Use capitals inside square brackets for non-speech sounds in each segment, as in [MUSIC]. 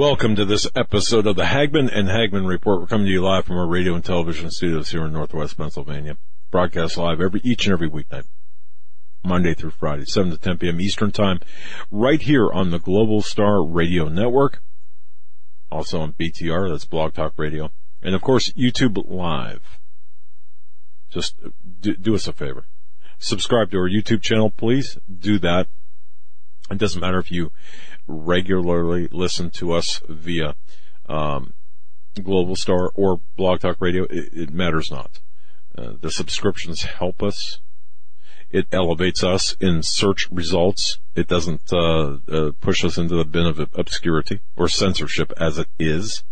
Welcome to this episode of the Hagmann and Hagmann Report. We're coming to you live from our radio and television studios here in Northwest Pennsylvania. Broadcast live every each and every weeknight, Monday through Friday, 7 to 10 p.m. Eastern Time, right here on the Global Star Radio Network. Also on BTR, that's Blog Talk Radio. And of course, YouTube Live. Just uh, do, do us a favor. Subscribe to our YouTube channel, please. Do that. It doesn't matter if you regularly listen to us via um, Global Star or Blog Talk Radio. It, it matters not. Uh, the subscriptions help us. It elevates us in search results. It doesn't uh, uh, push us into the bin of obscurity or censorship as it is.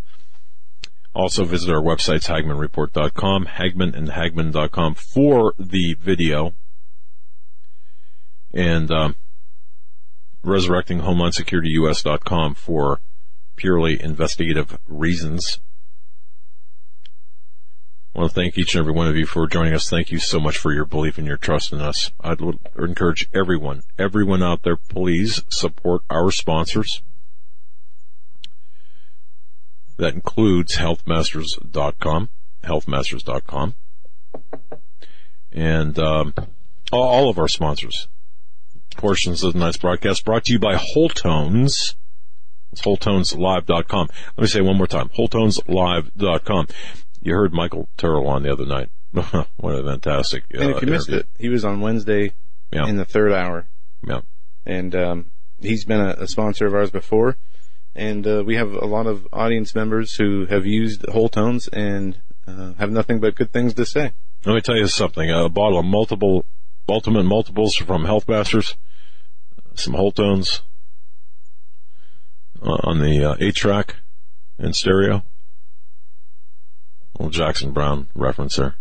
Also visit our websites, hagmannreport.com, hagmann and hagmann.com for the video. And, um, resurrecting Homeland Security US.com for purely investigative reasons. I want to thank each and every one of you for joining us. Thank you so much for your belief and your trust in us. I'd encourage everyone, everyone out there, please support our sponsors. That includes healthmasters.com, healthmasters.com, and um, all of our sponsors portions of tonight's broadcast brought to you by Whole Tones. It's WholeTonesLive.com. Let me say one more time. WholeTonesLive.com. You heard Michael Tyrrell on the other night. [LAUGHS] what a fantastic uh, And if you missed it, he was on Wednesday Yeah. in the third hour, Yeah. and um, he's been a, a sponsor of ours before. And uh, we have a lot of audience members who have used whole tones and uh, have nothing but good things to say. Let me tell you something. A bottle of multiple, ultimate multiples from Healthmasters, some Whole Tones uh, on the uh, 8 track and stereo. Little Jackson Browne reference there.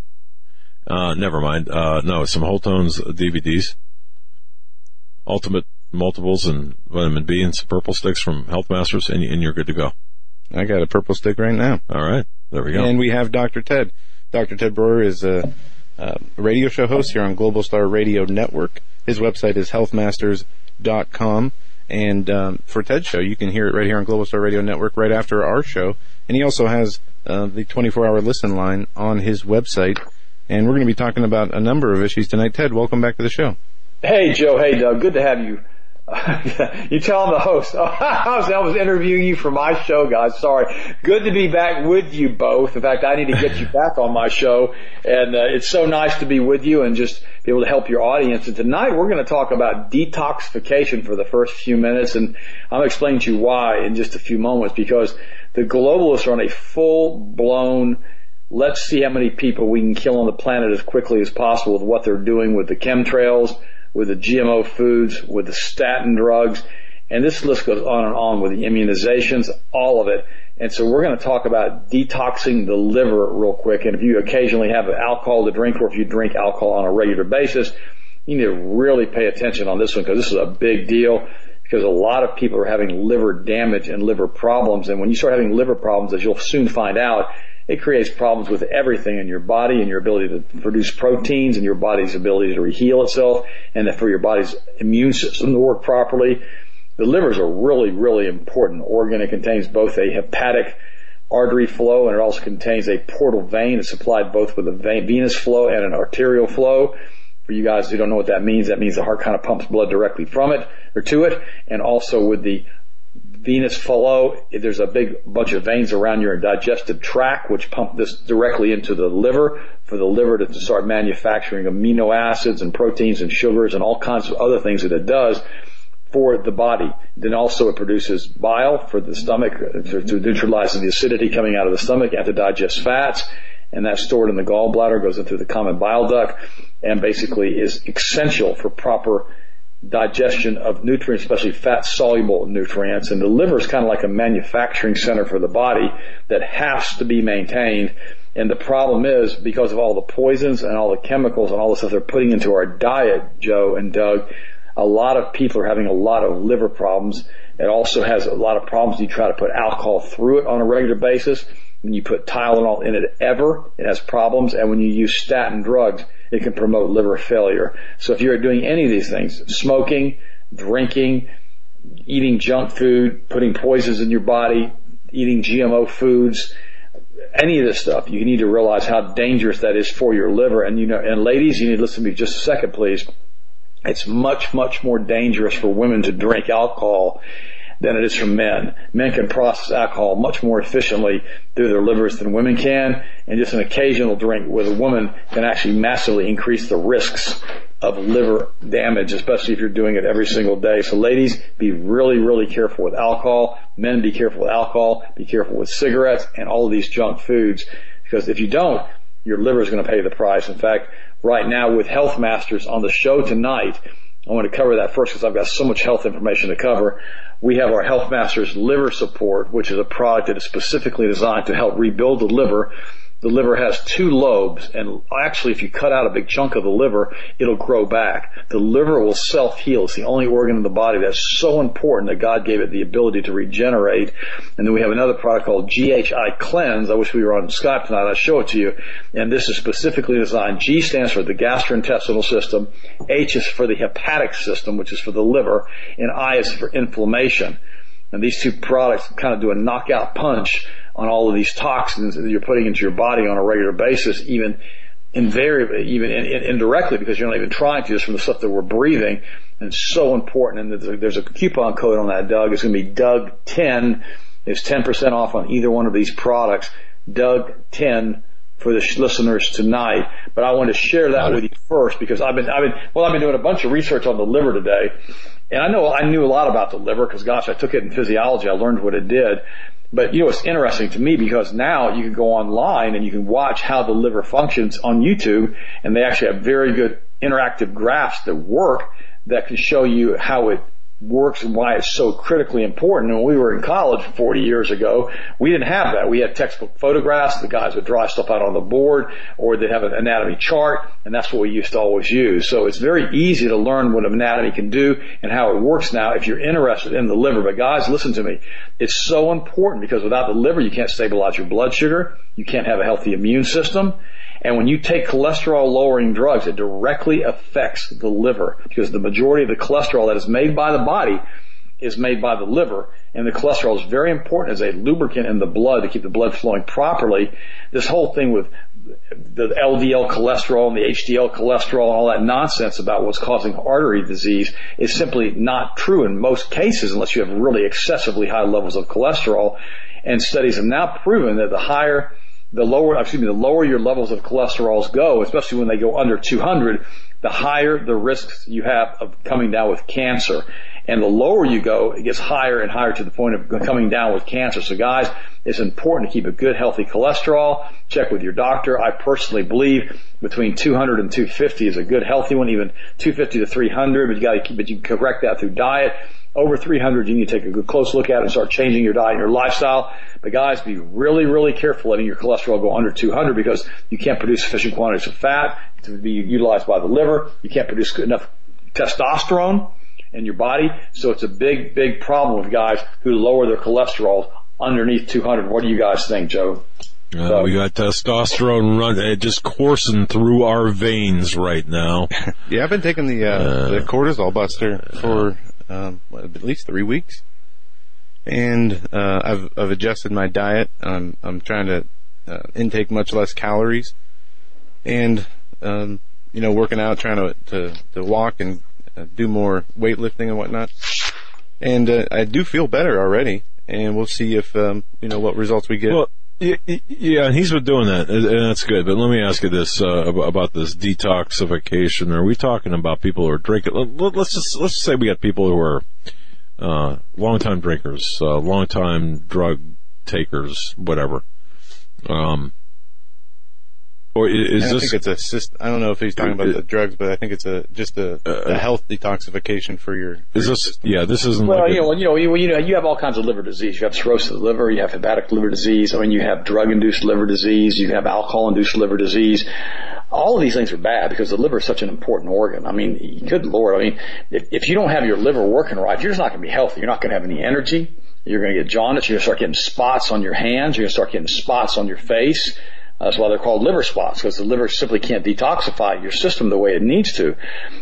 Uh, never mind. Uh, no, some Whole Tones DVDs. Ultimate multiples and vitamin B and some purple sticks from Healthmasters and, and you're good to go. I got a purple stick right now. All right. There we go. And we have Dr. Ted. Dr. Ted Broer is a, a radio show host here on Global Star Radio Network. His website is healthmasters.com. And um, for Ted's show, you can hear it right here on Global Star Radio Network right after our show. And he also has uh, the 24-hour listen line on his website. And we're going to be talking about a number of issues tonight. Ted, welcome back to the show. Hey Joe, hey Doug, good to have you. [LAUGHS] you tell the host. [LAUGHS] Oh, I, was, interviewing you for my show, guys. Sorry. Good to be back with you both. In fact, I need to get you back on my show, and uh, it's so nice to be with you and just be able to help your audience. And tonight we're going to talk about detoxification for the first few minutes, and I'll explain to you why in just a few moments. Because the globalists are on a full-blown let's see how many people we can kill on the planet as quickly as possible with what they're doing with the chemtrails, with the GMO foods, with the statin drugs, and this list goes on and on with the immunizations, all of it. And so we're going to talk about detoxing the liver real quick. And if you occasionally have alcohol to drink or if you drink alcohol on a regular basis, you need to really pay attention on this one because this is a big deal because a lot of people are having liver damage and liver problems. And when you start having liver problems, as you'll soon find out, it creates problems with everything in your body and your ability to produce proteins and your body's ability to heal itself and for your body's immune system to work properly. The liver is a really, really important organ. It contains both a hepatic artery flow and it also contains a portal vein. It's supplied both with a vein, venous flow and an arterial flow. For you guys who don't know what that means, that means the heart kind of pumps blood directly from it or to it and also with the venous flow. There's a big bunch of veins around your digestive tract which pump this directly into the liver for the liver to start manufacturing amino acids and proteins and sugars and all kinds of other things that it does for the body. Then also it produces bile for the stomach to, to neutralize the acidity coming out of the stomach and to digest fats. And that's stored in the gallbladder, goes into the common bile duct, and basically is essential for proper digestion of nutrients, especially fat soluble nutrients. And the liver is kind of like a manufacturing center for the body that has to be maintained. And the problem is because of all the poisons and all the chemicals and all the stuff they're putting into our diet, Joe and Doug, a lot of people are having a lot of liver problems. It also has a lot of problems. You try to put alcohol through it on a regular basis. When you put Tylenol in it ever, it has problems. And when you use statin drugs, it can promote liver failure. So if you're doing any of these things, smoking, drinking, eating junk food, putting poisons in your body, eating GMO foods, any of this stuff, you need to realize how dangerous that is for your liver. And you know, and ladies, you need to listen to me just a second, please. It's much, much more dangerous for women to drink alcohol than it is for men. Men can process alcohol much more efficiently through their livers than women can, and just an occasional drink with a woman can actually massively increase the risks of liver damage, especially if you're doing it every single day. So ladies, be really, really careful with alcohol. Men, be careful with alcohol. Be careful with cigarettes and all of these junk foods, because if you don't, your liver is going to pay the price. In fact, right now with Health Masters on the show tonight, I want to cover that first because I've got so much health information to cover. We have our Health Masters Liver Support, which is a product that is specifically designed to help rebuild the liver the liver has two lobes and actually if you cut out a big chunk of the liver, it'll grow back. The liver will self-heal. It's the only organ in the body that's so important that God gave it the ability to regenerate. And then we have another product called GHI Cleanse. I wish we were on Skype tonight. I'll show it to you. And this is specifically designed. G stands for the gastrointestinal system. H is for the hepatic system, which is for the liver. And I is for inflammation. And these two products kind of do a knockout punch on all of these toxins that you're putting into your body on a regular basis, even invariably, even in, in, indirectly, because you're not even trying to, just from the stuff that we're breathing. And it's so important. And there's a, there's a coupon code on that, Doug. It's going to be Doug 10. It's 10% off on either one of these products. Doug 10 for the listeners tonight. But I want to share that with you first because I've been, I've been, well, I've been doing a bunch of research on the liver today. And I know I knew a lot about the liver because gosh, I took it in physiology. I learned what it did. But you know, it's interesting to me because now you can go online and you can watch how the liver functions on YouTube and they actually have very good interactive graphs that work that can show you how it works and why it's so critically important. And when we were in college 40 years ago, we didn't have that. We had textbook photographs. The guys would draw stuff out on the board or they'd have an anatomy chart and that's what we used to always use. So it's very easy to learn what anatomy can do and how it works now if you're interested in the liver. But guys, listen to me. It's so important because without the liver, you can't stabilize your blood sugar. You can't have a healthy immune system. And when you take cholesterol lowering drugs, it directly affects the liver because the majority of the cholesterol that is made by the body is made by the liver. And the cholesterol is very important as a lubricant in the blood to keep the blood flowing properly. This whole thing with the LDL cholesterol and the HDL cholesterol all that nonsense about what's causing artery disease is simply not true in most cases unless you have really excessively high levels of cholesterol. And studies have now proven that the higher the lower, excuse me, the lower your levels of cholesterols go, especially when they go under 200, the higher the risks you have of coming down with cancer. And the lower you go, it gets higher and higher to the point of coming down with cancer. So guys, it's important to keep a good healthy cholesterol. Check with your doctor. I personally believe between 200 and 250 is a good healthy one, even 250 to 300, but you gotta keep, but you can correct that through diet over 300, you need to take a good close look at it and start changing your diet and your lifestyle. But guys, be really, really careful letting your cholesterol go under 200 because you can't produce sufficient quantities of fat to be utilized by the liver. You can't produce enough testosterone in your body. So it's a big, big problem with guys who lower their cholesterol underneath 200. What do you guys think, Joe? Uh, so, we got testosterone run uh, just coursing through our veins right now. [LAUGHS] yeah, I've been taking the uh, uh, the cortisol buster for um, at least three weeks, and uh, I've I've adjusted my diet. I'm I'm trying to uh, intake much less calories, and um, you know, working out, trying to to, to walk and uh, do more weightlifting and whatnot. And uh, I do feel better already, and we'll see if um, you know what results we get. Well, yeah, and he's been doing that, and that's good. But let me ask you this uh, about this detoxification. Are we talking about people who are drinking? Let's just let's say we got people who are uh, long-time drinkers, uh, long-time drug takers, whatever. Um, Or i- is I this think it's a syst- I don't know if he's talking about the uh, drugs, but I think it's a just a, uh, a health detoxification for your. for is your this system. yeah? This isn't Well, like you a- know, you know, you, you know, you have all kinds of liver disease. You have cirrhosis of the liver, you have hepatic liver disease. I mean, you have drug-induced liver disease, you have alcohol-induced liver disease. All of these things are bad because the liver is such an important organ. I mean, good lord. I mean, if, if you don't have your liver working right, you're just not going to be healthy. You're not going to have any energy. You're going to get jaundice. You're going to start getting spots on your hands. You're going to start getting spots on your face. That's why they're called liver spots because the liver simply can't detoxify your system the way it needs to.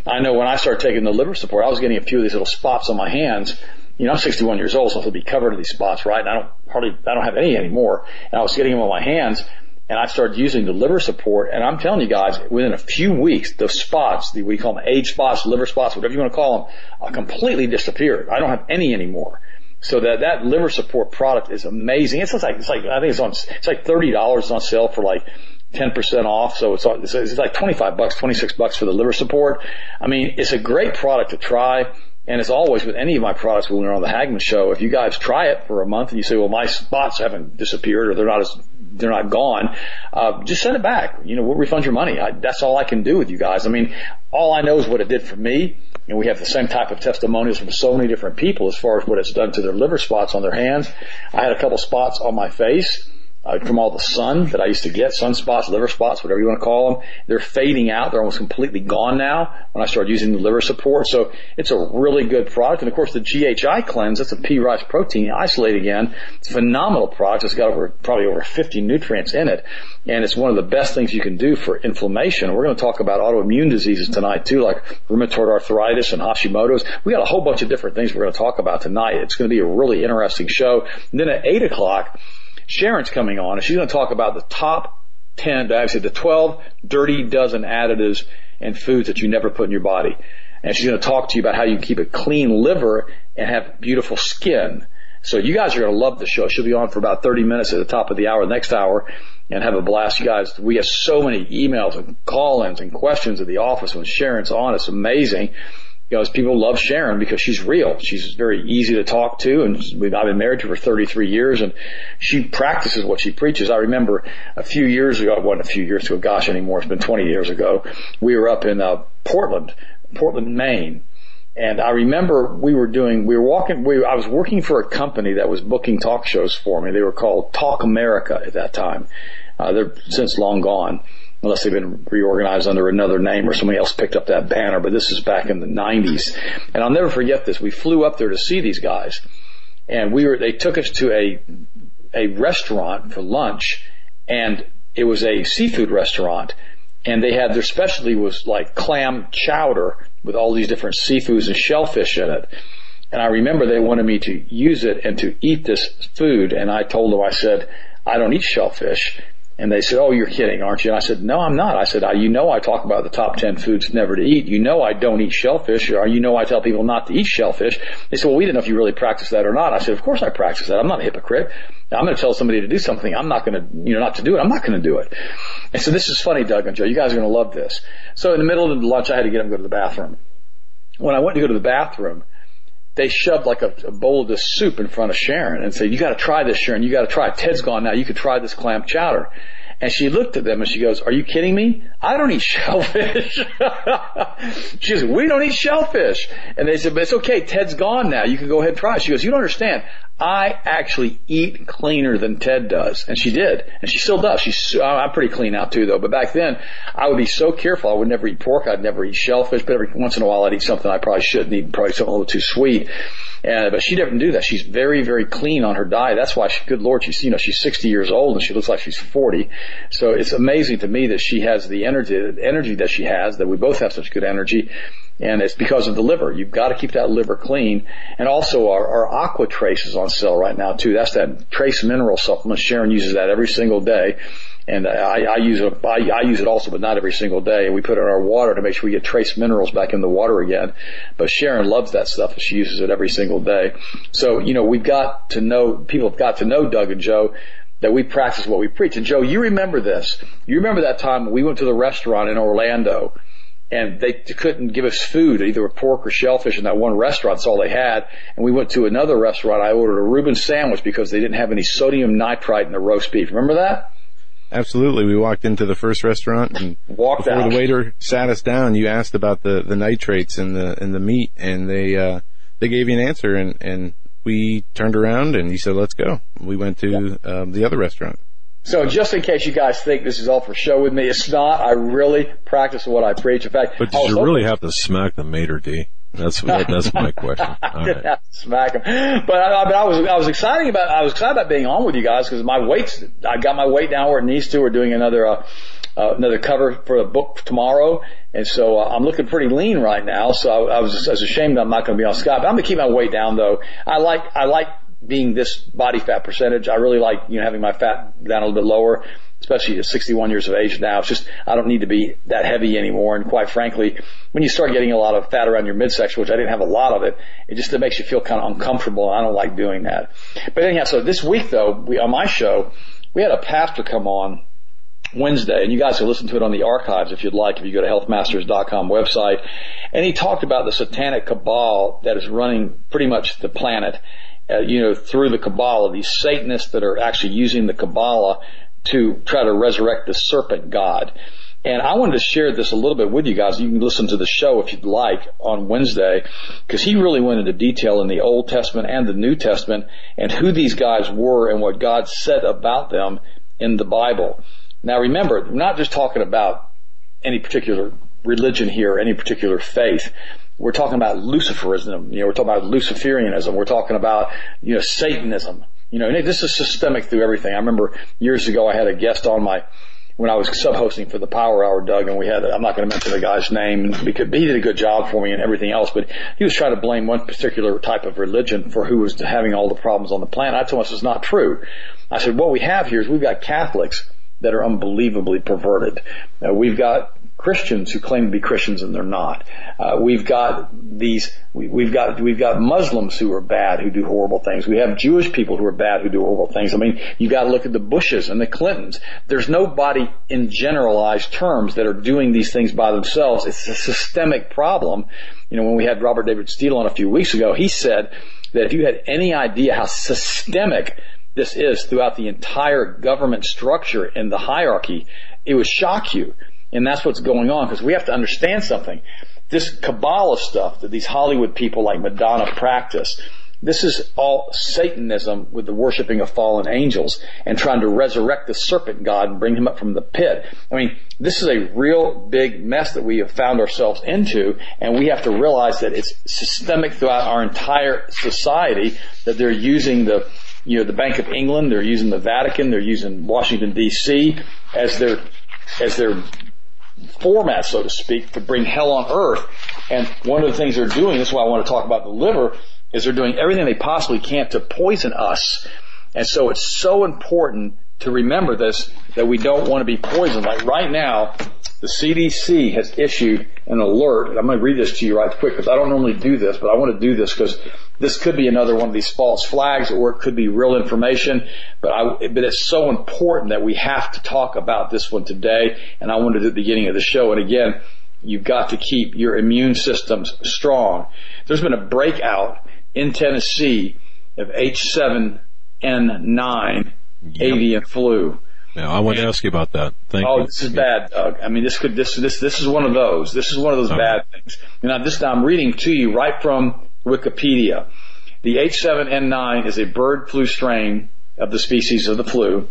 I know when I started taking the liver support, I was getting a few of these little spots on my hands. You know, I'm 61 years old, so I'll be covered in these spots, right? And I don't hardly, I don't have any anymore. And I was getting them on my hands and I started using the liver support. And I'm telling you guys, within a few weeks, the spots, the, we call them age spots, liver spots, whatever you want to call them, uh, completely disappeared. I don't have any anymore. So that that liver support product is amazing. It's like it's like I think it's on it's like thirty dollars on sale for like ten percent off. So it's it's it's like twenty five bucks, twenty six bucks for the liver support. I mean, it's a great product to try. And as always with any of my products when we're on the Hagmann show, if you guys try it for a month and you say, well, my spots haven't disappeared or they're not as, they're not gone, uh, just send it back. You know, we'll refund your money. I, that's all I can do with you guys. I mean, all I know is what it did for me. And we have the same type of testimonials from so many different people as far as what it's done to their liver spots on their hands. I had a couple spots on my face uh, from all the sun that I used to get, sunspots, liver spots, whatever you want to call them. They're fading out. They're almost completely gone now when I started using the liver support. So it's a really good product. And of course the GHI cleanse, that's a pea rice protein isolate again. It's a phenomenal product. It's got over, probably over 50 nutrients in it. And it's one of the best things you can do for inflammation. We're going to talk about autoimmune diseases tonight too, like rheumatoid arthritis and Hashimoto's. We got a whole bunch of different things we're going to talk about tonight. It's going to be a really interesting show. And then at 8 o'clock, Sharon's coming on and she's going to talk about the top 10, I said the 12 dirty dozen additives and foods that you never put in your body. And she's going to talk to you about how you keep a clean liver and have beautiful skin. So you guys are going to love the show. She'll be on for about 30 minutes at the top of the hour, the next hour, and have a blast. You guys, we have so many emails and call-ins and questions at the office when Sharon's on. It's amazing because people love Sharon because she's real. She's very easy to talk to and we've, I've been married to her for 33 years and she practices what she preaches. I remember a few years ago, it wasn't a few years ago, gosh anymore, it's been 20 years ago. We were up in uh, Portland, Portland, Maine. And I remember we were doing, we were walking, we, I was working for a company that was booking talk shows for me. They were called Talk America at that time. Uh, they're since long gone unless they've been reorganized under another name or somebody else picked up that banner, but this is back in the 90s. And I'll never forget this. We flew up there to see these guys and we were, they took us to a, a restaurant for lunch and it was a seafood restaurant and they had their specialty was like clam chowder with all these different seafoods and shellfish in it. And I remember they wanted me to use it and to eat this food and I told them, I said, I don't eat shellfish. And they said, "Oh, you're kidding, aren't you?" And I said, "No, I'm not." I said, I, "You know, I talk about the top ten foods never to eat. You know, I don't eat shellfish, or you know, I tell people not to eat shellfish." They said, "Well, we didn't know if you really practice that or not." I said, "Of course I practice that. I'm not a hypocrite. I'm going to tell somebody to do something. I'm not going to, you know, not to do it. I'm not going to do it." And so this is funny, Doug and Joe. You guys are going to love this. So in the middle of the lunch, I had to get them to go to the bathroom. When I went to go to the bathroom, they shoved like a, a bowl of this soup in front of Sharon and said, "You got to try this, Sharon. You got to try it. Ted's gone now. You could try this clam chowder." And she looked at them and she goes, are you kidding me? I don't eat [LAUGHS] shellfish. she goes, we don't eat shellfish. And they said, but it's okay. Ted's gone now. You can go ahead and try. She goes, you don't understand. I actually eat cleaner than Ted does. And she did. And she still does. She's, I'm pretty clean now too though. But back then I would be so careful. I would never eat pork. I'd never eat shellfish, but every once in a while I'd eat something I probably shouldn't eat, probably something a little too sweet. And, but she doesn't do that. She's very, very clean on her diet. That's why she, good Lord, she's, you know, she's 60 years old and she looks like she's 40. So it's amazing to me that she has the energy, the energy that she has, that we both have such good energy. And it's because of the liver. You've got to keep that liver clean. And also our, our aqua trace is on sale right now too. That's that trace mineral supplement. Sharon uses that every single day. And I, I use it, I, I use it also, but not every single day. And we put it in our water to make sure we get trace minerals back in the water again. But Sharon loves that stuff she uses it every single day. So, you know, we've got to know, people have got to know Doug and Joe that we practice what we preach. And Joe, you remember this. You remember that time we went to the restaurant in Orlando and they couldn't give us food, either pork or shellfish in that one restaurant. That's all they had. And we went to another restaurant. I ordered a Reuben sandwich because they didn't have any sodium nitrite in the roast beef. Remember that? Absolutely. We walked into the first restaurant and Walked before out. the waiter sat us down, you asked about the, the nitrates in the in the meat and they uh they gave you an answer and and we turned around and he said let's go. We went to um, the other restaurant. So just in case you guys think this is all for show with me, it's not. I really practice what I preach. In fact, But did you really have to smack the mater D? That's that, that's my question. [LAUGHS] All I didn't right. have to smack him. But I, but I was I was excited about I was excited about being on with you guys because my weights I got my weight down where it needs to. We're doing another uh, uh, another cover for a book tomorrow, and so uh, I'm looking pretty lean right now. So I, I was I was ashamed I'm not going to be on Skype. I'm going to keep my weight down though. I like I like being this body fat percentage. I really like you know having my fat down a little bit lower especially at 61 years of age now. It's just, I don't need to be that heavy anymore. And quite frankly, when you start getting a lot of fat around your midsection, which I didn't have a lot of it, it just it makes you feel kind of uncomfortable. I don't like doing that. But anyhow, so this week though, we, on my show, we had a pastor come on Wednesday, and you guys can listen to it on the archives if you'd like, if you go to healthmasters.com website. And he talked about the satanic cabal that is running pretty much the planet, uh, you know, through the Kabbalah, these Satanists that are actually using the Kabbalah to try to resurrect the serpent god. And I wanted to share this a little bit with you guys. You can listen to the show if you'd like on Wednesday, because he really went into detail in the Old Testament and the New Testament and who these guys were and what God said about them in the Bible. Now remember, we're not just talking about any particular religion here, any particular faith. We're talking about Luciferism, you know, we're talking about Luciferianism, we're talking about, you know, Satanism. You know, this is systemic through everything. I remember years ago I had a guest on my, when I was sub-hosting for the Power Hour, Doug, and we had, I'm not going to mention the guy's name because he did a good job for me and everything else, but he was trying to blame one particular type of religion for who was having all the problems on the planet. I told him this is not true. I said, what we have here is we've got Catholics that are unbelievably perverted. Uh, we've got Christians who claim to be Christians and they're not. Uh, we've got these, we, we've got, we've got Muslims who are bad, who do horrible things. We have Jewish people who are bad, who do horrible things. I mean, you've gotta look at the Bushes and the Clintons. There's nobody in generalized terms that are doing these things by themselves. It's a systemic problem. You know, when we had Robert David Steele on a few weeks ago, he said that if you had any idea how systemic this is throughout the entire government structure and the hierarchy, it would shock you. And that's what's going on because we have to understand something. This Kabbalah stuff that these Hollywood people like Madonna practice, this is all Satanism with the worshiping of fallen angels and trying to resurrect the serpent god and bring him up from the pit. I mean, this is a real big mess that we have found ourselves into and we have to realize that it's systemic throughout our entire society that they're using the you know, the Bank of England, they're using the Vatican, they're using Washington DC as their, as their format, so to speak, to bring hell on earth. And one of the things they're doing, this is why I want to talk about the liver, is they're doing everything they possibly can to poison us. And so it's so important to remember this, that we don't want to be poisoned. Like right now, the CDC has issued an alert, I'm going to read this to you right quick because I don't normally do this, but I want to do this because this could be another one of these false flags or it could be real information, but I, but it's so important that we have to talk about this one today, and I wanted to at the beginning of the show, and again, you've got to keep your immune systems strong. There's been a breakout in Tennessee of H7N9 avian flu. Now, I want to ask you about that. Thank Oh, you. this is bad, Doug. I mean, this could, this, this, this is one of those. This is one of those Oh. bad things. Now, this time I'm reading to you right from Wikipedia. The H7N9 is a bird flu strain of the species of the flu.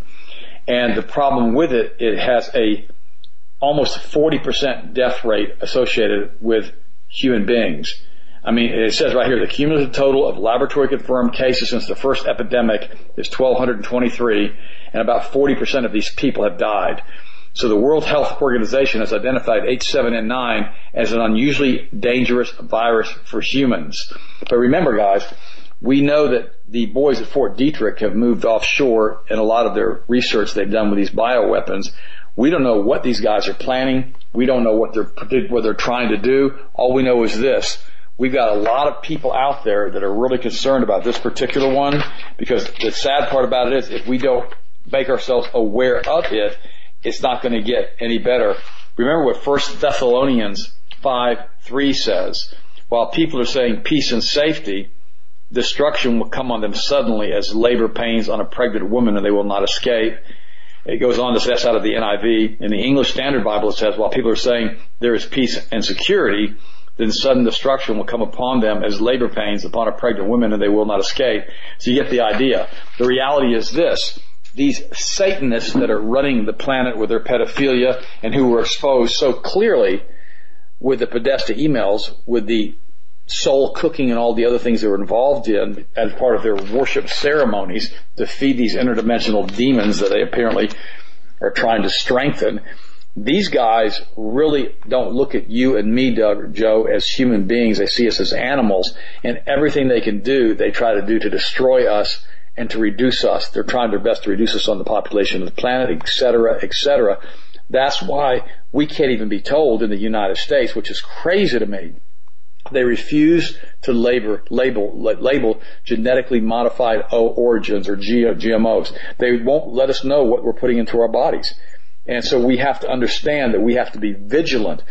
And the problem with it, it has a almost 40% death rate associated with human beings. I mean, it says right here, the cumulative total of laboratory confirmed cases since the first epidemic is 1,223, and about 40% of these people have died. So the World Health Organization has identified H7N9 as an unusually dangerous virus for humans. But remember guys, we know that the boys at Fort Detrick have moved offshore in a lot of their research they've done with these bioweapons. We don't know what these guys are planning. We don't know what they're, what they're trying to do. All we know is this. We've got a lot of people out there that are really concerned about this particular one because the sad part about it is if we don't make ourselves aware of it, it's not going to get any better. Remember what First Thessalonians 5, 3 says. While people are saying peace and safety, destruction will come on them suddenly as labor pains on a pregnant woman and they will not escape. It goes on to say that's out of the NIV. In the English Standard Bible, it says, while people are saying there is peace and security, then sudden destruction will come upon them as labor pains upon a pregnant woman and they will not escape. So you get the idea. The reality is this. These Satanists that are running the planet with their pedophilia and who were exposed so clearly with the Podesta emails, with the soul cooking and all the other things they were involved in as part of their worship ceremonies to feed these interdimensional demons that they apparently are trying to strengthen. These guys really don't look at you and me, Doug, Joe, as human beings. They see us as animals and everything they can do, they try to do to destroy us and to reduce us. They're trying their best to reduce us on the population of the planet, et cetera, et cetera. That's why we can't even be told in the United States, which is crazy to me, they refuse to label, label, label genetically modified origins or GMOs. They won't let us know what we're putting into our bodies. And so we have to understand that we have to be vigilant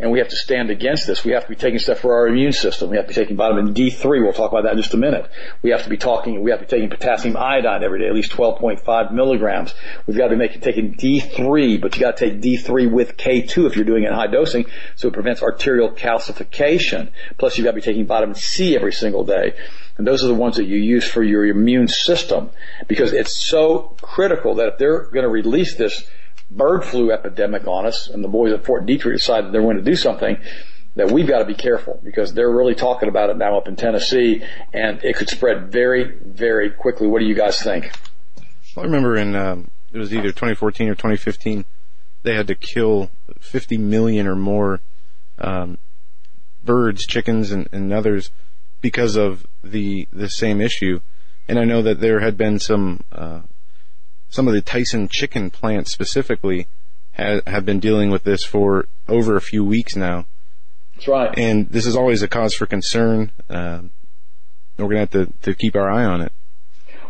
and we have to stand against this. We have to be taking stuff for our immune system. We have to be taking vitamin D3. We'll talk about that in just a minute. We have to be talking, we have to be taking potassium iodine every day, at least 12.5 milligrams. We've got to be making, taking D3, but you got to take D3 with K2 if you're doing it in high dosing, so it prevents arterial calcification. Plus you've got to be taking vitamin C every single day. And those are the ones that you use for your immune system because it's so critical that if they're going to release this bird flu epidemic on us, and the boys at Fort Detrick decided they're going to do something, that we've got to be careful because they're really talking about it now up in Tennessee, and it could spread very, very quickly. What do you guys think? Well, I remember in um, it was either 2014 or 2015, they had to kill 50 million or more um, birds, chickens, and, and others because of the the same issue. And I know that there had been some uh, some of the Tyson chicken plants specifically have, have been dealing with this for over a few weeks now. That's right. And this is always a cause for concern. Um, we're going to have to, to keep our eye on it.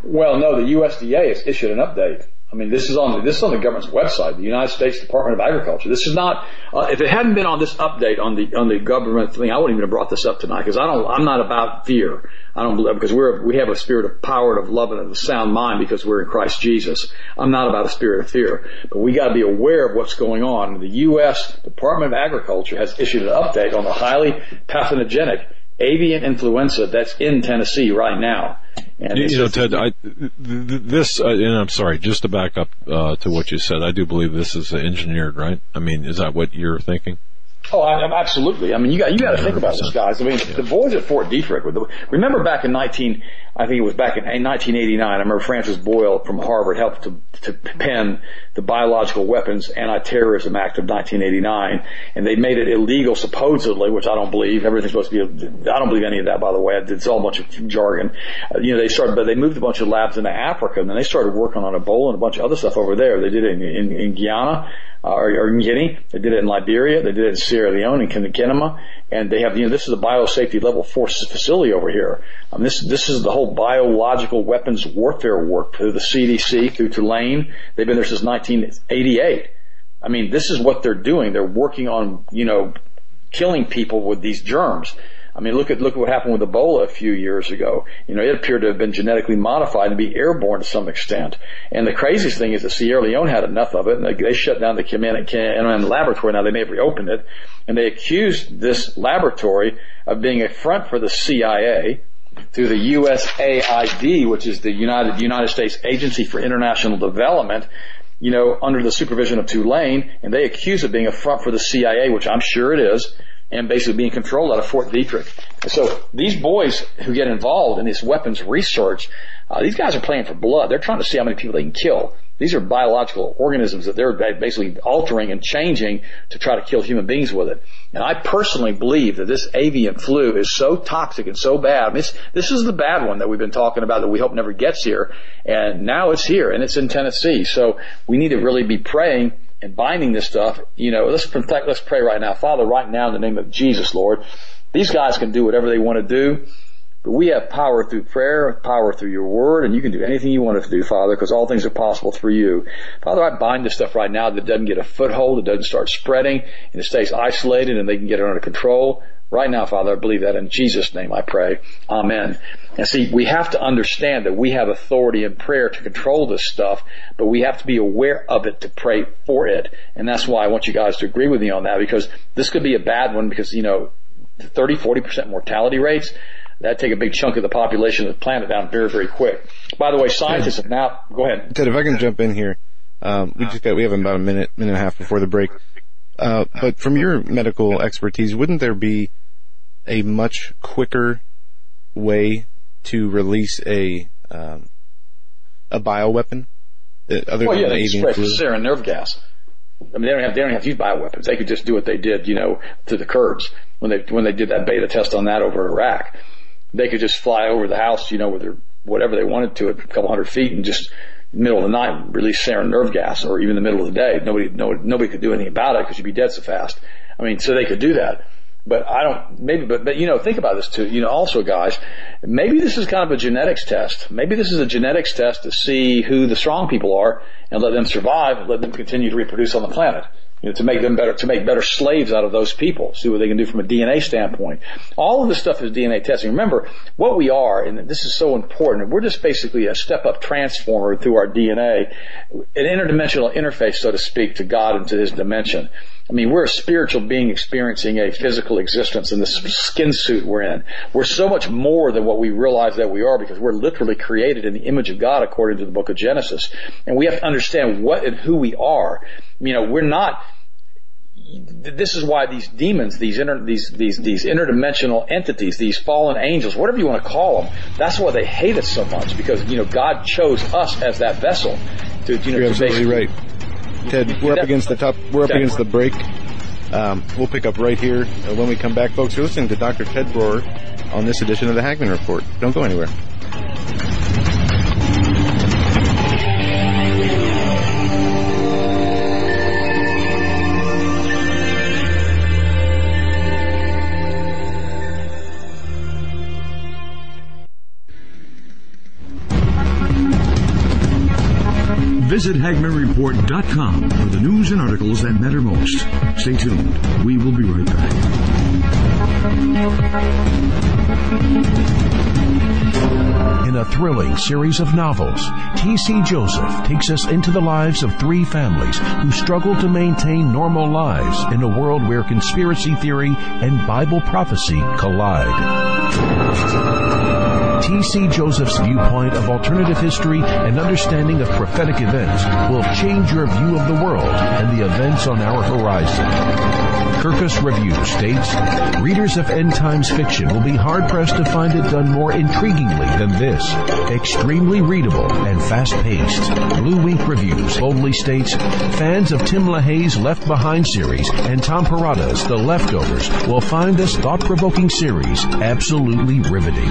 Well, no, the USDA has issued an update I mean, this is on this is on the government's website, the United States Department of Agriculture. This is not. Uh, if it hadn't been on this update on the on the government thing, I wouldn't even have brought this up tonight because I don't. I'm not about fear. I don't believe because we're we have a spirit of power and of love and of a sound mind because we're in Christ Jesus. I'm not about a spirit of fear, but we got to be aware of what's going on. The U.S. Department of Agriculture has issued an update on the highly pathogenic avian influenza that's in Tennessee right now. And you know, Ted, I, this, uh, and I'm sorry, just to back up uh, to what you said, I do believe this is engineered, right? I mean, is that what you're thinking? Oh, I, absolutely. I mean, you got you got to think about this, guys. I mean, yeah. the boys at Fort Detrick. remember back in 19, I think it was back in 1989. I remember Francis Boyle from Harvard helped to to pen the Biological Weapons Anti-Terrorism Act of 1989, and they made it illegal supposedly, which I don't believe. Everything's supposed to be. I don't believe any of that, by the way. It's all a bunch of jargon. Uh, you know, they started, but they moved a bunch of labs into Africa, and then they started working on Ebola and a bunch of other stuff over there. They did it in, in, in Guyana or, or in Guinea. They did it in Liberia. They did it in Sierra Leone and Kenema. And they have, you know, this is a biosafety level four facility over here. Um, this, this is the whole biological weapons warfare work through the CDC, through Tulane. They've been there since 1988. I mean, this is what they're doing. They're working on, you know, killing people with these germs. I mean, look at look at what happened with Ebola a few years ago. You know, it appeared to have been genetically modified and be airborne to some extent. And the craziest thing is that Sierra Leone had enough of it, and they, shut down the Kenema laboratory. Now they may have reopened it, and they accused this laboratory of being a front for the CIA through the USAID, which is the United United States Agency for International Development, you know, under the supervision of Tulane, and they accuse it being a front for the CIA, which I'm sure it is, and basically being controlled out of Fort Detrick. So these boys who get involved in this weapons research, uh, these guys are playing for blood. They're trying to see how many people they can kill. These are biological organisms that they're basically altering and changing to try to kill human beings with it. And I personally believe that this avian flu is so toxic and so bad. I mean, this is the bad one that we've been talking about that we hope never gets here. And now it's here and it's in Tennessee. So we need to really be praying and binding this stuff, you know, let's, let's pray right now. Father, right now in the name of Jesus, Lord, these guys can do whatever they want to do, but we have power through prayer, power through your word, and you can do anything you want us to do, Father, because all things are possible through you. Father, I bind this stuff right now that doesn't get a foothold, it doesn't start spreading, and it stays isolated and they can get it under control. Right now, Father, I believe that in Jesus' name I pray. Amen. And see, we have to understand that we have authority in prayer to control this stuff, but we have to be aware of it to pray for it. And that's why I want you guys to agree with me on that because this could be a bad one because, you know, 30, 40% mortality rates, that take a big chunk of the population of the planet down very, very quick. By the way, scientists have now, go ahead. Ted, if I can jump in here, um, we just got, we have about a minute, minute and a half before the break. Uh, but from your medical expertise, wouldn't there be a much quicker way to release a, um, a bioweapon? Other Well, yeah, than they avian spray flu? sarin nerve gas. I mean, they don't have they don't have to use bioweapons. They could just do what they did, you know, to the Kurds when they when they did that beta test on that over Iraq. They could just fly over the house, you know, with their whatever they wanted to, a couple hundred feet, and just middle of the night release sarin nerve gas, or even the middle of the day. Nobody no, nobody could do anything about it because you'd be dead so fast. I mean, so they could do that. But I don't, maybe, but, but, you know, think about this too. You know, also guys, maybe this is kind of a genetics test. Maybe this is a genetics test to see who the strong people are and let them survive and let them continue to reproduce on the planet. You know, to make them better, to make better slaves out of those people. See what they can do from a DNA standpoint. All of this stuff is DNA testing. Remember, what we are, and this is so important, we're just basically a step up transformer through our DNA, an interdimensional interface, so to speak, to God and to His dimension. I mean, we're a spiritual being experiencing a physical existence in this skin suit we're in. We're so much more than what we realize that we are because we're literally created in the image of God according to the book of Genesis. And we have to understand what and who we are. You know, we're not, this is why these demons, these inter, these, these, these interdimensional entities, these fallen angels, whatever you want to call them, that's why they hate us so much because, you know, God chose us as that vessel to, you know, You're to absolutely basically- right. Ted, [LAUGHS] we're up against the top, we're up against the break. Um, we'll pick up right here uh, when we come back, folks. You're listening to Dr. Ted Broer on this edition of the Hagmann Report. Don't go anywhere. Visit HagmannReport.com for the news and articles that matter most. Stay tuned. We will be right back. In a thrilling series of novels, T.C. Joseph takes us into the lives of three families who struggle to maintain normal lives in a world where conspiracy theory and Bible prophecy collide. T.C. Joseph's viewpoint of alternative history and understanding of prophetic events will change your view of the world and the events on our horizon. Kirkus Review states, readers of end times fiction will be hard pressed to find it done more intriguingly than this. Extremely readable and fast paced. Blue Wink Reviews boldly states, fans of Tim LaHaye's Left Behind series and Tom Perrotta's The Leftovers will find this thought provoking series absolutely riveting.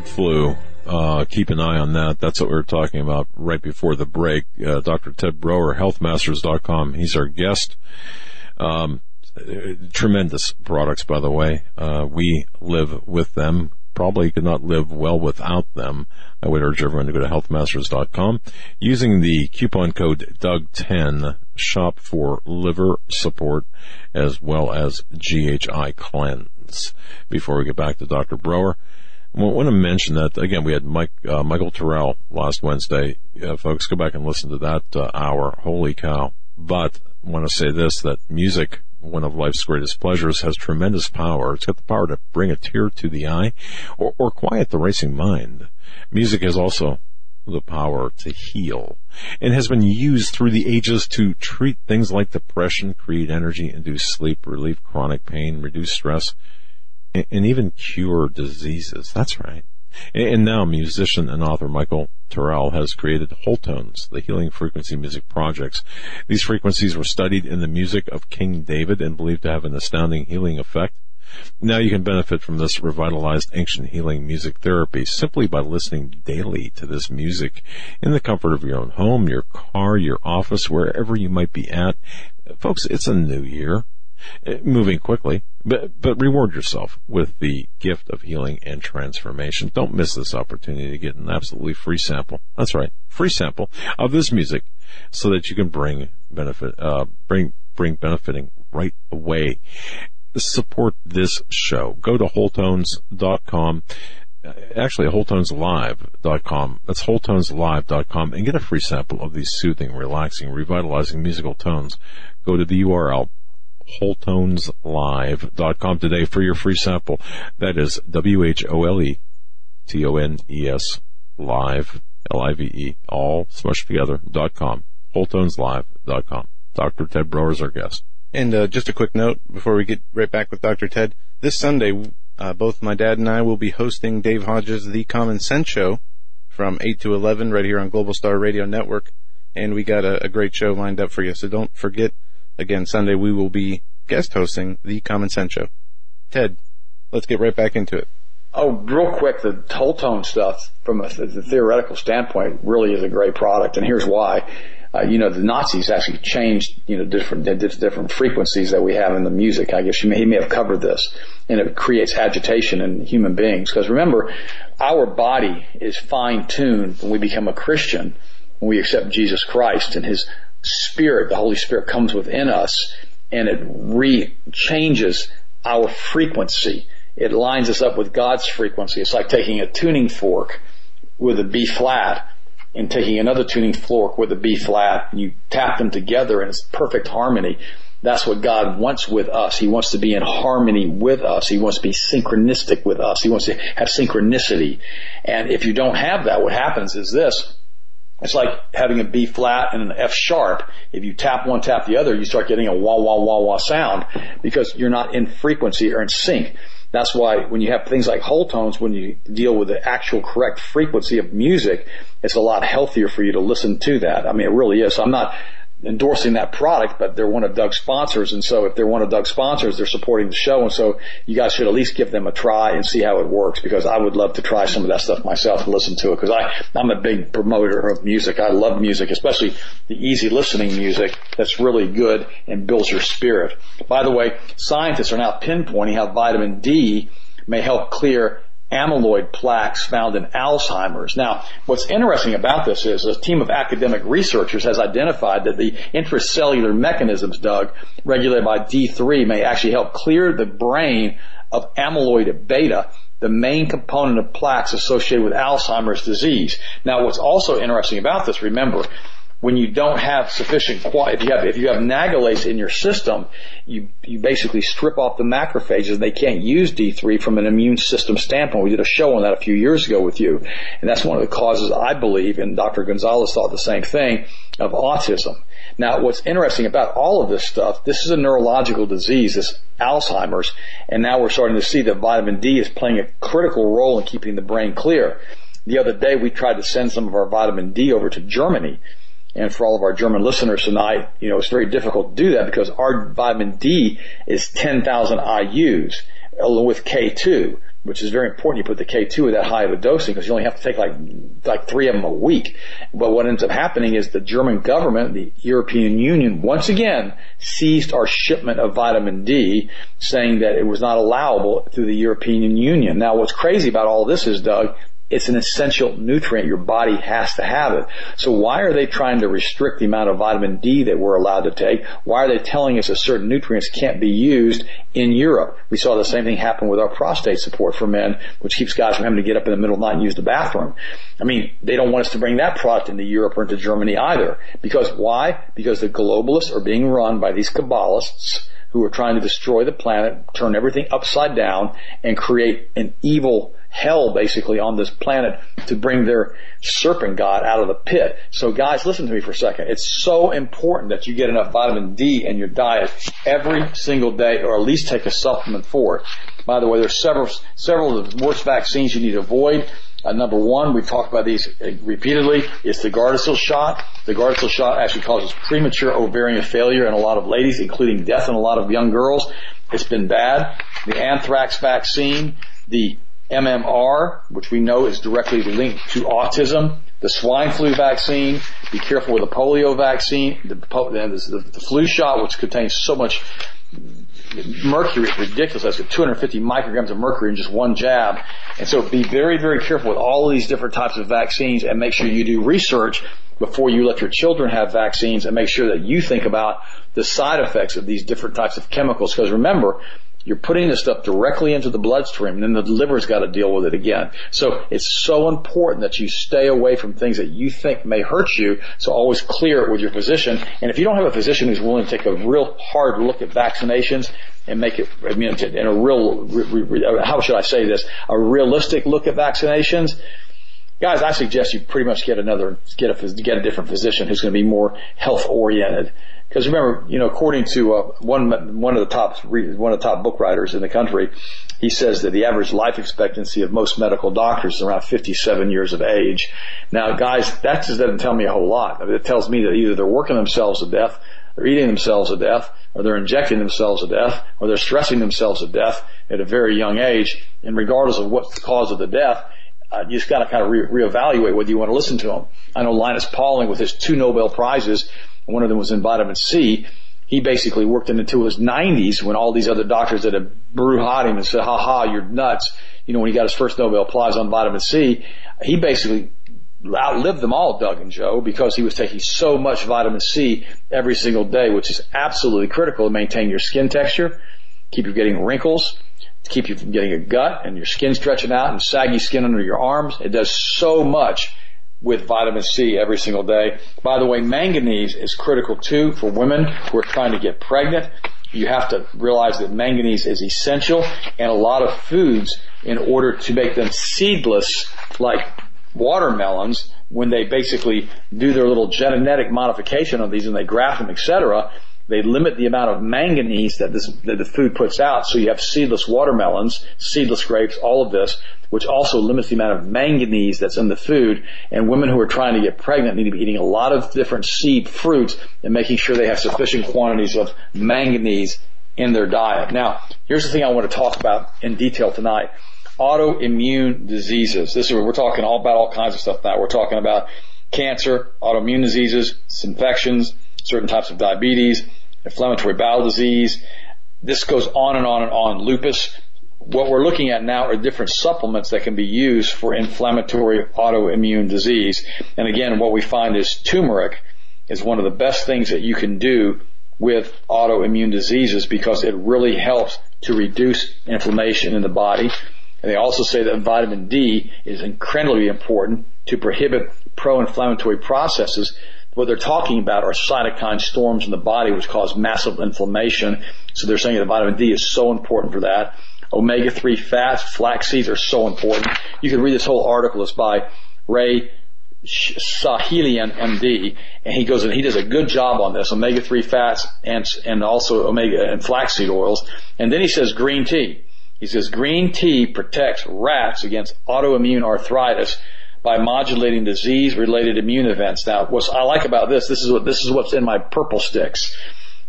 Bird flu, uh, keep an eye on that. That's what we were talking about right before the break. Uh, Dr. Ted Broer, healthmasters.com. He's our guest. Um, tremendous products, by the way. Uh, we live with them. Probably could not live well without them. I would urge everyone to go to healthmasters.com using the coupon code Doug10 shop for liver support as well as GHI cleanse. Before we get back to Dr. Broer, I want to mention that again. We had Mike uh, Michael Tyrrell last Wednesday. Uh, folks, go back and listen to that uh, hour. Holy cow! But I want to say this: that music, one of life's greatest pleasures, has tremendous power. It's got the power to bring a tear to the eye, or, or quiet the racing mind. Music has also the power to heal and has been used through the ages to treat things like depression, create energy, induce sleep, relieve chronic pain, reduce stress and even cure diseases. That's right. And now musician and author Michael Tyrrell has created Whole Tones, the healing frequency music projects. These frequencies were studied in the music of King David and believed to have an astounding healing effect. Now you can benefit from this revitalized ancient healing music therapy simply by listening daily to this music in the comfort of your own home, your car, your office, wherever you might be at. Folks, it's a new year. Uh, moving quickly, but, but reward yourself with the gift of healing and transformation. Don't miss this opportunity to get an absolutely free sample. That's right. Free sample of this music so that you can bring benefit, uh, bring, bring benefiting right away. Support this show. Go to wholetones.com uh, actually wholetoneslive.com. That's wholetoneslive.com and get a free sample of these soothing, relaxing, revitalizing musical tones. Go to the URL wholetoneslive.com today for your free sample. That is W-H-O-L-E-T-O-N-E-S live, L-I-V-E, all smushed together, dot com, wholetoneslive.com. Dr. Ted Broer is our guest. And uh, just a quick note before we get right back with Dr. Ted. This Sunday, uh, both my dad and I will be hosting Dave Hodges' The Common Sense Show from 8 to 11 right here on Global Star Radio Network. And we got a, a great show lined up for you. So don't forget, again, Sunday we will be guest hosting The Common Sense Show. Ted, let's get right back into it. Oh, real quick, the whole tone stuff from a, the theoretical standpoint really is a great product, and here's why. Uh, you know, the Nazis actually changed, you know, different, different frequencies that we have in the music. I guess may, he may have covered this, and it creates agitation in human beings. Because remember, our body is fine tuned when we become a Christian, when we accept Jesus Christ and His Spirit, the Holy Spirit comes within us, and it re changes our frequency. It lines us up with God's frequency. It's like taking a tuning fork with a B flat and taking another tuning fork with a B flat and you tap them together and it's perfect harmony. That's what God wants with us. He wants to be in harmony with us. He wants to be synchronistic with us. He wants to have synchronicity. And if you don't have that, what happens is this. It's like having a B flat and an F sharp. If you tap one, tap the other, you start getting a wah, wah, wah, wah sound because you're not in frequency or in sync. That's why when you have things like whole tones, when you deal with the actual correct frequency of music, it's a lot healthier for you to listen to that. I mean, it really is. I'm not endorsing that product, but they're one of Doug's sponsors. And so if they're one of Doug's sponsors, they're supporting the show. And so you guys should at least give them a try and see how it works because I would love to try some of that stuff myself and listen to it because I, I'm a big promoter of music. I love music, especially the easy listening music that's really good and builds your spirit. By the way, scientists are now pinpointing how vitamin D may help clear amyloid plaques found in Alzheimer's. Now, what's interesting about this is a team of academic researchers has identified that the intracellular mechanisms, Doug, regulated by D3 may actually help clear the brain of amyloid beta, the main component of plaques associated with Alzheimer's disease. Now, what's also interesting about this, remember, when you don't have sufficient if you have if you have nagalase in your system, you you basically strip off the macrophages. And they can't use D3 from an immune system standpoint. We did a show on that a few years ago with you, and that's one of the causes I believe, and Dr. Gonzalez thought the same thing of autism. Now, what's interesting about all of this stuff, this is a neurological disease, this Alzheimer's, and now we're starting to see that vitamin D is playing a critical role in keeping the brain clear. The other day we tried to send some of our vitamin D over to Germany and for all of our German listeners tonight, you know, it's very difficult to do that because our vitamin D is 10,000 IUs along with K2, which is very important. You put the K2 at that high of a dosing because you only have to take like, like three of them a week. But what ends up happening is the German government, the European Union, once again seized our shipment of vitamin D, saying that it was not allowable through the European Union. Now what's crazy about all this is, Doug, it's an essential nutrient. Your body has to have it. So why are they trying to restrict the amount of vitamin D that we're allowed to take? Why are they telling us that certain nutrients can't be used in Europe? We saw the same thing happen with our prostate support for men, which keeps guys from having to get up in the middle of the night and use the bathroom. I mean, they don't want us to bring that product into Europe or into Germany either. Because why? Because the globalists are being run by these Kabbalists who are trying to destroy the planet, turn everything upside down, and create an evil hell basically on this planet to bring their serpent god out of the pit. So guys, listen to me for a second. It's so important that you get enough vitamin D in your diet every single day or at least take a supplement for it. By the way, there's several, several of the worst vaccines you need to avoid. Uh, number one, we've talked about these uh, repeatedly, It's the Gardasil shot. The Gardasil shot actually causes premature ovarian failure in a lot of ladies, including death in a lot of young girls. It's been bad. The anthrax vaccine, the MMR, which we know is directly linked to autism, the swine flu vaccine, be careful with the polio vaccine, the, the, the flu shot, which contains so much mercury is ridiculous. That's got 250 micrograms of mercury in just one jab. And so be very, very careful with all of these different types of vaccines and make sure you do research before you let your children have vaccines and make sure that you think about the side effects of these different types of chemicals. Because remember, you're putting this stuff directly into the bloodstream and then the liver's got to deal with it again. So it's so important that you stay away from things that you think may hurt you. So always clear it with your physician. And if you don't have a physician who's willing to take a real hard look at vaccinations and make it, I mean, in a real, how should I say this? A realistic look at vaccinations, guys, I suggest you pretty much get another, get a, get a different physician who's going to be more health oriented. Because remember, you know, according to uh, one one of the top one of the top book writers in the country, he says that the average life expectancy of most medical doctors is around 57 years of age. Now, guys, that just doesn't tell me a whole lot. I mean, it tells me that either they're working themselves to death, they're eating themselves to death, or they're injecting themselves to death, or they're stressing themselves to death at a very young age. And regardless of what's the cause of the death, uh, you just got to kind of re- reevaluate whether you want to listen to them. I know Linus Pauling with his two Nobel prizes one of them was in vitamin C. He basically worked into his 90s when all these other doctors that had bruhat him and said, ha ha, you're nuts. You know, when he got his first Nobel Prize on vitamin C, he basically outlived them all, Doug and Joe, because he was taking so much vitamin C every single day, which is absolutely critical to maintain your skin texture, keep you getting wrinkles, keep you from getting a gut and your skin stretching out and saggy skin under your arms. It does so much with vitamin C every single day. By the way, manganese is critical too for women who are trying to get pregnant. You have to realize that manganese is essential and a lot of foods in order to make them seedless like watermelons when they basically do their little genetic modification of these and they graft them, etc. They limit the amount of manganese that this that the food puts out. So you have seedless watermelons, seedless grapes, all of this, which also limits the amount of manganese that's in the food. And women who are trying to get pregnant need to be eating a lot of different seed fruits and making sure they have sufficient quantities of manganese in their diet. Now, here's the thing I want to talk about in detail tonight. Autoimmune diseases. This is we're talking all about all kinds of stuff now. We're talking about cancer, autoimmune diseases, infections, certain types of diabetes, inflammatory bowel disease. This goes on and on and on. Lupus. What we're looking at now are different supplements that can be used for inflammatory autoimmune disease. And again, what we find is turmeric is one of the best things that you can do with autoimmune diseases because it really helps to reduce inflammation in the body. And they also say that vitamin D is incredibly important to prohibit pro-inflammatory processes what they're talking about are cytokine storms in the body which cause massive inflammation. So they're saying that vitamin D is so important for that. Omega-3 fats, flax seeds are so important. You can read this whole article. It's by Ray Sahelian, MD, and he goes and he does a good job on this, omega-3 fats and, and also omega and flaxseed oils. And then he says green tea. He says green tea protects rats against autoimmune arthritis by modulating disease-related immune events. Now, what I like about this, this is what this is what's in my purple sticks.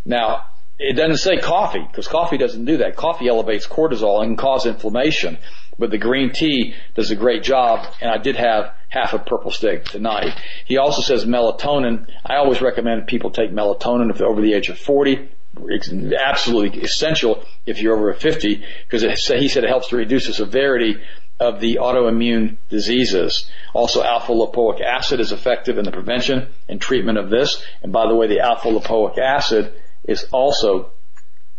Now, it doesn't say coffee because coffee doesn't do that. Coffee elevates cortisol and can cause inflammation, but the green tea does a great job. And I did have half a purple stick tonight. He also says melatonin. I always recommend people take melatonin if they're over the age of 40. It's absolutely essential if you're over 50 because he said it helps to reduce the severity of the autoimmune diseases. Also, alpha lipoic acid is effective in the prevention and treatment of this. And by the way, the alpha lipoic acid is also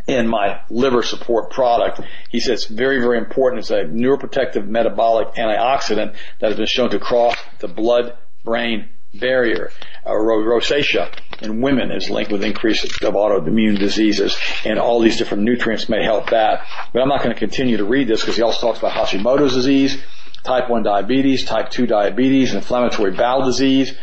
in my liver support product. He says it's very, very important. It's a neuroprotective metabolic antioxidant that has been shown to cross the blood-brain barrier. Uh, rosacea in women is linked with increase of autoimmune diseases, and all these different nutrients may help that. But I'm not going to continue to read this because he also talks about Hashimoto's disease, type 1 diabetes, type 2 diabetes, inflammatory bowel disease,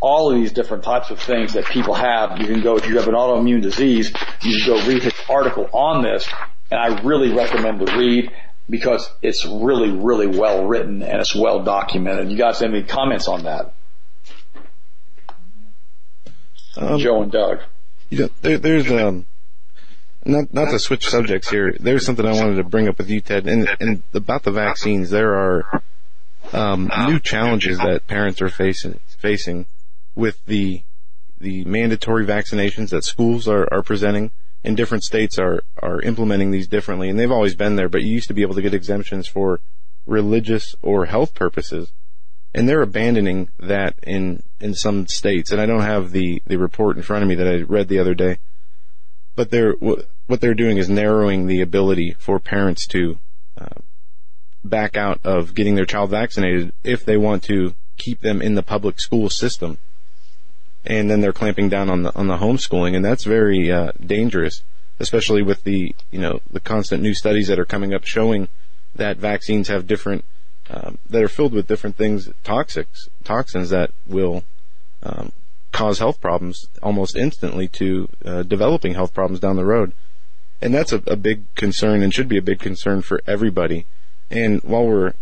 all of these different types of things that people have. You can go, if you have an autoimmune disease, you can go read his article on this, and I really recommend to read because it's really, really well written and it's well documented. You guys have any comments on that? Um, Joe and Doug. You know, there, there's um, not not to switch subjects here. There's something I wanted to bring up with you, Ted, and and about the vaccines. There are um, new challenges that parents are facing facing with the the mandatory vaccinations that schools are, are presenting. And different states are are implementing these differently, and they've always been there. But you used to be able to get exemptions for religious or health purposes and they're abandoning that in in some states. And I don't have the the report in front of me that I read the other day, but they're what they're doing is narrowing the ability for parents to uh, back out of getting their child vaccinated if they want to keep them in the public school system. And then they're clamping down on the on the homeschooling, and that's very uh, dangerous, especially with the you know the constant new studies that are coming up showing that vaccines have different um, that are filled with different things, toxics, toxins that will um, cause health problems almost instantly to uh, developing health problems down the road. And that's a, a, big concern and should be a big concern for everybody. And while we're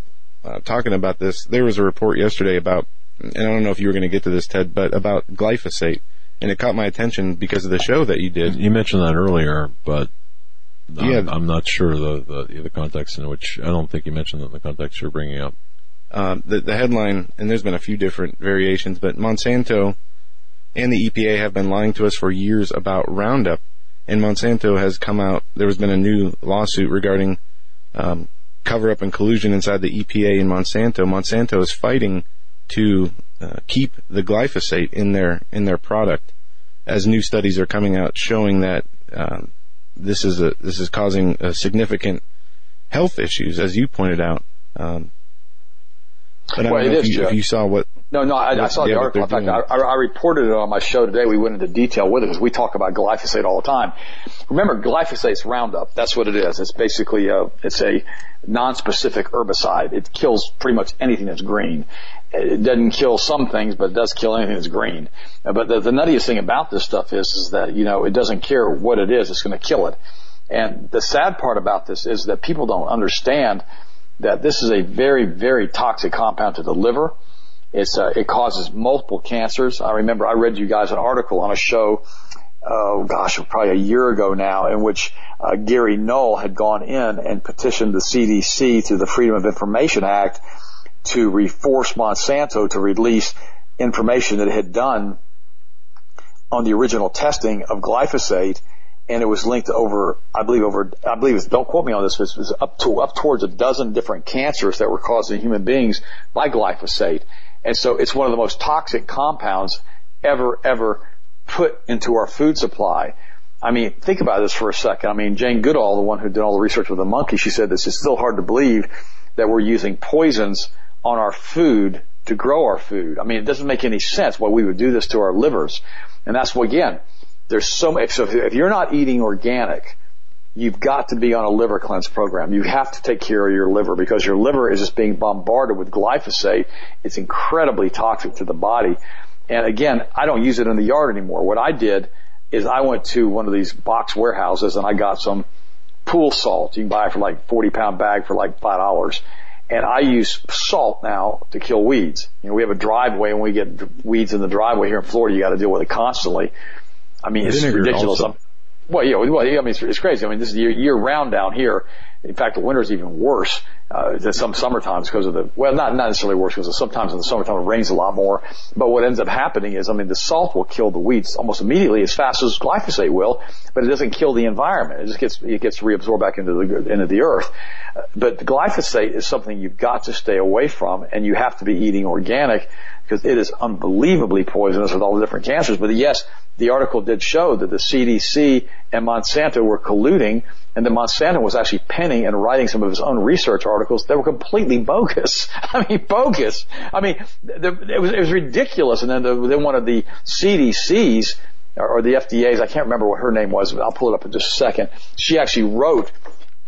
uh, talking about this, there was a report yesterday about, and I don't know if you were going to get to this, Ted, but about glyphosate. And it caught my attention because of the show that you did. You mentioned that earlier, but yeah, I'm not sure the, the, the context in which I don't think you mentioned that in the context you're bringing up. Um, the the headline, and there's been a few different variations, but Monsanto and the EPA have been lying to us for years about Roundup, and Monsanto has come out. There has been a new lawsuit regarding um, cover up and collusion inside the EPA and Monsanto. Monsanto is fighting to uh, keep the glyphosate in their in their product, as new studies are coming out showing that um, this is a this is causing significant health issues, as you pointed out. Um, but I don't know if you, if you, saw what No, no, I, I saw the Yeah, what article. In fact, I. I reported it on my show today. We went into detail with it because we talk about glyphosate all the time. Remember, glyphosate's Roundup. That's what it is. It's basically a, it's a non-specific herbicide. It kills pretty much anything that's green. It doesn't kill some things, but it does kill anything that's green. But the, the nuttiest thing about this stuff is, is that, you know, it doesn't care what it is. It's going to kill it. And the sad part about this is that people don't understand that this is a very, very toxic compound to the liver. It's, uh, it causes multiple cancers. I remember I read you guys an article on a show, oh gosh, probably a year ago now, in which uh, Gary Knoll had gone in and petitioned the CDC through the Freedom of Information Act to reforce Monsanto to release information that it had done on the original testing of glyphosate and it was linked over, I believe over, I believe it's, don't quote me on this, but it was up to, up towards a dozen different cancers that were caused in human beings by glyphosate. And so it's one of the most toxic compounds ever, ever put into our food supply. I mean, think about this for a second. I mean, Jane Goodall, the one who did all the research with the monkey, she said this is still hard to believe that we're using poisons on our food to grow our food. I mean, it doesn't make any sense why we would do this to our livers. And that's what, again, there's so much, so if you're not eating organic, you've got to be on a liver cleanse program. You have to take care of your liver because your liver is just being bombarded with glyphosate. It's incredibly toxic to the body. And again, I don't use it in the yard anymore. What I did is I went to one of these box warehouses and I got some pool salt. You can buy it for like 40 pound bag for like $5. And I use salt now to kill weeds. You know, we have a driveway and we get weeds in the driveway here in Florida. You got to deal with it constantly. I mean, it's ridiculous. also. Well, yeah, well, I mean, it's, crazy. I mean, this is year, year round down here. In fact, the winter is even worse uh, than some summer times because of the well, not not necessarily worse because sometimes in the summertime it rains a lot more. But what ends up happening is, I mean, the salt will kill the weeds almost immediately as fast as glyphosate will, but it doesn't kill the environment. It just gets it gets reabsorbed back into the into the earth. But glyphosate is something you've got to stay away from, and you have to be eating organic because it is unbelievably poisonous with all the different cancers. But yes, the article did show that the CDC and Monsanto were colluding and that Monsanto was actually penning and writing some of his own research articles that were completely bogus. [LAUGHS] I mean, bogus. I mean, it was, it was ridiculous. And then, the, then one of the CDCs or the FDA's, I can't remember what her name was, but I'll pull it up in just a second. She actually wrote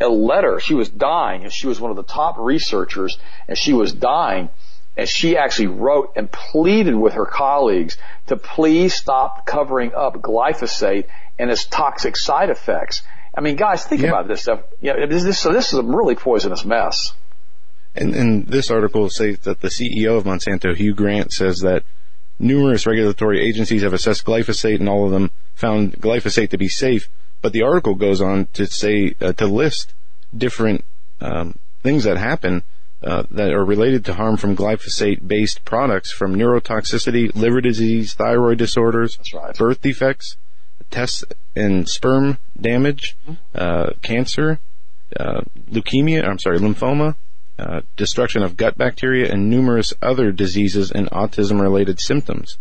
a letter. She was dying and she was one of the top researchers and she was dying and she actually wrote and pleaded with her colleagues to please stop covering up glyphosate and its toxic side effects. I mean, guys, think Yeah. about this stuff. Know, this, this, so this is a really poisonous mess. And, and this article says that the CEO of Monsanto, Hugh Grant, says that numerous regulatory agencies have assessed glyphosate and all of them found glyphosate to be safe. But the article goes on to say, uh, to list different um, things that happen uh, that are related to harm from glyphosate-based products from neurotoxicity, liver disease, thyroid disorders, right. birth defects, test and sperm damage, uh, cancer, uh, leukemia, I'm sorry, lymphoma, uh, destruction of gut bacteria, and numerous other diseases and autism-related symptoms.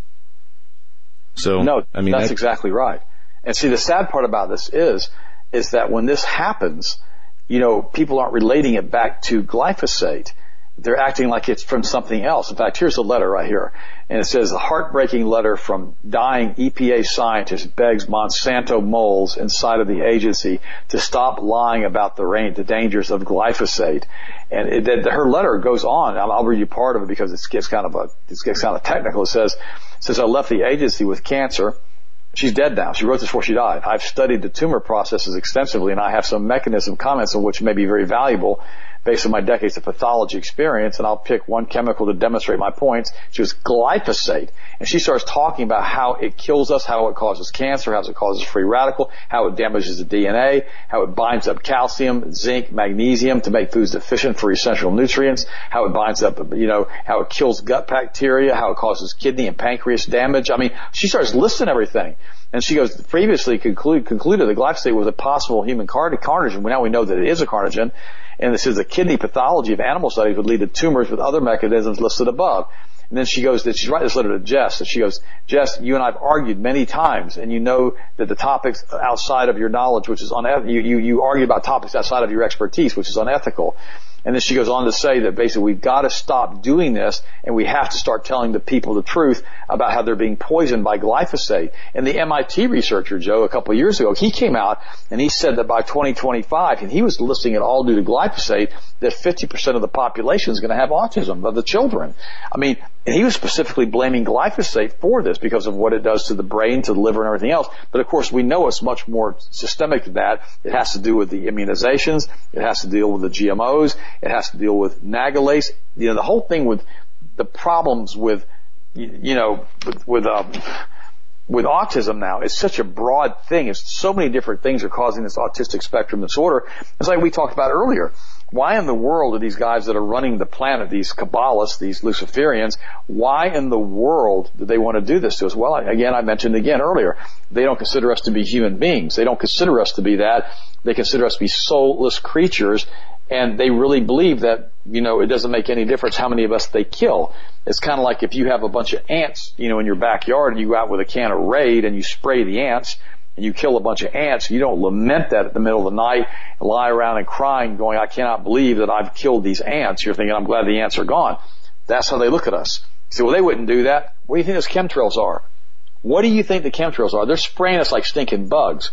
So, No, I mean, that's that- exactly right. And see, the sad part about this is, is that when this happens, you know, people aren't relating it back to glyphosate. They're acting like it's from something else. In fact, here's a letter right here. And it says, a heartbreaking letter from dying EPA scientist begs Monsanto moles inside of the agency to stop lying about the, rain, the dangers of glyphosate. And it, her letter goes on. I'll, read you part of it because it gets kind of a, it gets kind of technical. It says, says, I left the agency with cancer. She's dead now. She wrote this before she died. I've studied the tumor processes extensively and I have some mechanism comments on which may be very valuable based on my decades of pathology experience and I'll pick one chemical to demonstrate my points. She was glyphosate. And she starts talking about how it kills us, how it causes cancer, how it causes free radical, how it damages the DNA, how it binds up calcium, zinc, magnesium to make foods deficient for essential nutrients, how it binds up, you know, how it kills gut bacteria, how it causes kidney and pancreas damage. I mean, she starts listing everything. And she goes, previously conclude, concluded that glyphosate was a possible human car- carcinogen. Now we know that it is a carcinogen. And this is the kidney pathology of animal studies would lead to tumors with other mechanisms listed above. And then she goes, that she's writing this letter to Jess, and she goes, Jess, you and I've argued many times, and you know that the topics outside of your knowledge, which is unethical, you, you, you argue about topics outside of your expertise, which is unethical. And then she goes on to say that basically we've got to stop doing this and we have to start telling the people the truth about how they're being poisoned by glyphosate. And the MIT researcher, Joe, a couple of years ago, he came out and he said that by 2025, and he was listing it all due to glyphosate, that 50% of the population is going to have autism of the children. I mean, and he was specifically blaming glyphosate for this because of what it does to the brain, to the liver and everything else. But of course we know it's much more systemic than that. It has to do with the immunizations. It has to deal with the GMOs. It has to deal with nagalase. You know, the whole thing with the problems with, you know, with, with, um, with autism now is such a broad thing. It's so many different things are causing this autistic spectrum disorder. It's like we talked about earlier why in the world are these guys that are running the planet, these Kabbalists, these Luciferians, why in the world do they want to do this to us? Well, again, I mentioned again earlier, they don't consider us to be human beings. They don't consider us to be that. They consider us to be soulless creatures and they really believe that, you know, it doesn't make any difference how many of us they kill. It's kind of like if you have a bunch of ants, you know, in your backyard and you go out with a can of Raid and you spray the ants, and you kill a bunch of ants, you don't lament that at the middle of the night lie around and crying going, I cannot believe that I've killed these ants. You're thinking, I'm glad the ants are gone. That's how they look at us. You say, well, they wouldn't do that. What do you think those chemtrails are? What do you think the chemtrails are? They're spraying us like stinking bugs.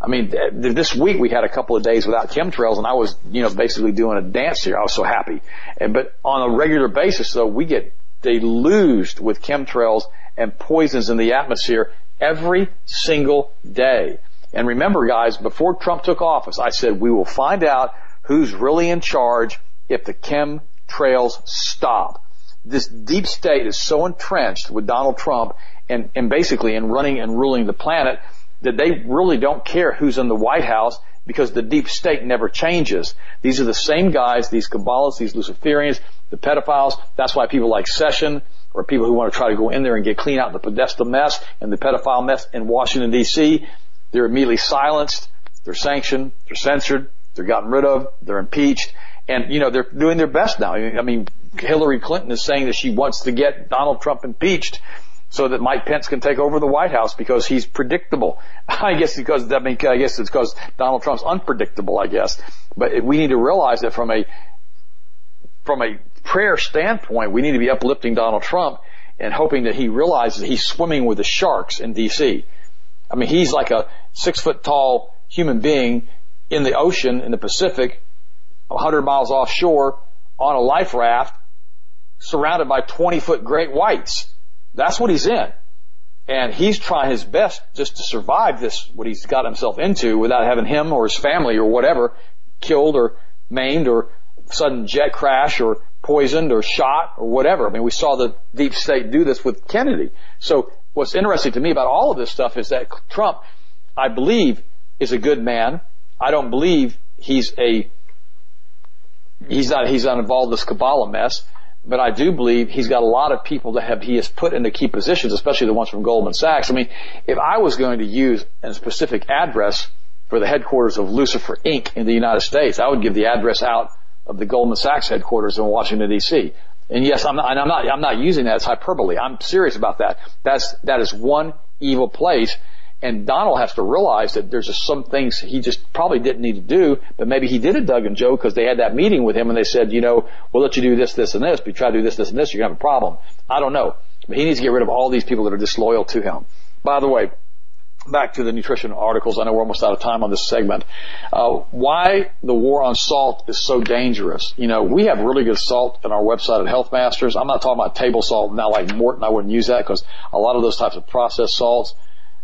I mean, this week we had a couple of days without chemtrails and I was, you know, basically doing a dance here. I was so happy. And, but on a regular basis though, we get deluged with chemtrails and poisons in the atmosphere every single day. And remember guys, before Trump took office, I said we will find out who's really in charge if the chem trails stop. This deep state is so entrenched with Donald Trump and, and basically in running and ruling the planet that they really don't care who's in the White House because the deep state never changes. These are the same guys, these Kabbalists, these Luciferians, the pedophiles. That's why people like Session or people who want to try to go in there and get clean out the Podesta mess and the pedophile mess in Washington DC, they're immediately silenced, they're sanctioned, they're censored, they're gotten rid of, they're impeached, and you know, they're doing their best now. I mean, Hillary Clinton is saying that she wants to get Donald Trump impeached so that Mike Pence can take over the White House because he's predictable. [LAUGHS] I guess because, I mean, I guess it's because Donald Trump's unpredictable, I guess. But we need to realize that from a, from a prayer standpoint, we need to be uplifting Donald Trump and hoping that he realizes he's swimming with the sharks in DC. I mean, he's like a six foot tall human being in the ocean in the Pacific, 100 miles offshore on a life raft surrounded by 20 foot great whites. That's what he's in. And he's trying his best just to survive this, what he's got himself into without having him or his family or whatever killed or maimed or sudden jet crash or poisoned or shot or whatever. I mean, we saw the deep state do this with Kennedy. So what's interesting to me about all of this stuff is that Trump, I believe, is a good man. I don't believe he's a, he's not, he's not involved in this Kabbalah mess, but I do believe he's got a lot of people that have, he has put into key positions, especially the ones from Goldman Sachs. I mean, if I was going to use a specific address for the headquarters of Lucifer Inc. in the United States, I would give the address out of the Goldman Sachs headquarters in Washington D.C. And yes, I'm not, I'm not, I'm not using that as hyperbole. I'm serious about that. That's, that is one evil place. And Donald has to realize that there's just some things he just probably didn't need to do, but maybe he did it, Doug and Joe, because they had that meeting with him and they said, you know, we'll let you do this, this, and this, but you try to do this, this, and this, you're gonna have a problem. I don't know. But he needs to get rid of all these people that are disloyal to him. By the way, back to the nutrition articles. I know we're almost out of time on this segment. Uh, why the war on salt is so dangerous. You know, we have really good salt on our website at Health Masters. I'm not talking about table salt now like Morton. I wouldn't use that because a lot of those types of processed salts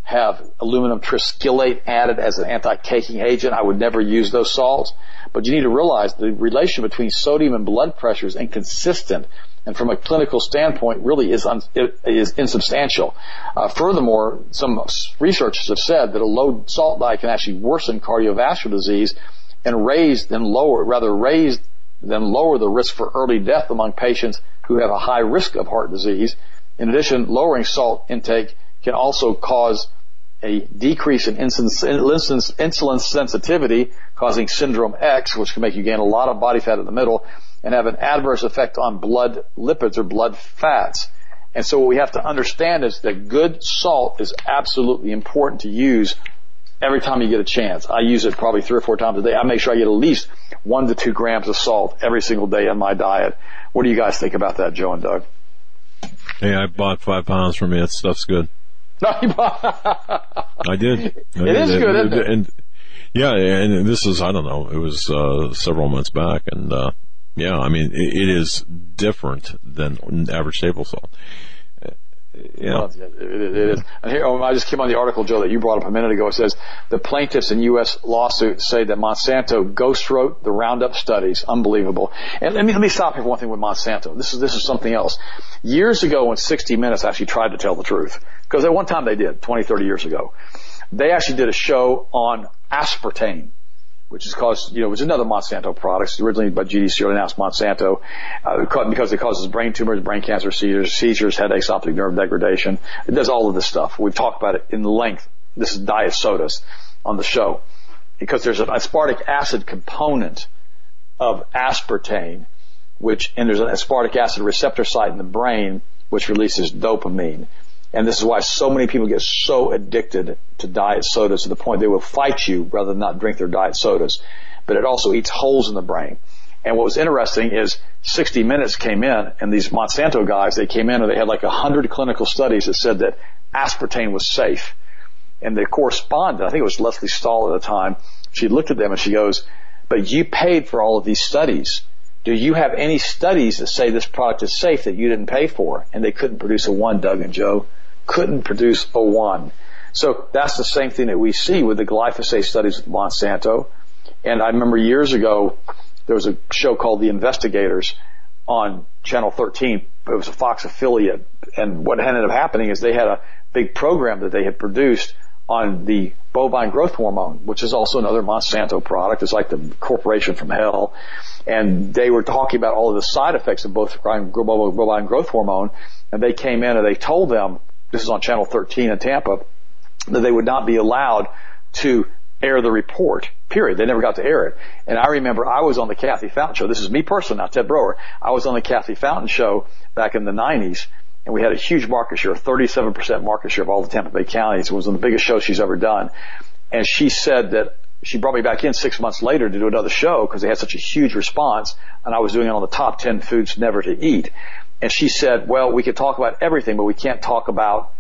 have aluminum triskylate added as an anti-caking agent. I would never use those salts. But you need to realize the relation between sodium and blood pressure is inconsistent and from a clinical standpoint really is, un, is insubstantial. Uh, furthermore, some researchers have said that a low salt diet can actually worsen cardiovascular disease and raise than lower, rather raise than lower the risk for early death among patients who have a high risk of heart disease. In addition, lowering salt intake can also cause a decrease in insulin, insulin sensitivity, causing syndrome X, which can make you gain a lot of body fat in the middle, and have an adverse effect on blood lipids or blood fats. And so what we have to understand is that good salt is absolutely important to use every time you get a chance. I use it probably three or four times a day. I make sure I get at least one to two grams of salt every single day in my diet. What do you guys think about that, Joe and Doug? Hey, I bought five pounds from you. That stuff's good. [LAUGHS] I did. I it did. is good, isn't it? And yeah, and this is I don't know. It was uh, several months back, and uh, yeah, I mean it, it is different than average table salt. Yeah. Well, it, it is. And here, oh, I just came on the article, Joe, that you brought up a minute ago. It says the plaintiffs in U.S. lawsuits say that Monsanto ghost wrote the Roundup studies. Unbelievable. And let me, let me stop here for one thing with Monsanto. This is, this is something else. Years ago when 60 Minutes actually tried to tell the truth, because at one time they did, 20, 30 years ago, they actually did a show on aspartame which is caused, you know, which is another Monsanto product. It's originally by GD Searle, now Monsanto, uh, because it causes brain tumors, brain cancer, seizures, seizures, headaches, optic nerve degradation. It does all of this stuff. We've talked about it in length. This is diet sodas on the show. Because there's an aspartic acid component of aspartame, which, and there's an aspartic acid receptor site in the brain, which releases dopamine. And this is why so many people get so addicted to diet sodas to the point they will fight you rather than not drink their diet sodas. But it also eats holes in the brain. And what was interesting is 60 Minutes came in and these Monsanto guys, they came in and they had like 100 clinical studies that said that aspartame was safe. And the correspondent, I think it was Lesley Stahl at the time, she looked at them and she goes, but you paid for all of these studies. Do you have any studies that say this product is safe that you didn't pay for? And they couldn't produce a one, Doug and Joe couldn't produce a one. So that's the same thing that we see with the glyphosate studies with Monsanto. And I remember years ago, there was a show called The Investigators on Channel 13. It was a Fox affiliate. And what ended up happening is they had a big program that they had produced on the bovine growth hormone, which is also another Monsanto product. It's like the corporation from hell. And they were talking about all of the side effects of both bovine growth hormone. And they came in and they told them this is on Channel 13 in Tampa, that they would not be allowed to air the report. Period. They never got to air it. And I remember I was on the Kathy Fountain show. This is me personally, not Ted Broer. I was on the Kathy Fountain show back in the 90s and we had a huge market share, 37% market share of all the Tampa Bay counties. It was one of the biggest shows she's ever done. And she said that she brought me back in six months later to do another show because they had such a huge response and I was doing it on the top 10 foods never to eat. And she said, well, we could talk about everything, but we can't talk about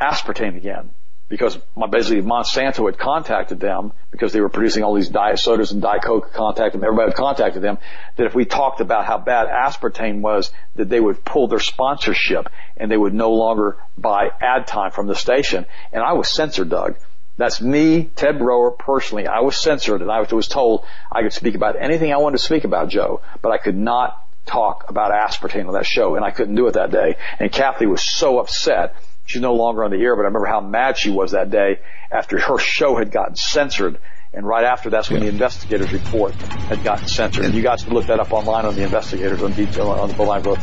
aspartame again. Because basically Monsanto had contacted them because they were producing all these diet sodas and Diet Coke contacted them. Everybody had contacted them that if we talked about how bad aspartame was, that they would pull their sponsorship and they would no longer buy ad time from the station. And I was censored, Doug. That's me, Ted Broer, personally. I was censored and I was told I could speak about anything I wanted to speak about, Joe, but I could not talk about aspartame on that show, and I couldn't do it that day. And Kathy was so upset. She's no longer on the air, but I remember how mad she was that day after her show had gotten censored. And right after that's when the investigators report had gotten censored. And you guys can look that up online on the investigators on detail on the bovine growth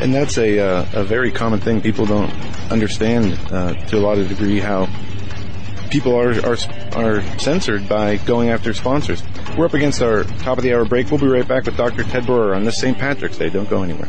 And that's a uh, a very common thing. People don't understand uh, to a lot of degree how people are, are are censored by going after sponsors. We're up against our top of the hour break. We'll be right back with Dr. Ted Broer on this St. Patrick's Day. Don't go anywhere.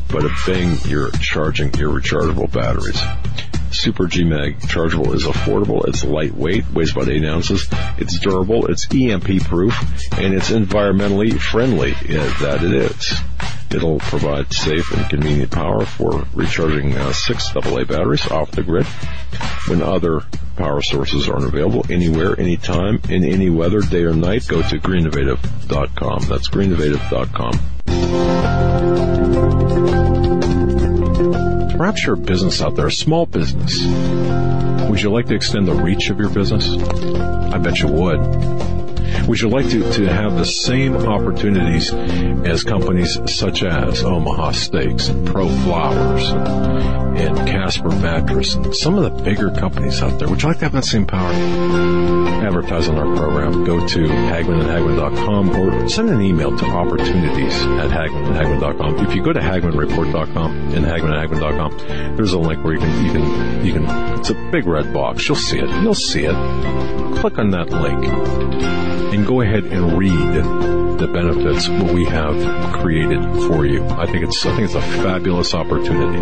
but a bang, you're charging your rechargeable batteries. Super GMAG chargeable is affordable, it's lightweight, weighs about 8 ounces, it's durable, it's EMP proof, and it's environmentally friendly, yeah, that it is. It'll provide safe and convenient power for recharging uh, six AA batteries off the grid when other power sources aren't available anywhere, anytime, in any weather, day or night. Go to greenovative.com. That's greenovative.com. perhaps you're a business out there, a small business. Would you like to extend the reach of your business? I bet you would. Would you like to, to have the same opportunities as companies such as Omaha Steaks and Pro Flowers and Casper Mattress and some of the bigger companies out there? Would you like to have that same power? Advertise on our program. Go to hagmannandhagmann.com or send an email to opportunities at hagmannandhagmann.com. If you go to hagmannreport.com and hagmannandhagmann.com, there's a link where you can, you can, you can, it's a big red box. You'll see it. You'll see it. Click on that link and go ahead and read the benefits what we have created for you. I think it's I think it's a fabulous opportunity.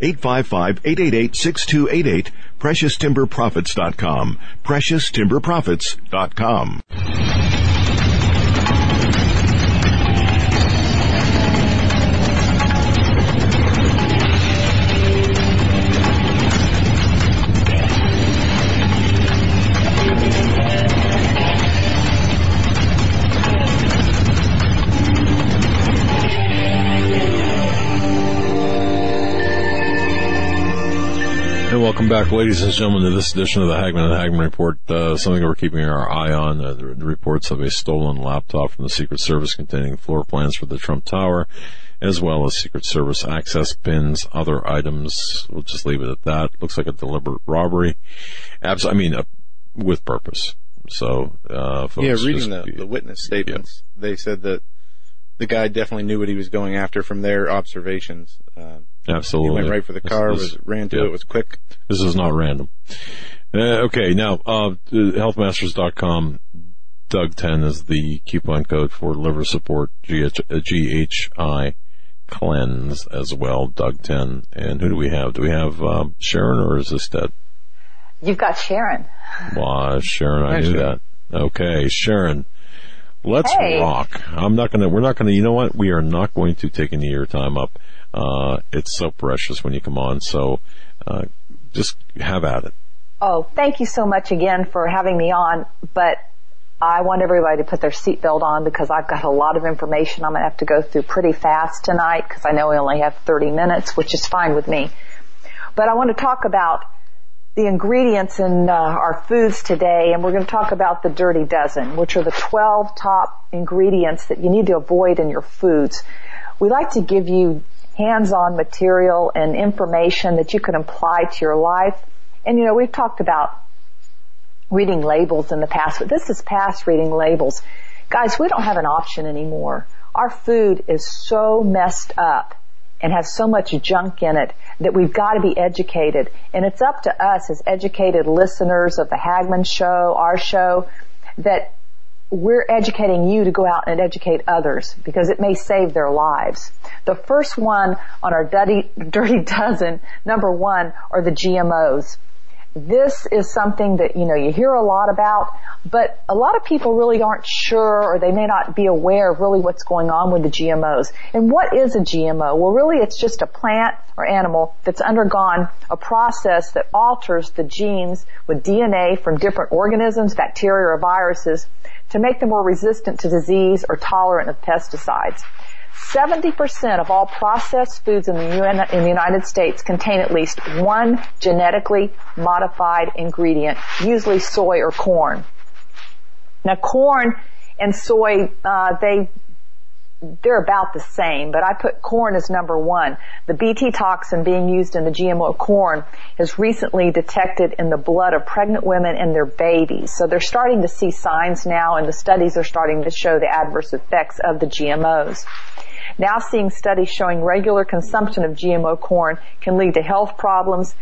855-888-6288 PreciousTimberProfits.com. PreciousTimberProfits.com. welcome back, ladies and gentlemen, to this edition of the Hagmann and Hagmann Report. Uh, something we're keeping our eye on: uh, the, the, reports of a stolen laptop from the Secret Service containing floor plans for the Trump Tower, as well as Secret Service access pins, other items. We'll just leave it at that. Looks like a deliberate robbery. Abs- I mean, uh, with purpose. So, uh, yeah, reading the, the, witness statements, yeah. they said that the guy definitely knew what he was going after from their observations. Uh, Absolutely. He went right for the car, this, was ran to yeah. it, was quick. This is not random. Uh, okay, now, uh, healthmasters.com, Doug 10 is the coupon code for liver support, GH, uh, GHI cleanse as well, Doug 10. And who do we have? Do we have, um, Sharon or is this dead? You've got Sharon. Wow, Sharon, I knew Sharon. that. Okay, Sharon. Let's hey. rock. I'm not gonna, we're not gonna, you know what? We are not going to take any of your time up. Uh, it's so precious when you come on. So, uh, just have at it. Oh, thank you so much again for having me on. But I want everybody to put their seatbelt on because I've got a lot of information I'm going to have to go through pretty fast tonight because I know we only have 30 minutes, which is fine with me. But I want to talk about the ingredients in uh, our foods today, and we're going to talk about the dirty dozen, which are the 12 top ingredients that you need to avoid in your foods. We like to give you hands-on material and information that you can apply to your life. And you know, we've talked about reading labels in the past, but this is past reading labels. Guys, we don't have an option anymore. Our food is so messed up and has so much junk in it that we've got to be educated. And it's up to us as educated listeners of the Hagmann show, our show, that we're educating you to go out and educate others because it may save their lives. The first one on our dirty, [LAUGHS] dirty dozen, number one, are the GMOs. This is something that, you know, you hear a lot about, but a lot of people really aren't sure or they may not be aware of really what's going on with the GMOs. And what is a GMO? Well, really it's just a plant or animal that's undergone a process that alters the genes with DNA from different organisms, bacteria or viruses to make them more resistant to disease or tolerant of pesticides. 70% of all processed foods in the, UN, in the United States contain at least one genetically modified ingredient, usually soy or corn. Now corn and soy, uh, they they're about the same, but I put corn as number one. The Bt toxin being used in the GMO corn is recently detected in the blood of pregnant women and their babies. So they're starting to see signs now and the studies are starting to show the adverse effects of the GMOs. Now seeing studies showing regular consumption of GMO corn can lead to health problems,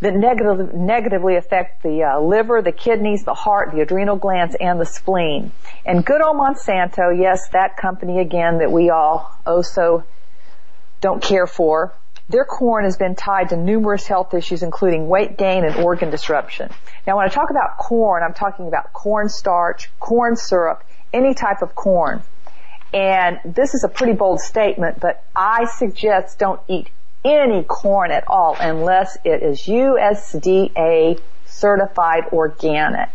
that negative, negatively affect the uh, liver, the kidneys, the heart, the adrenal glands, and the spleen. And good old Monsanto, yes, that company again that we all also don't care for, their corn has been tied to numerous health issues including weight gain and organ disruption. Now when I talk about corn, I'm talking about corn starch, corn syrup, any type of corn. And this is a pretty bold statement, but I suggest don't eat any corn at all unless it is USDA certified organic.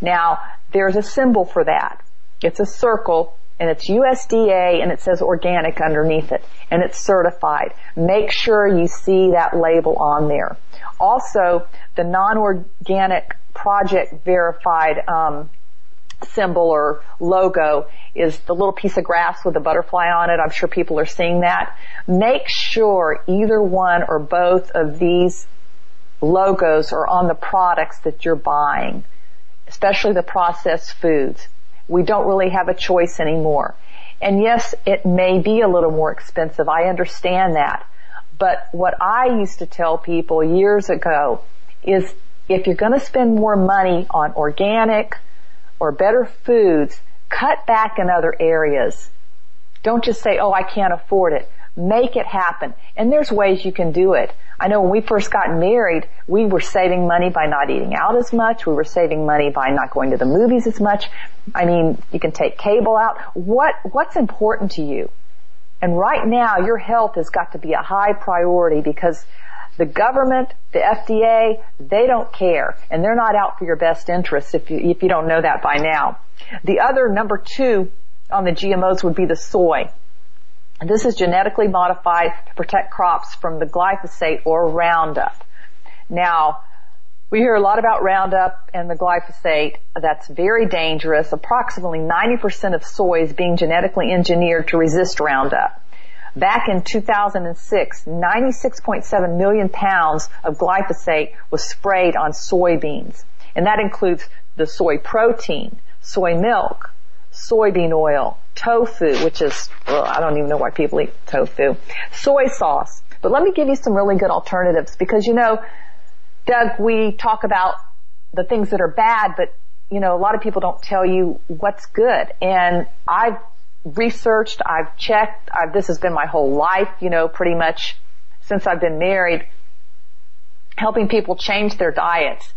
Now, there's a symbol for that. It's a circle and it's USDA and it says organic underneath it and it's certified. Make sure you see that label on there. Also, the non-organic project verified um, symbol or logo is the little piece of grass with a butterfly on it. I'm sure people are seeing that. Make sure either one or both of these logos are on the products that you're buying, especially the processed foods. We don't really have a choice anymore. And yes, it may be a little more expensive. I understand that. But what I used to tell people years ago is if you're going to spend more money on organic, or better foods, cut back in other areas. Don't just say, oh, I can't afford it. Make it happen. And there's ways you can do it. I know when we first got married, we were saving money by not eating out as much. We were saving money by not going to the movies as much. I mean, you can take cable out. What, what's important to you? And right now, your health has got to be a high priority because the government, the FDA, they don't care, and they're not out for your best interests if you, if you don't know that by now. The other number two on the GMOs would be the soy. This is genetically modified to protect crops from the glyphosate or Roundup. Now, we hear a lot about Roundup and the glyphosate. That's very dangerous. Approximately 90% of soy is being genetically engineered to resist Roundup. Back in 2006, 96.7 million pounds of glyphosate was sprayed on soybeans. And that includes the soy protein, soy milk, soybean oil, tofu, which is, well, I don't even know why people eat tofu, soy sauce. But let me give you some really good alternatives because you know, Doug, we talk about the things that are bad, but you know, a lot of people don't tell you what's good. And I've researched, I've checked, I've, this has been my whole life, you know, pretty much since I've been married, helping people change their diets.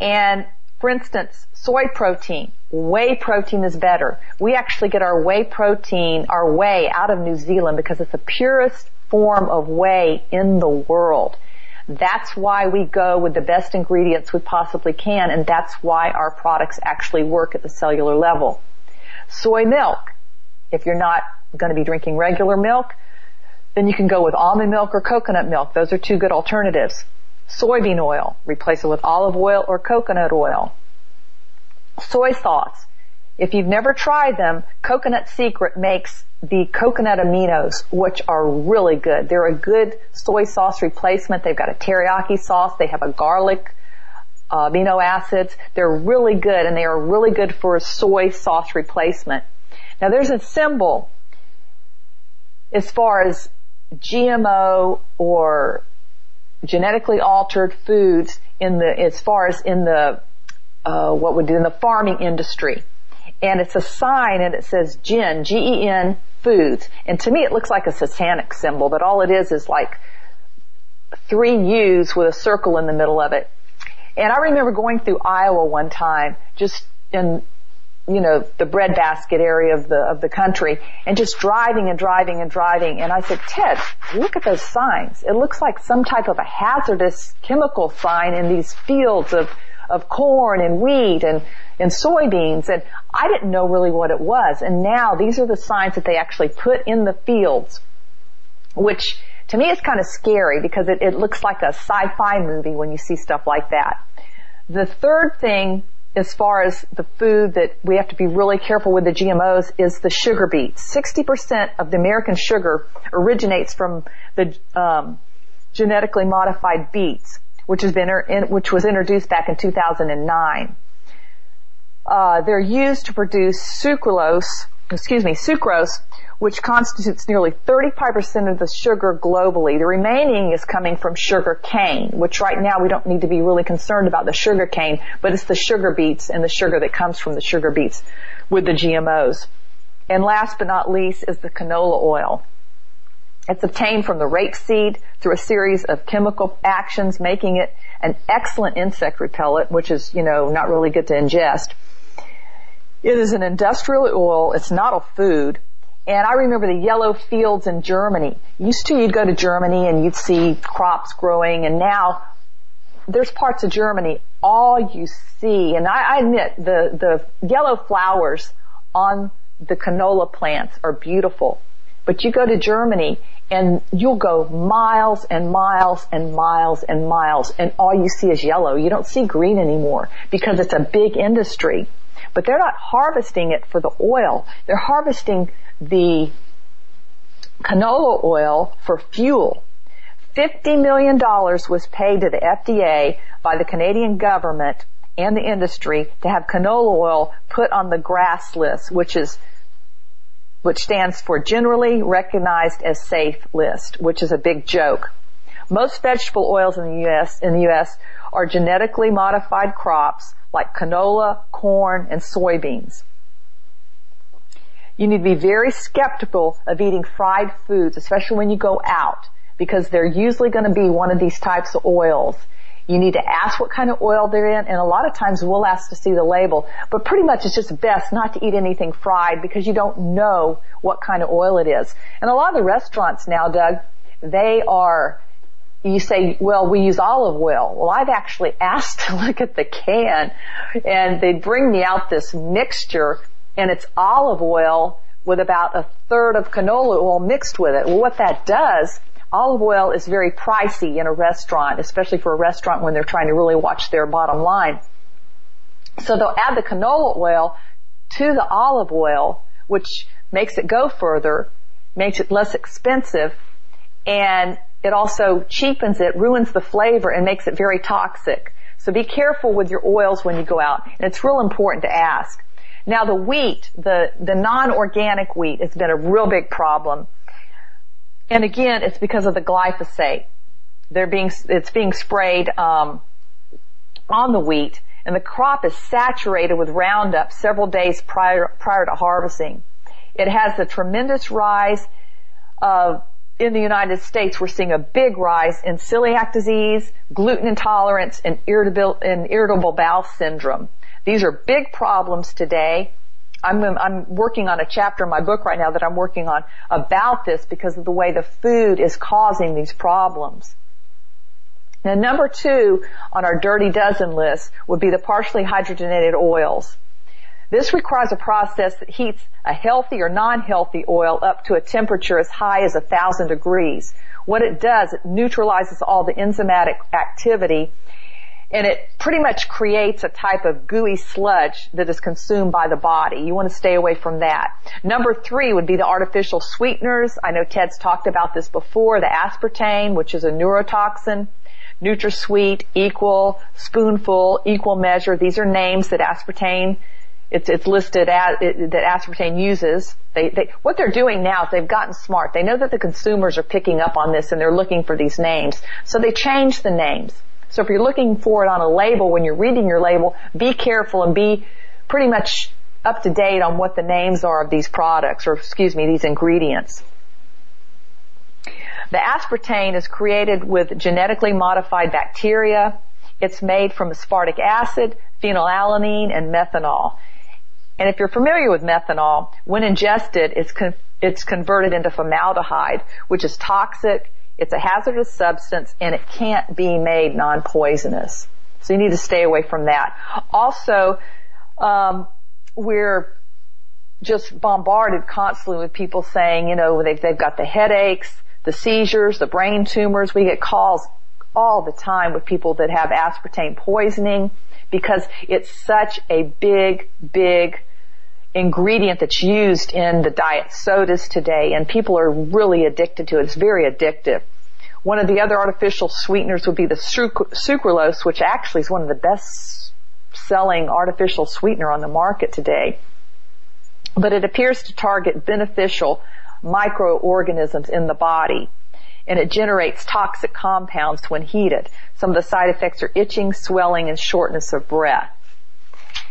And for instance, soy protein, whey protein is better. We actually get our whey protein, our whey out of New Zealand because it's the purest form of whey in the world. That's why we go with the best ingredients we possibly can and that's why our products actually work at the cellular level. Soy milk, if you're not going to be drinking regular milk, then you can go with almond milk or coconut milk. Those are two good alternatives. Soybean oil, replace it with olive oil or coconut oil. Soy sauce. If you've never tried them, Coconut Secret makes the coconut aminos, which are really good. They're a good soy sauce replacement. They've got a teriyaki sauce. They have a garlic uh, amino acids. They're really good and they are really good for soy sauce replacement. Now there's a symbol as far as GMO or genetically altered foods in the, as far as in the, uh, what would do in the farming industry. And it's a sign and it says GEN, G-E-N foods. And to me it looks like a satanic symbol, but all it is is like three U's with a circle in the middle of it. And I remember going through Iowa one time, just in you know, the breadbasket area of the, of the country and just driving and driving and driving. And I said, Ted, look at those signs. It looks like some type of a hazardous chemical sign in these fields of, of corn and wheat and, and soybeans. And I didn't know really what it was. And now these are the signs that they actually put in the fields, which to me is kind of scary because it, it looks like a sci-fi movie when you see stuff like that. The third thing as far as the food that we have to be really careful with the GMOs is the sugar beets. 60% of the American sugar originates from the um, genetically modified beets, which has been which was introduced back in 2009. Uh, they're used to produce sucralose, excuse me, sucrose, which constitutes nearly 35% of the sugar globally. The remaining is coming from sugar cane, which right now we don't need to be really concerned about the sugar cane, but it's the sugar beets and the sugar that comes from the sugar beets with the GMOs. And last but not least is the canola oil. It's obtained from the rapeseed through a series of chemical actions, making it an excellent insect repellent, which is, you know, not really good to ingest. It is an industrial oil. It's not a food. And I remember the yellow fields in Germany. Used to, you'd go to Germany and you'd see crops growing, and now there's parts of Germany all you see, and I, I admit the the yellow flowers on the canola plants are beautiful, but you go to Germany and you'll go miles and miles and miles and miles, and all you see is yellow. You don't see green anymore because it's a big industry. But they're not harvesting it for the oil. They're harvesting the canola oil for fuel. $50 million was paid to the FDA by the Canadian government and the industry to have canola oil put on the GRAS list, which is which stands for generally recognized as safe list, which is a big joke. Most vegetable oils in the US in the US are genetically modified crops like canola, corn, and soybeans. You need to be very skeptical of eating fried foods, especially when you go out, because they're usually going to be one of these types of oils. You need to ask what kind of oil they're in, and a lot of times we'll ask to see the label. But pretty much it's just best not to eat anything fried because you don't know what kind of oil it is. And a lot of the restaurants now, Doug, they are you say, well, we use olive oil. Well, I've actually [LAUGHS] asked to look at the can and they bring me out this mixture and it's olive oil with about a third of canola oil mixed with it. Well, what that does, olive oil is very pricey in a restaurant, especially for a restaurant when they're trying to really watch their bottom line. So they'll add the canola oil to the olive oil, which makes it go further, makes it less expensive, and it also cheapens it, ruins the flavor, and makes it very toxic. So be careful with your oils when you go out. And it's real important to ask. Now the wheat, the, the non-organic wheat has been a real big problem. And again, it's because of the glyphosate. They're being, it's being sprayed, um, on the wheat and the crop is saturated with Roundup several days prior, prior to harvesting. It has a tremendous rise of in the United States, we're seeing a big rise in celiac disease, gluten intolerance, and irritable, and irritable bowel syndrome. These are big problems today. I'm, I'm working on a chapter in my book right now that I'm working on about this because of the way the food is causing these problems. Now number two on our dirty dozen list would be the partially hydrogenated oils. This requires a process that heats a healthy or non-healthy oil up to a temperature as high as a thousand degrees. What it does, it neutralizes all the enzymatic activity and it pretty much creates a type of gooey sludge that is consumed by the body. You want to stay away from that. Number three would be the artificial sweeteners. I know Ted's talked about this before, the aspartame, which is a neurotoxin. NutraSweet, Equal, Spoonful, Equal Measure. These are names that aspartame it's, it's listed as, it, that aspartame uses. They, they, what they're doing now is they've gotten smart. They know that the consumers are picking up on this and they're looking for these names. So they change the names. So if you're looking for it on a label, when you're reading your label, be careful and be pretty much up to date on what the names are of these products, or excuse me, these ingredients. The aspartame is created with genetically modified bacteria. It's made from aspartic acid, phenylalanine, and methanol. And if you're familiar with methanol, when ingested, it's, con- it's converted into formaldehyde, which is toxic, it's a hazardous substance, and it can't be made non-poisonous. So you need to stay away from that. Also, um, we're just bombarded constantly with people saying, you know, they've, they've got the headaches, the seizures, the brain tumors. We get calls all the time with people that have aspartame poisoning because it's such a big, big ingredient that's used in the diet sodas today and people are really addicted to it. It's very addictive. One of the other artificial sweeteners would be the sucralose, which actually is one of the best selling artificial sweetener on the market today. But it appears to target beneficial microorganisms in the body and it generates toxic compounds when heated. Some of the side effects are itching, swelling, and shortness of breath.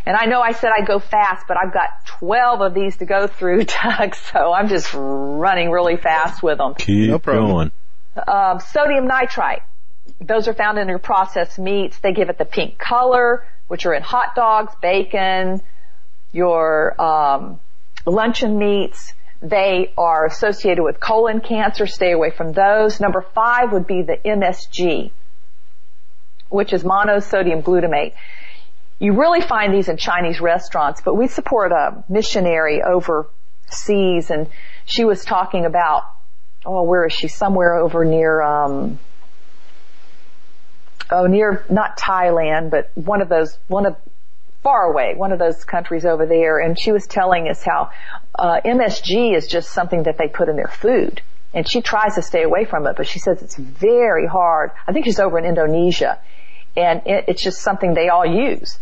And I know I said I'd go fast, but I've got 12 of these to go through, [LAUGHS] Doug, so I'm just running really fast with them. Keep No going. Um, sodium nitrite. Those are found in your processed meats. They give it the pink color, which are in hot dogs, bacon, your um, luncheon meats. They are associated with colon cancer. Stay away from those. Number five would be the MSG, which is monosodium glutamate. You really find these in Chinese restaurants, but we support a missionary overseas and she was talking about, oh, where is she? Somewhere over near, um, oh, near, not Thailand, but one of those, one of, far away, one of those countries over there, and she was telling us how uh, MSG is just something that they put in their food. And she tries to stay away from it, but she says it's very hard. I think she's over in Indonesia, and it, it's just something they all use.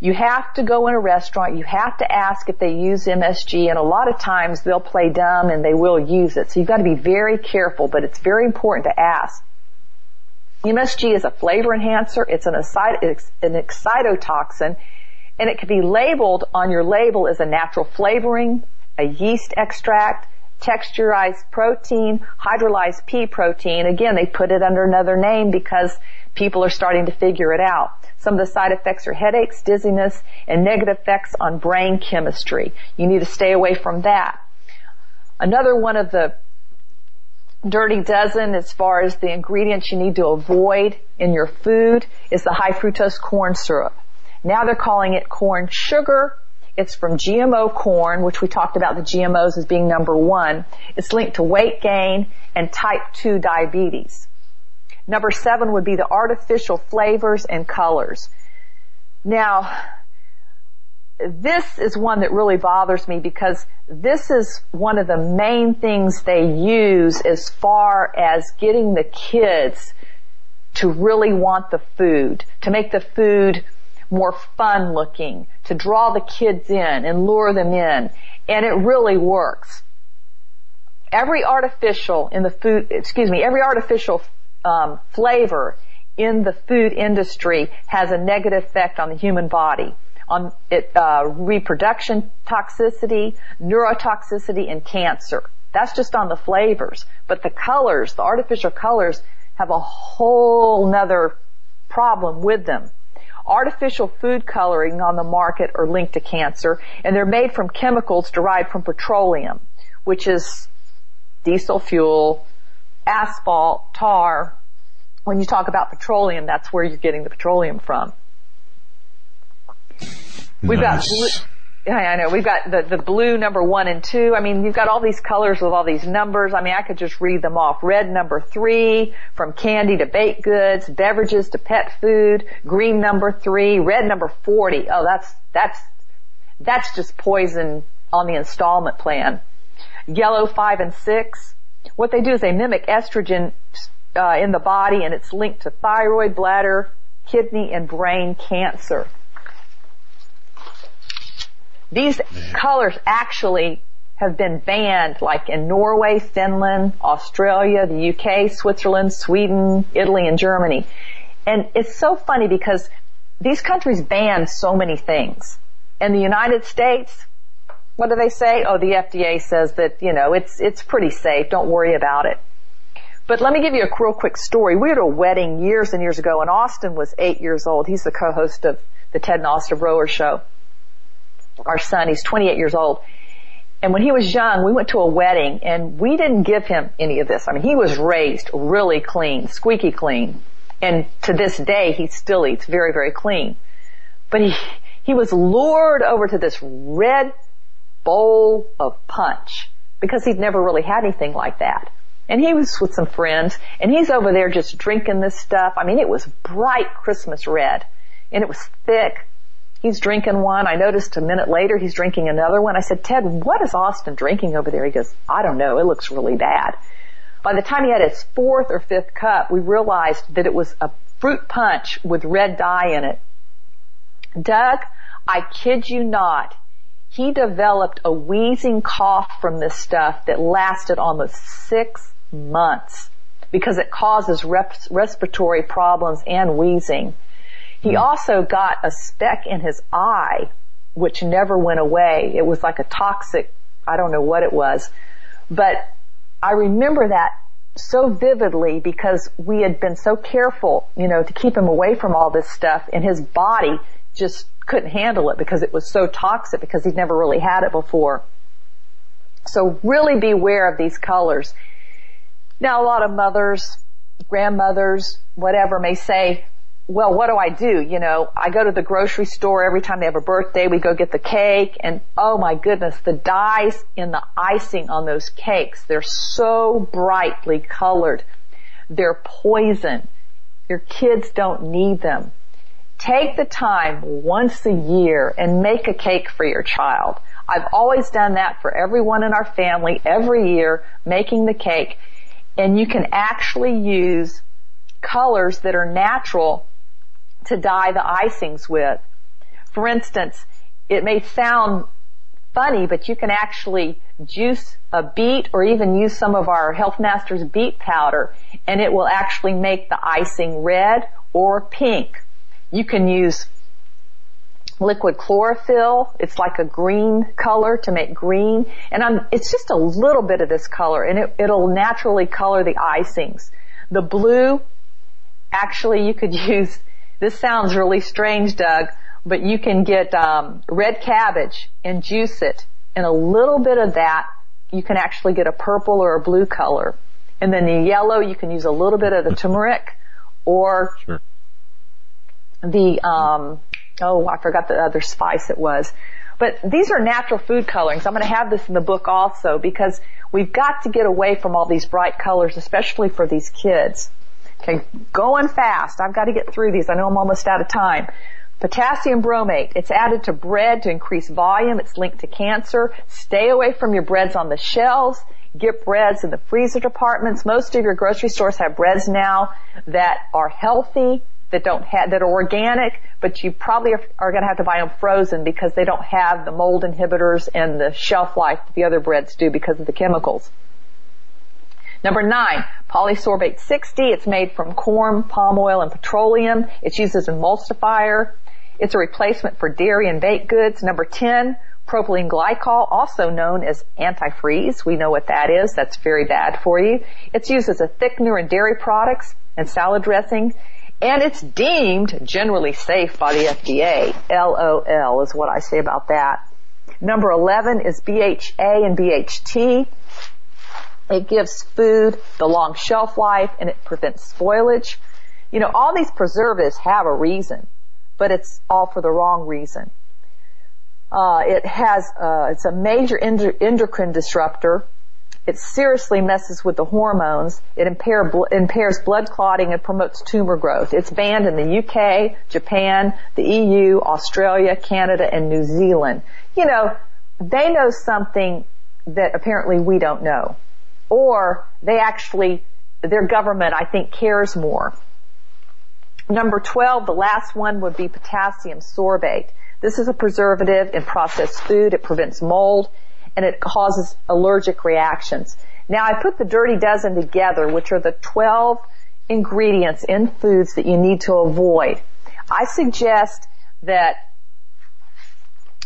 You have to go in a restaurant, you have to ask if they use MSG, and a lot of times they'll play dumb and they will use it. So you've got to be very careful, but it's very important to ask. MSG is a flavor enhancer. It's an, excit- an excitotoxin and it can be labeled on your label as a natural flavoring, a yeast extract, texturized protein, hydrolyzed pea protein. Again, they put it under another name because people are starting to figure it out. Some of the side effects are headaches, dizziness, and negative effects on brain chemistry. You need to stay away from that. Another one of the dirty dozen as far as the ingredients you need to avoid in your food is the high fructose corn syrup. Now they're calling it corn sugar. It's from GMO corn, which we talked about the GMOs as being number one. It's linked to weight gain and type 2 diabetes. Number seven would be the artificial flavors and colors. Now, this is one that really bothers me because this is one of the main things they use as far as getting the kids to really want the food, to make the food more fun looking, to draw the kids in and lure them in. And it really works. Every artificial in the food, excuse me, every artificial um, flavor in the food industry has a negative effect on the human body on it, uh, reproduction toxicity, neurotoxicity, and cancer. That's just on the flavors. But the colors, the artificial colors, have a whole nother problem with them. Artificial food coloring on the market are linked to cancer, and they're made from chemicals derived from petroleum, which is diesel fuel, asphalt, tar. When you talk about petroleum, that's where you're getting the petroleum from. We've got I know. We've got the, the blue number one and two. I mean, you've got all these colors with all these numbers. I mean, I could just read them off. Red number three, from candy to baked goods, beverages to pet food. Green number three, red number 40. Oh, that's, that's, that's just poison on the installment plan. Yellow five and six. What they do is they mimic estrogen uh, in the body and it's linked to thyroid, bladder, kidney, and brain cancer. These colors actually have been banned like in Norway, Finland, Australia, the UK, Switzerland, Sweden, Italy, and Germany. And it's so funny because these countries ban so many things. In the United States, what do they say? Oh, the FDA says that, you know, it's, it's pretty safe. Don't worry about it. But let me give you a real quick story. We were at a wedding years and years ago and Austin was eight years old. He's the co-host of the Ted and Austin Broer Show our son, he's 28 years old. And when he was young, we went to a wedding and we didn't give him any of this. I mean, he was raised really clean, squeaky clean. And to this day, he still eats very, very clean. But he, he was lured over to this red bowl of punch because he'd never really had anything like that. and he was with some friends and he's over there just drinking this stuff. I mean, it was bright Christmas red and it was thick. He's drinking one. I noticed a minute later he's drinking another one. I said, Ted, what is Austin drinking over there? He goes, I don't know. It looks really bad. By the time he had his fourth or fifth cup, we realized that it was a fruit punch with red dye in it. Doug, I kid you not, he developed a wheezing cough from this stuff that lasted almost six months because it causes res- respiratory problems and wheezing. He also got a speck in his eye, which never went away. It was like a toxic, I don't know what it was, but I remember that so vividly because we had been so careful, you know, to keep him away from all this stuff and his body just couldn't handle it because it was so toxic because he'd never really had it before. So really beware of these colors. Now a lot of mothers, grandmothers, whatever may say, well, what do I do? You know, I go to the grocery store every time they have a birthday, we go get the cake and oh my goodness, the dyes in the icing on those cakes, they're so brightly colored. They're poison. Your kids don't need them. Take the time once a year and make a cake for your child. I've always done that for everyone in our family every year, making the cake. And you can actually use colors that are natural to dye the icings with. For instance, it may sound funny, but you can actually juice a beet or even use some of our Health Masters beet powder and it will actually make the icing red or pink. You can use liquid chlorophyll. It's like a green color to make green. And I'm, it's just a little bit of this color and it, it'll naturally color the icings. The blue, actually you could [LAUGHS] use this sounds really strange, Doug, but you can get um, red cabbage and juice it, and a little bit of that you can actually get a purple or a blue color. And then the yellow, you can use a little bit of the turmeric or sure. the um, oh, I forgot the other spice it was. But these are natural food colorings. I'm going to have this in the book also because we've got to get away from all these bright colors, especially for these kids. Okay, going fast. I've got to get through these. I know I'm almost out of time. Potassium bromate. It's added to bread to increase volume. It's linked to cancer. Stay away from your breads on the shelves. Get breads in the freezer departments. Most of your grocery stores have breads now that are healthy, that don't have, that are organic, but you probably are, are going to have to buy them frozen because they don't have the mold inhibitors and the shelf life that the other breads do because of the chemicals. Number nine, polysorbate 60. It's made from corn, palm oil, and petroleum. It's used as an emulsifier. It's a replacement for dairy and baked goods. Number 10, propylene glycol, also known as antifreeze. We know what that is. That's very bad for you. It's used as a thickener in dairy products and salad dressing. And it's deemed generally safe by the FDA. LOL is what I say about that. Number 11 is BHA and BHT. It gives food the long shelf life and it prevents spoilage. You know, all these preservatives have a reason, but it's all for the wrong reason. Uh, it has, uh, it's a major endocrine disruptor. It seriously messes with the hormones. It impair, impairs blood clotting and promotes tumor growth. It's banned in the UK, Japan, the EU, Australia, Canada, and New Zealand. You know, they know something that apparently we don't know or they actually, their government, I think, cares more. Number 12, the last one would be potassium sorbate. This is a preservative in processed food. It prevents mold and it causes allergic reactions. Now I put the dirty dozen together, which are the 12 ingredients in foods that you need to avoid. I suggest that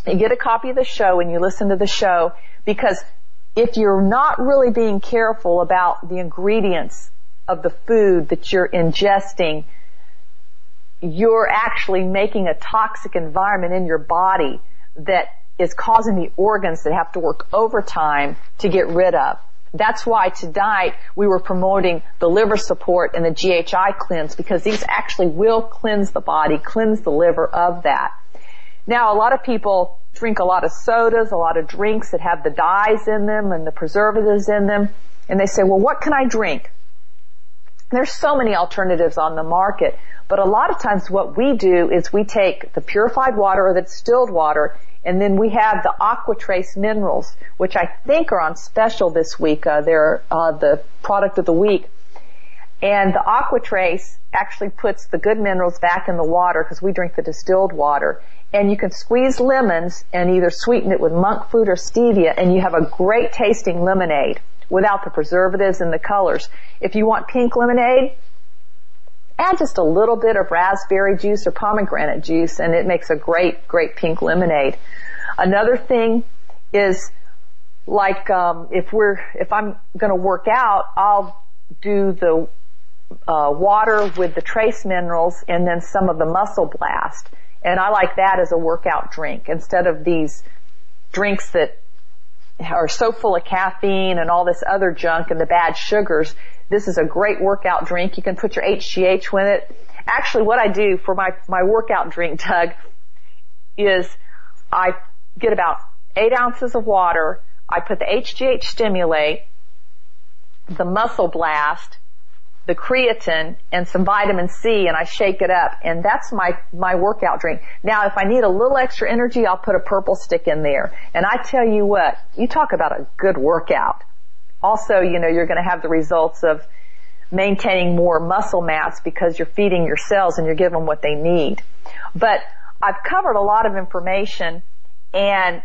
you get a copy of the show and you listen to the show because if you're not really being careful about the ingredients of the food that you're ingesting, you're actually making a toxic environment in your body that is causing the organs that have to work overtime to get rid of. That's why tonight we were promoting the liver support and the GHI cleanse because these actually will cleanse the body, cleanse the liver of that. Now a lot of people drink a lot of sodas, a lot of drinks that have the dyes in them and the preservatives in them. And they say, well, what can I drink? There's so many alternatives on the market, but a lot of times what we do is we take the purified water or the distilled water and then we have the AquaTrace minerals, which I think are on special this week. Uh, they're uh, the product of the week. And the AquaTrace actually puts the good minerals back in the water because we drink the distilled water. And you can squeeze lemons and either sweeten it with monk fruit or stevia and you have a great tasting lemonade without the preservatives and the colors. If you want pink lemonade, add just a little bit of raspberry juice or pomegranate juice and it makes a great, great pink lemonade. Another thing is like um, if we're if I'm to work out, I'll do the uh, water with the trace minerals and then some of the muscle blast. And I like that as a workout drink instead of these drinks that are so full of caffeine and all this other junk and the bad sugars. This is a great workout drink. You can put your HGH with it. Actually, what I do for my, my workout drink, Doug, is I get about eight ounces of water. I put the HGH stimulate, the muscle blast, the creatine and some vitamin C and I shake it up and that's my, my workout drink. Now if I need a little extra energy, I'll put a purple stick in there. And I tell you what, you talk about a good workout. Also, you know, you're going to have the results of maintaining more muscle mass because you're feeding your cells and you're giving them what they need. But I've covered a lot of information and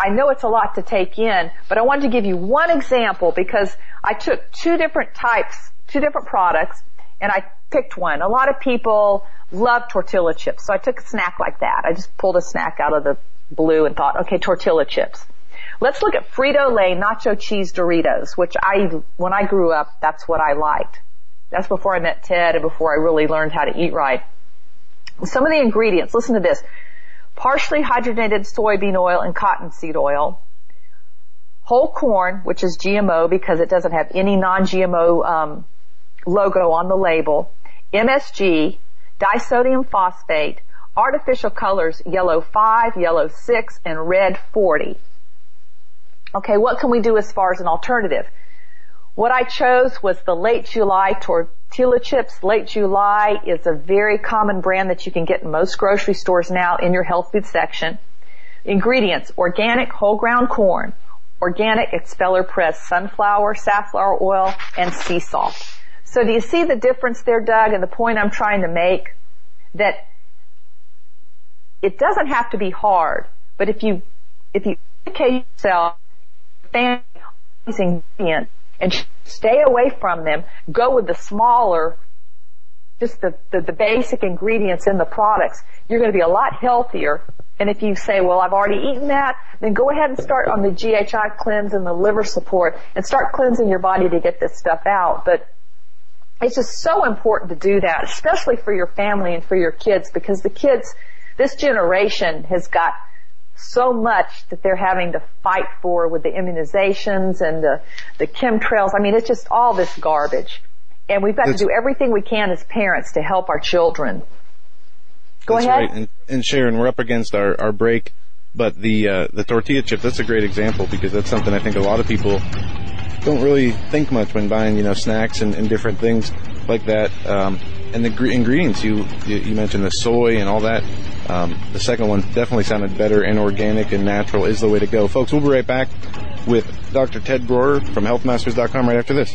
I know it's a lot to take in, but I wanted to give you one example because I took two different types, two different products, and I picked one. A lot of people love tortilla chips, so I took a snack like that. I just pulled a snack out of the blue and thought, okay, tortilla chips. Let's look at Frito-Lay nacho cheese Doritos, which I, when I grew up, that's what I liked. That's before I met Ted and before I really learned how to eat right. Some of the ingredients, listen to this partially hydrogenated soybean oil and cottonseed oil, whole corn, which is GMO because it doesn't have any non-GMO um, logo on the label, MSG, disodium phosphate, artificial colors, yellow 5, yellow 6, and red 40. Okay, what can we do as far as an alternative? What I chose was the late July tortilla chips. Late July is a very common brand that you can get in most grocery stores now in your health food section. Ingredients, organic whole ground corn, organic expeller pressed sunflower, safflower oil, and sea salt. So do you see the difference there, Doug, and the point I'm trying to make? That it doesn't have to be hard, but if you, if you educate yourself, family, these ingredients, and stay away from them. Go with the smaller, just the, the, the basic ingredients in the products. You're going to be a lot healthier. And if you say, well, I've already eaten that, then go ahead and start on the GHI cleanse and the liver support and start cleansing your body to get this stuff out. But it's just so important to do that, especially for your family and for your kids because the kids, this generation has got so much that they're having to fight for with the immunizations and the, the chemtrails. I mean, it's just all this garbage. And we've got that's, to do everything we can as parents to help our children. Go that's ahead. Right. And, and, Sharon, we're up against our, our break, but the, uh, the tortilla chip, that's a great example because that's something I think a lot of people don't really think much when buying, you know, snacks and, and different things like that. Um, and the gr- ingredients you, you mentioned the soy and all that. Um, the second one definitely sounded better and organic and natural is the way to go. Folks, we'll be right back with Dr. Ted Broer from healthmasters.com right after this.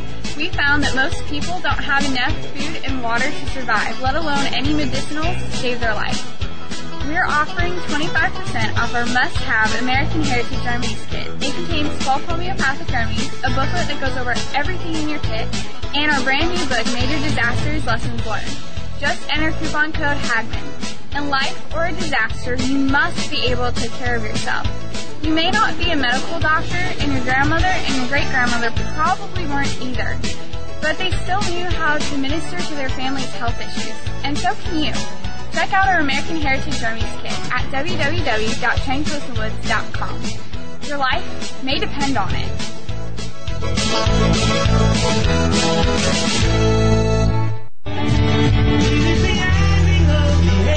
We found that most people don't have enough food and water to survive, let alone any medicinals to save their life. We're offering 25% off our must-have American Heritage Remedies kit. It contains 12 homeopathic remedies, a booklet that goes over everything in your kit, and our brand new book, Major Disasters Lessons Learned. Just enter coupon code HAGMAN. In life or a disaster, you must be able to take care of yourself. You may not be a medical doctor, and your grandmother and your great-grandmother probably weren't either. But they still knew how to minister to their family's health issues. And so can you. Check out our American Heritage Remedies kit at www.trainclosenwoods.com. Your life may depend on it.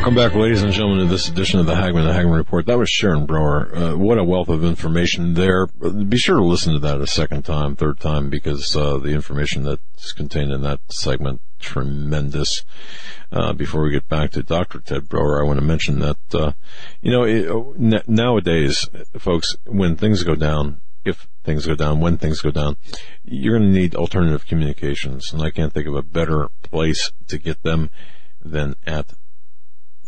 Welcome back, ladies and gentlemen, to this edition of the Hagmann and Hagmann Report. That was Sharon Broer. Uh, what a wealth of information there. Be sure to listen to that a second time, third time, because uh, the information that's contained in that segment tremendous. Uh, before we get back to Dr. Ted Broer, I want to mention that uh, you know it, n- nowadays, folks, when things go down, if things go down, when things go down, you're going to need alternative communications, and I can't think of a better place to get them than at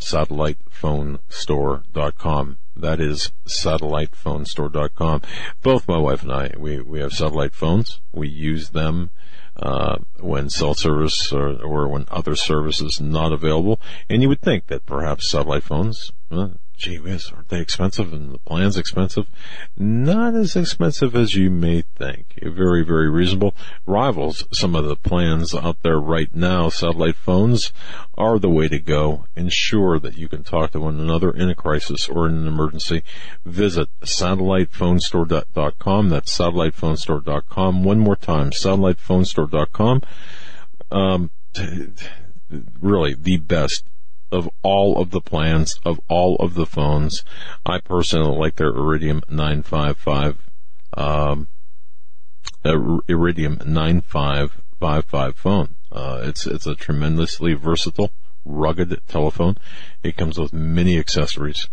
satellitephonestore.com. That is satellitephonestore.com. Both my wife and I, we, we have satellite phones. We use them uh, when cell service or, or when other service is not available. And you would think that perhaps satellite phones, uh, gee whiz, aren't they expensive and the plan's expensive? Not as expensive as you may think. Very, very reasonable. Rivals some of the plans out there right now. Satellite phones are the way to go. Ensure that you can talk to one another in a crisis or in an emergency. Visit satellitephonestore.com. That's satellitephonestore.com. One more time, satellitephonestore.com. Um, really the best of all of the plans of all of the phones. I personally like their Iridium 955, um, Iridium 9555 phone. Uh, it's, it's a tremendously versatile, rugged telephone. It comes with many accessories.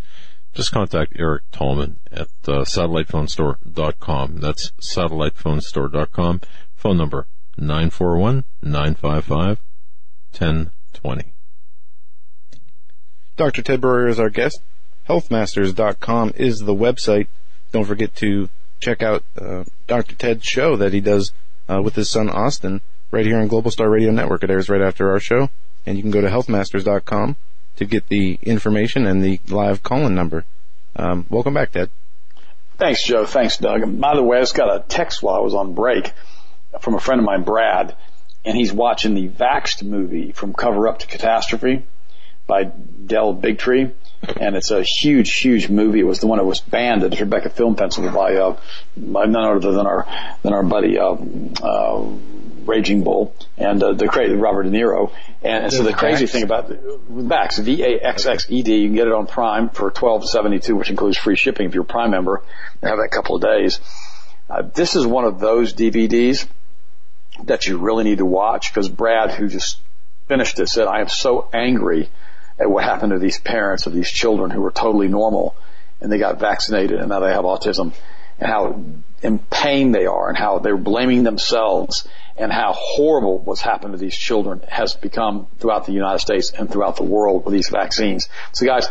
Just contact Eric Tallman at uh, satellitephonestore.com. That's satellitephonestore.com. Phone number 941-955-1020. Dr. Ted Broer is our guest. healthmasters.com is the website. Don't forget to check out uh, Dr. Ted's show that he does uh, with his son Austin right here on Global Star Radio Network. It airs right after our show, and you can go to healthmasters.com to get the information and the live call-in number. Um, welcome back, Ted. Thanks, Joe. Thanks, Doug. And by the way, I just got a text while I was on break from a friend of mine, Brad, and he's watching the Vaxxed movie from Cover Up to Catastrophe by Del Bigtree. And it's a huge, huge movie. It was the one that was banned at Tribeca Film Festival by, uh, by none other than our, than our buddy, uh, uh, Raging Bull and, uh, the crazy Robert De Niro. And, and so the crazy thing about the, Vax, V-A-X-X-E-D, you can get it on Prime for twelve seventy two, which includes free shipping if you're a Prime member. You have that couple of days. Uh, this is one of those DVDs that you really need to watch because Brad, who just finished it, said, I am so angry at what happened to these parents of these children who were totally normal and they got vaccinated and now they have autism and how in pain they are and how they're blaming themselves and how horrible what's happened to these children has become throughout the United States and throughout the world with these vaccines. So guys,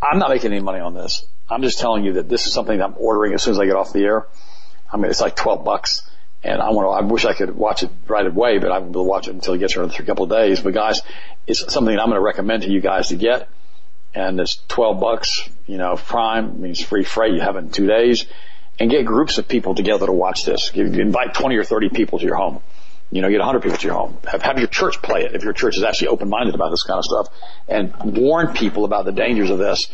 I'm not making any money on this. I'm just telling you that this is something I'm ordering as soon as I get off the air. I mean, it's like 12 bucks and I want to, I wish I could watch it right away, but I won't to watch it until it gets here in a couple of days. But guys, it's something I'm going to recommend to you guys to get. And it's 12 bucks, you know, prime means free freight. You have it in two days and get groups of people together to watch this. You invite 20 or 30 people to your home. You know, get 100 people to your home. Have, have your church play it if your church is actually open-minded about this kind of stuff and warn people about the dangers of this.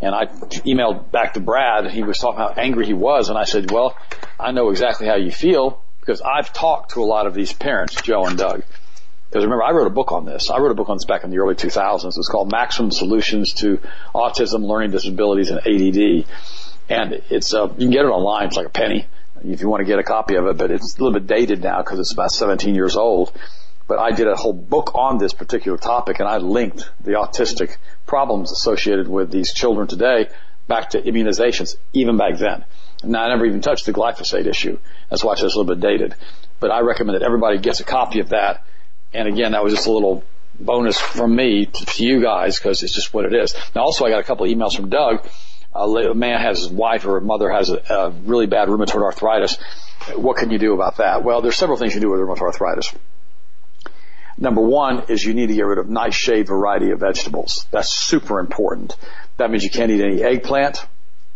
And I emailed back to Brad. He was talking how angry he was. And I said, well, I know exactly how you feel because I've talked to a lot of these parents, Joe and Doug. Because remember, I wrote a book on this. I wrote a book on this back in the early 2000s. It's called Maximum Solutions to Autism, Learning Disabilities, and ADD. And it's, uh, you can get it online. It's like a penny if you want to get a copy of it, but it's a little bit dated now because it's about 17 years old. But I did a whole book on this particular topic and I linked the autistic problems associated with these children today back to immunizations, even back then. Now, I never even touched the glyphosate issue. That's why it's a little bit dated. But I recommend that everybody gets a copy of that. And again, that was just a little bonus from me to, to you guys because it's just what it is. Now, also, I got a couple of emails from Doug. A man has his wife or mother has a, a really bad rheumatoid arthritis. What can you do about that? Well, there's several things you can do with rheumatoid arthritis. Number one is you need to get rid of nightshade variety of vegetables. That's super important. That means you can't eat any eggplant,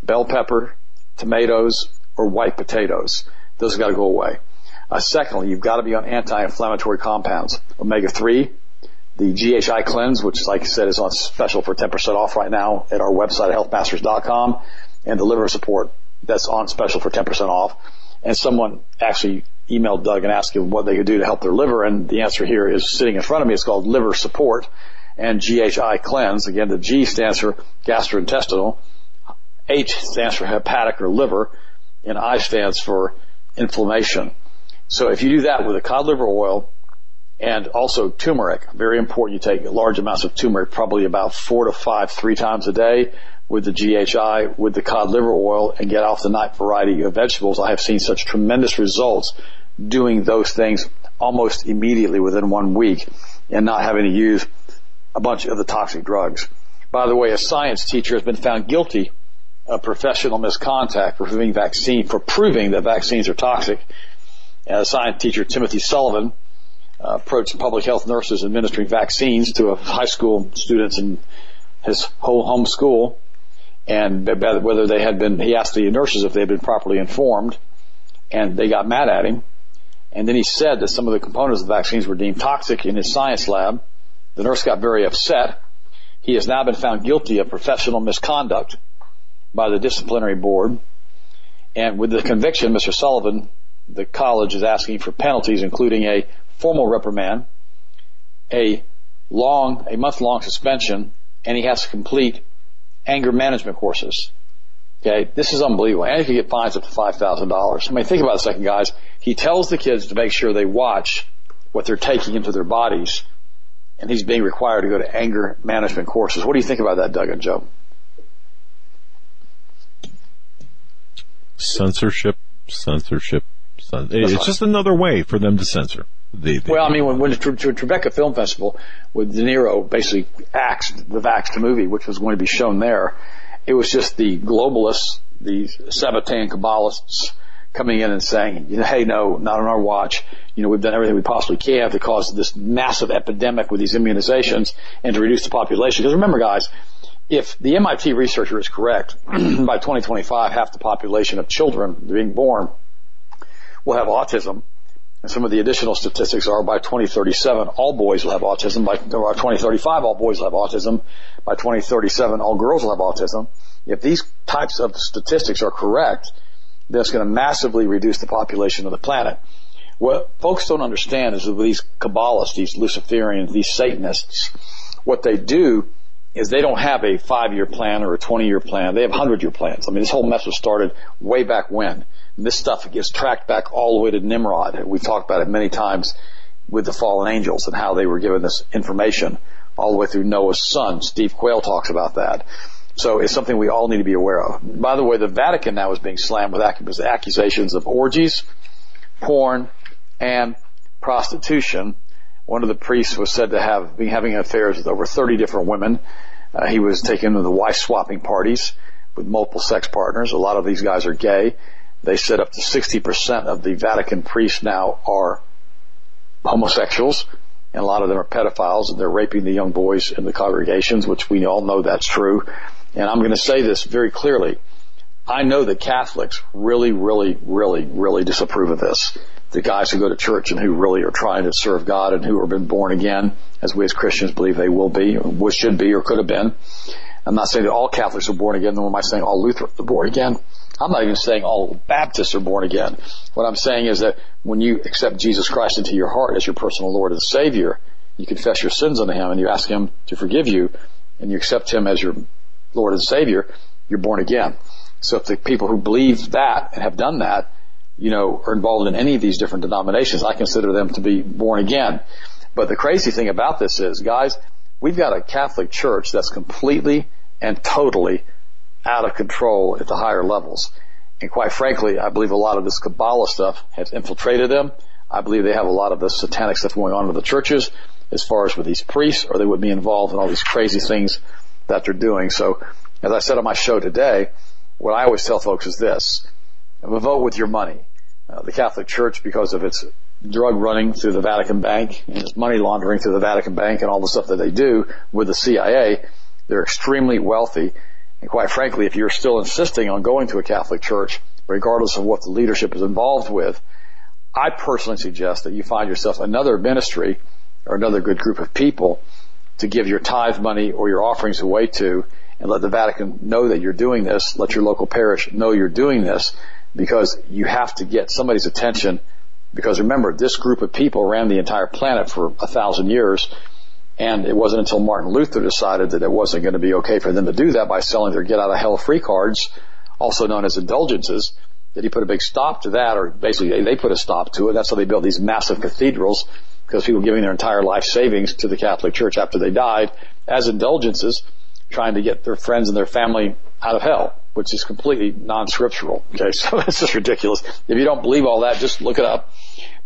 bell pepper, tomatoes, or white potatoes. Those have got to go away. Uh, secondly, you've got to be on anti-inflammatory compounds. Omega-3, the GHI cleanse, which like I said is on special for 10% off right now at our website healthmasters.com and the liver support that's on special for 10% off. And someone actually emailed Doug and asked him what they could do to help their liver. And the answer here is sitting in front of me. It's called liver support and GHI cleanse. Again, the G stands for gastrointestinal. H stands for hepatic or liver and I stands for inflammation. So if you do that with a cod liver oil and also turmeric, very important. You take large amounts of turmeric, probably about four to five, three times a day with the GHI, with the cod liver oil and get off the night variety of vegetables. I have seen such tremendous results doing those things almost immediately within one week and not having to use a bunch of the toxic drugs. By the way, a science teacher has been found guilty of professional misconduct for proving vaccine, for proving that vaccines are toxic. A science teacher, Timothy Sullivan, uh, approached public health nurses administering vaccines to a high school students in his whole home school and whether they had been, he asked the nurses if they had been properly informed and they got mad at him. And then he said that some of the components of the vaccines were deemed toxic in his science lab. The nurse got very upset. He has now been found guilty of professional misconduct by the disciplinary board. And with the conviction, Mr. Sullivan, the college is asking for penalties, including a formal reprimand, a long, a month long suspension, and he has to complete anger management courses. Okay, this is unbelievable. And he could get fines up to $5,000. I mean, think about it a second, guys. He tells the kids to make sure they watch what they're taking into their bodies, and he's being required to go to anger management courses. What do you think about that, Doug and Joe? Censorship, censorship. It's just another way for them to censor. The, the, well, I mean, when, when the Tribeca Film Festival with De Niro basically axed the Vaxxed movie, which was going to be shown there, It was just the globalists, the Sabbatean Kabbalists coming in and saying, you know, hey, no, not on our watch. You know, we've done everything we possibly can to cause this massive epidemic with these immunizations and to reduce the population. Because remember, guys, if the MIT researcher is correct, [CLEARS THROAT] by 2025, half the population of children being born will have autism. And some of the additional statistics are by 2037, all boys will have autism. By 2035, all boys will have autism. By 2037, all girls will have autism. If these types of statistics are correct, then it's going to massively reduce the population of the planet. What folks don't understand is that these Kabbalists, these Luciferians, these Satanists, what they do is they don't have a five year plan or a 20 year plan. They have 100 year plans. I mean, this whole mess was started way back when. And this stuff gets tracked back all the way to Nimrod. We've talked about it many times with the fallen angels and how they were given this information all the way through Noah's son. Steve Quayle talks about that. So it's something we all need to be aware of. By the way, the Vatican now is being slammed with accusations of orgies, porn, and prostitution. One of the priests was said to have been having affairs with over 30 different women. Uh, he was taken to the wife swapping parties with multiple sex partners. A lot of these guys are gay. They said up to 60% of the Vatican priests now are homosexuals and a lot of them are pedophiles and they're raping the young boys in the congregations, which we all know that's true. And I'm going to say this very clearly. I know that Catholics really, really, really, really disapprove of this. The guys who go to church and who really are trying to serve God and who have been born again, as we as Christians believe they will be, or should be, or could have been. I'm not saying that all Catholics are born again, nor am I saying all Lutherans are born again. I'm not even saying all Baptists are born again. What I'm saying is that when you accept Jesus Christ into your heart as your personal Lord and Savior, you confess your sins unto Him and you ask Him to forgive you and you accept Him as your Lord and Savior, you're born again. So if the people who believe that and have done that, you know, are involved in any of these different denominations, I consider them to be born again. But the crazy thing about this is, guys, we've got a Catholic church that's completely and totally out of control at the higher levels. And quite frankly, I believe a lot of this Kabbalah stuff has infiltrated them. I believe they have a lot of the satanic stuff going on in the churches as far as with these priests, or they would be involved in all these crazy things that they're doing. So, as I said on my show today, what I always tell folks is this: vote with your money. Uh, the Catholic Church, because of its drug running through the Vatican Bank and its money laundering through the Vatican Bank and all the stuff that they do with the CIA, they're extremely wealthy. And quite frankly, if you're still insisting on going to a Catholic church, regardless of what the leadership is involved with, I personally suggest that you find yourself another ministry or another good group of people to give your tithe money or your offerings away to and let the Vatican know that you're doing this. Let your local parish know you're doing this because you have to get somebody's attention because remember, this group of people ran the entire planet for a thousand years and it wasn't until Martin Luther decided that it wasn't going to be okay for them to do that by selling their get out of hell free cards, also known as indulgences, that he put a big stop to that, or basically they put a stop to it. That's how they built these massive cathedrals because people giving their entire life savings to the Catholic Church after they died as indulgences, trying to get their friends and their family out of hell, which is completely non-scriptural. Okay, [LAUGHS] so that's just ridiculous. If you don't believe all that, just look it up.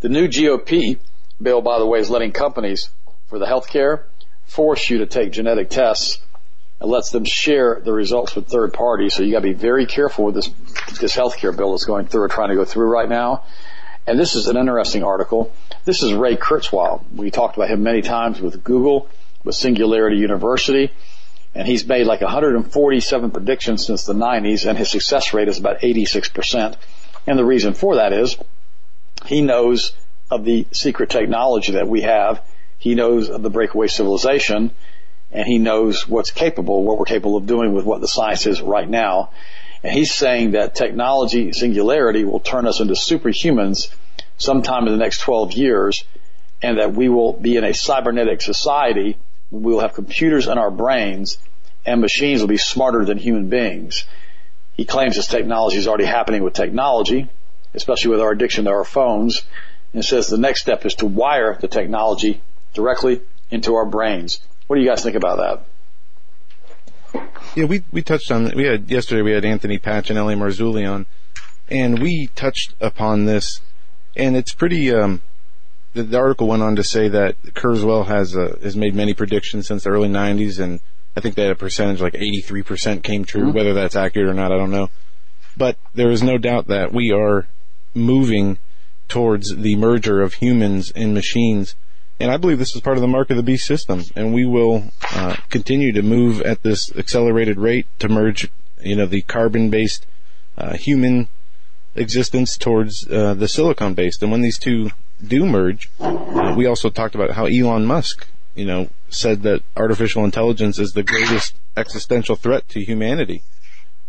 The new GOP bill, by the way, is letting companies for the healthcare force you to take genetic tests and lets them share the results with third parties. So you got to be very careful with this this healthcare bill that's going through or trying to go through right now. And this is an interesting article. This is Ray Kurzweil. We talked about him many times with Google, with Singularity University, and he's made like 147 predictions since the 90s, and his success rate is about 86%. And the reason for that is he knows of the secret technology that we have. He knows of the breakaway civilization, and he knows what's capable, what we're capable of doing with what the science is right now. And he's saying that technology singularity will turn us into superhumans sometime in the next 12 years and that we will be in a cybernetic society. We will have computers in our brains and machines will be smarter than human beings. He claims this technology is already happening with technology, especially with our addiction to our phones, and says the next step is to wire the technology directly into our brains. What do you guys think about that? Yeah, we we touched on we had yesterday we had Anthony Patch and L.A. Marzulli on, and we touched upon this, and it's pretty. Um, the, the article went on to say that Kurzweil has uh, has made many predictions since the early '90s, and I think they had a percentage like 83% came true. Mhm. Whether that's accurate or not, I don't know. But there is no doubt that we are moving towards the merger of humans and machines. And I believe this is part of the mark of the beast system. And we will uh, continue to move at this accelerated rate to merge, you know, the carbon-based uh, human existence towards uh, the silicon-based. And when these two do merge, uh, we also talked about how Elon Musk, you know, said that artificial intelligence is the greatest existential threat to humanity.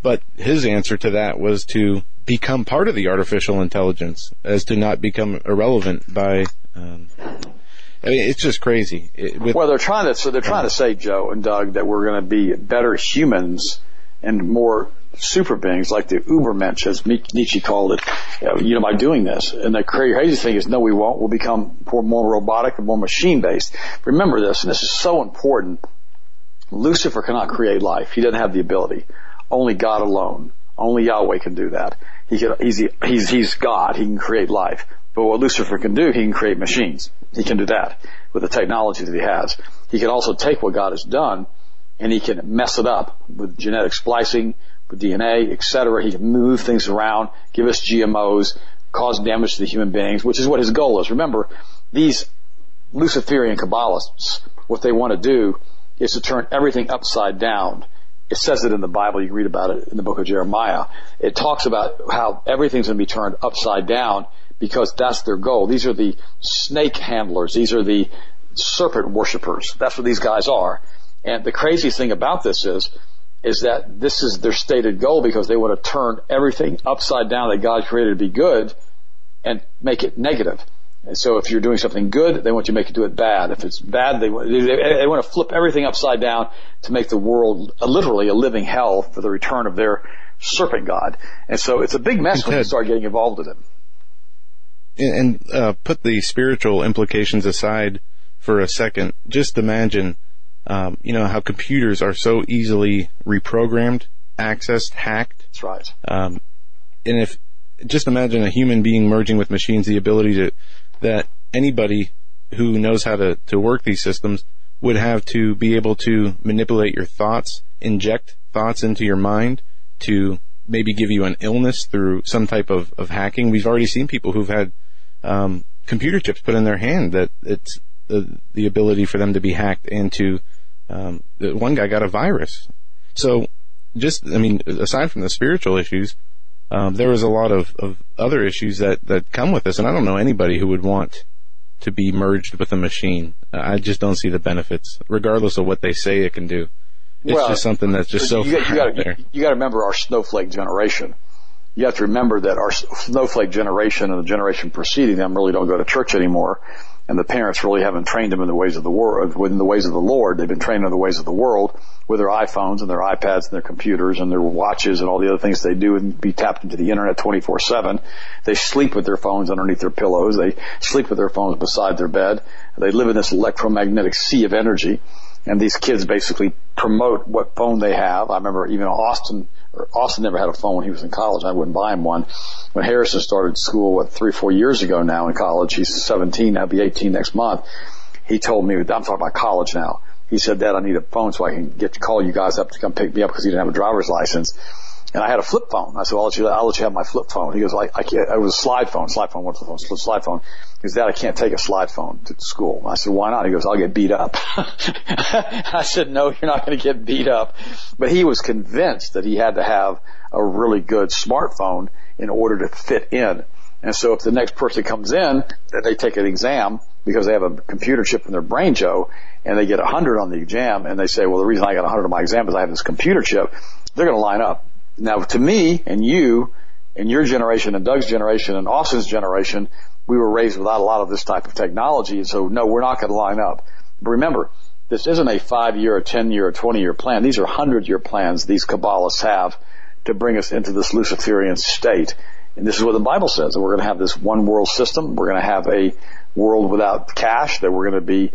But his answer to that was to become part of the artificial intelligence, as to not become irrelevant by. Um, I mean, it's just crazy. It, with, well, they're trying to so they're trying to say, Joe and Doug, that we're going to be better humans and more super beings, like the Ubermensch, as Nietzsche called it. uh, You know, by doing this, and the crazy thing is, no, we won't. We'll become more, robotic and more machine based. Remember this, and this is so important. Lucifer cannot create life. He doesn't have the ability. Only God alone. Only Yahweh can do that. He can, he's, he's, he's God. He can create life. But what Lucifer can do, he can create machines. He can do that with the technology that he has. He can also take what God has done and he can mess it up with genetic splicing, DNA, etc. He can move things around, give us GMOs, cause damage to the human beings, which is what his goal is. Remember, these Luciferian Kabbalists, what they want to do is to turn everything upside down. It says it in the Bible. You can read about it in the book of Jeremiah. It talks about how everything's going to be turned upside down because that's their goal. These are the snake handlers. These are the serpent worshippers. That's what these guys are. And the crazy thing about this is, is that this is their stated goal because they want to turn everything upside down that God created to be good and make it negative. And so if you're doing something good, they want you to make it do it bad. If it's bad, they, want- they, they want to flip everything upside down to make the world uh, literally a living hell for the return of their serpent god. And so it's a big mess when you start getting involved in it. and and, uh, put the spiritual implications aside for a second. Just imagine, um, you know, how computers are so easily reprogrammed, accessed, hacked. That's right. Um, and if just imagine a human being merging with machines, the ability to that anybody who knows how to to work these systems would have to be able to manipulate your thoughts, inject thoughts into your mind to maybe give you an illness through some type of, of hacking. We've already seen people who've had um, computer chips put in their hand that it's the, the ability for them to be hacked and to um, one guy got a virus. So just, I mean, aside from the spiritual issues, um, there was a lot of, of other issues that, that come with this, and I don't know anybody who would want to be merged with a machine. I just don't see the benefits, regardless of what they say it can do. It's Well, just something that's just so you, got- you far out got there. to you got to remember our snowflake generation. You have to remember that our snowflake generation and the generation preceding them really don't go to church anymore, and the parents really haven't trained them in the ways of the world, within the ways of the Lord. They've been trained in the ways of the world with their iPhones and their iPads and their computers and their watches and all the other things they do and be tapped into the internet 24/7. They sleep with their phones underneath their pillows. They sleep with their phones beside their bed. They live in this electromagnetic sea of energy and these kids basically promote what phone they have. I remember even Austin, or Austin never had a phone when he was in college. I wouldn't buy him one. When Harrison started school, what, three, four years ago now in college, he's 17, I'll be 18 next month. He told me, I'm talking about college now. He said, Dad, I need a phone so I can get to call you guys up to come pick me up because he didn't have a driver's license. And I had a flip phone. I said, well, I'll let you, I'll let you have my flip phone. He goes, I, I can't, it was a slide phone, slide phone, what's the phone, slide phone. He goes, Dad, I can't take a slide phone to school. I said, why not? He goes, I'll get beat up. [LAUGHS] I said, no, you're not going to get beat up. But he was convinced that he had to have a really good smartphone in order to fit in. And so if the next person comes in, they take an exam because they have a computer chip in their brain, Joe, and they get a hundred on the exam and they say, well, the reason I got a hundred on my exam is I have this computer chip, they're going to line up. Now to me and you and your generation and Doug's generation and Austin's generation, we were raised without a lot of this type of technology. And so no, we're not going to line up. But remember, this isn't a five year, a 10 year, or 20 year plan. These are hundred year plans these Kabbalists have to bring us into this Luciferian state. And this is what the Bible says, that we're going to have this one world system. We're going to have a world without cash, that we're going to be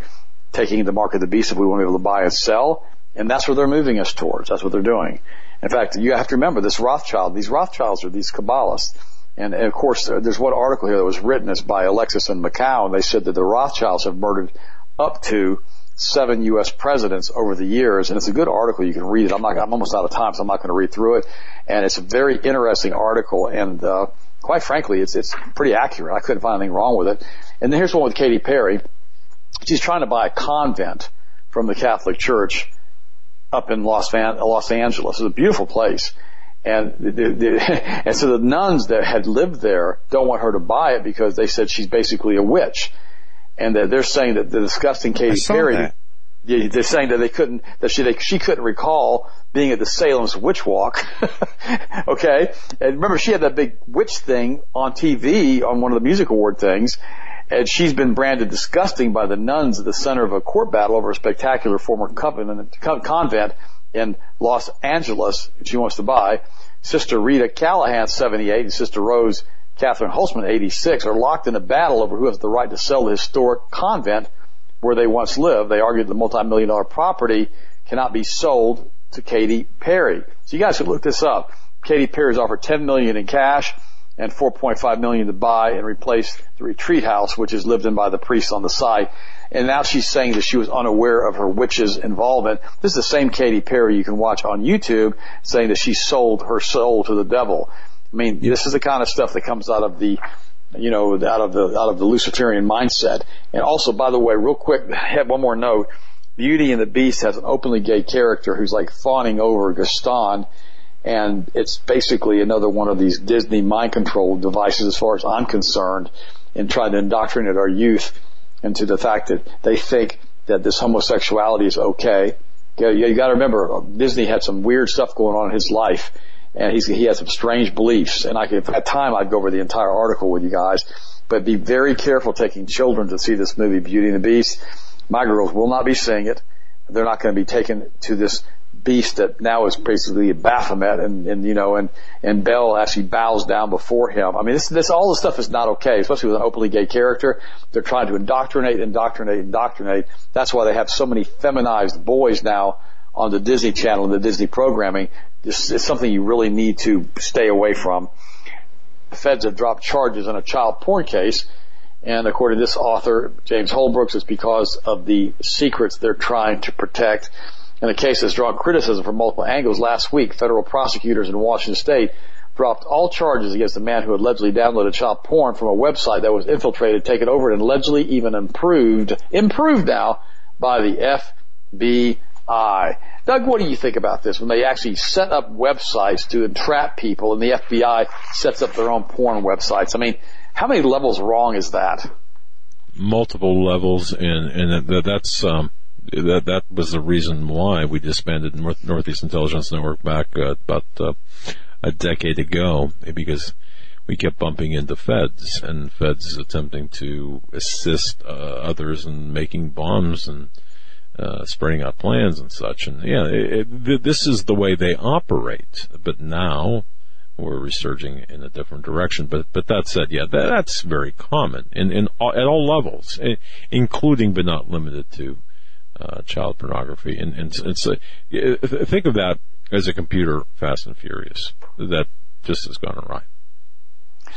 taking the mark of the beast if we want to be able to buy and sell. And that's what they're moving us towards. That's what they're doing. In fact, you have to remember this Rothschild, these Rothschilds are these Kabbalists. And, and of course, uh, there's one article here that was written. By Alexis and Macau. And they said that the Rothschilds have murdered up to seven U.S. presidents over the years, and it's a good article. You can read it. I'm not, I'm almost out of time, so I'm not going to read through it. And it's a very interesting article, and uh, quite frankly, it's it's pretty accurate. I couldn't find anything wrong with it. And then here's one with Katy Perry. She's trying to buy a convent from the Catholic Church up in Los, Van, Los Angeles. It's a beautiful place. And the, the, [LAUGHS] and so the nuns that had lived there don't want her to buy it because they said she's basically a witch and that they're saying that the disgusting Katy Perry. that. Yeah, they're saying that they couldn't, that she, they, she couldn't recall being at the Salem's Witch Walk. [LAUGHS] okay? And remember, she had that big witch thing on TV on one of the music award things. And she's been branded disgusting by the nuns at the center of a court battle over a spectacular former convent, in Los Angeles she wants to buy. Sister Rita Callahan, 78, and Sister Rose Catherine Holzman, 86, are locked in a battle over who has the right to sell the historic convent where they once lived. They argued the multi-million dollar property cannot be sold to Katy Perry. So you guys should look this up. Katy Perry's offered 10 million in cash and 4.5 million to buy and replace the retreat house, which is lived in by the priests on the site. And now she's saying that she was unaware of her witch's involvement. This is the same Katy Perry you can watch on YouTube saying that she sold her soul to the devil. I mean, this is the kind of stuff that comes out of the, you know, out of the, out of the Luciferian mindset. And also, by the way, real quick, [LAUGHS] I have one more note. Beauty and the Beast has an openly gay character who's like fawning over Gaston. And it's basically another one of these Disney mind control devices as far as I'm concerned in trying to indoctrinate our youth into the fact that they think that this homosexuality is okay. You, you got to remember, uh, Disney had some weird stuff going on in his life and he's, he had some strange beliefs. And I could, if I had time, I'd go over the entire article with you guys. But be very careful taking children to see this movie, Beauty and the Beast. My girls will not be seeing it. They're not going to be taken to this beast that now is basically a Baphomet and, and you know, and, and Belle actually bows down before him. I mean, this, this, all this stuff is not okay, especially with an openly gay character. They're trying to indoctrinate, indoctrinate, indoctrinate. That's why they have so many feminized boys now on the Disney Channel and the Disney programming. This is something you really need to stay away from. The feds have dropped charges in a child porn case, and according to this author, James Holbrooks, it's because of the secrets they're trying to protect. And a case that's drawn criticism from multiple angles. Last week, federal prosecutors in Washington state dropped all charges against the man who allegedly downloaded child porn from a website that was infiltrated, taken over, and allegedly even improved, improved now by the FBI. Doug, what do you think about this when they actually set up websites to entrap people and the FBI sets up their own porn websites? I mean, how many levels wrong is that? Multiple levels, and and that, that's um, that that was the reason why we disbanded North, Northeast Intelligence Network back uh, about uh, a decade ago because we kept bumping into feds and feds attempting to assist uh, others in making bombs and uh, spreading out plans and such. And yeah, it, it, this is the way they operate. But now we're resurging in a different direction. But but that said, yeah, that, that's very common in, in all, at all levels, including but not limited to uh, child pornography. And, and it's a, think of that as a computer Fast and Furious that just has gone awry.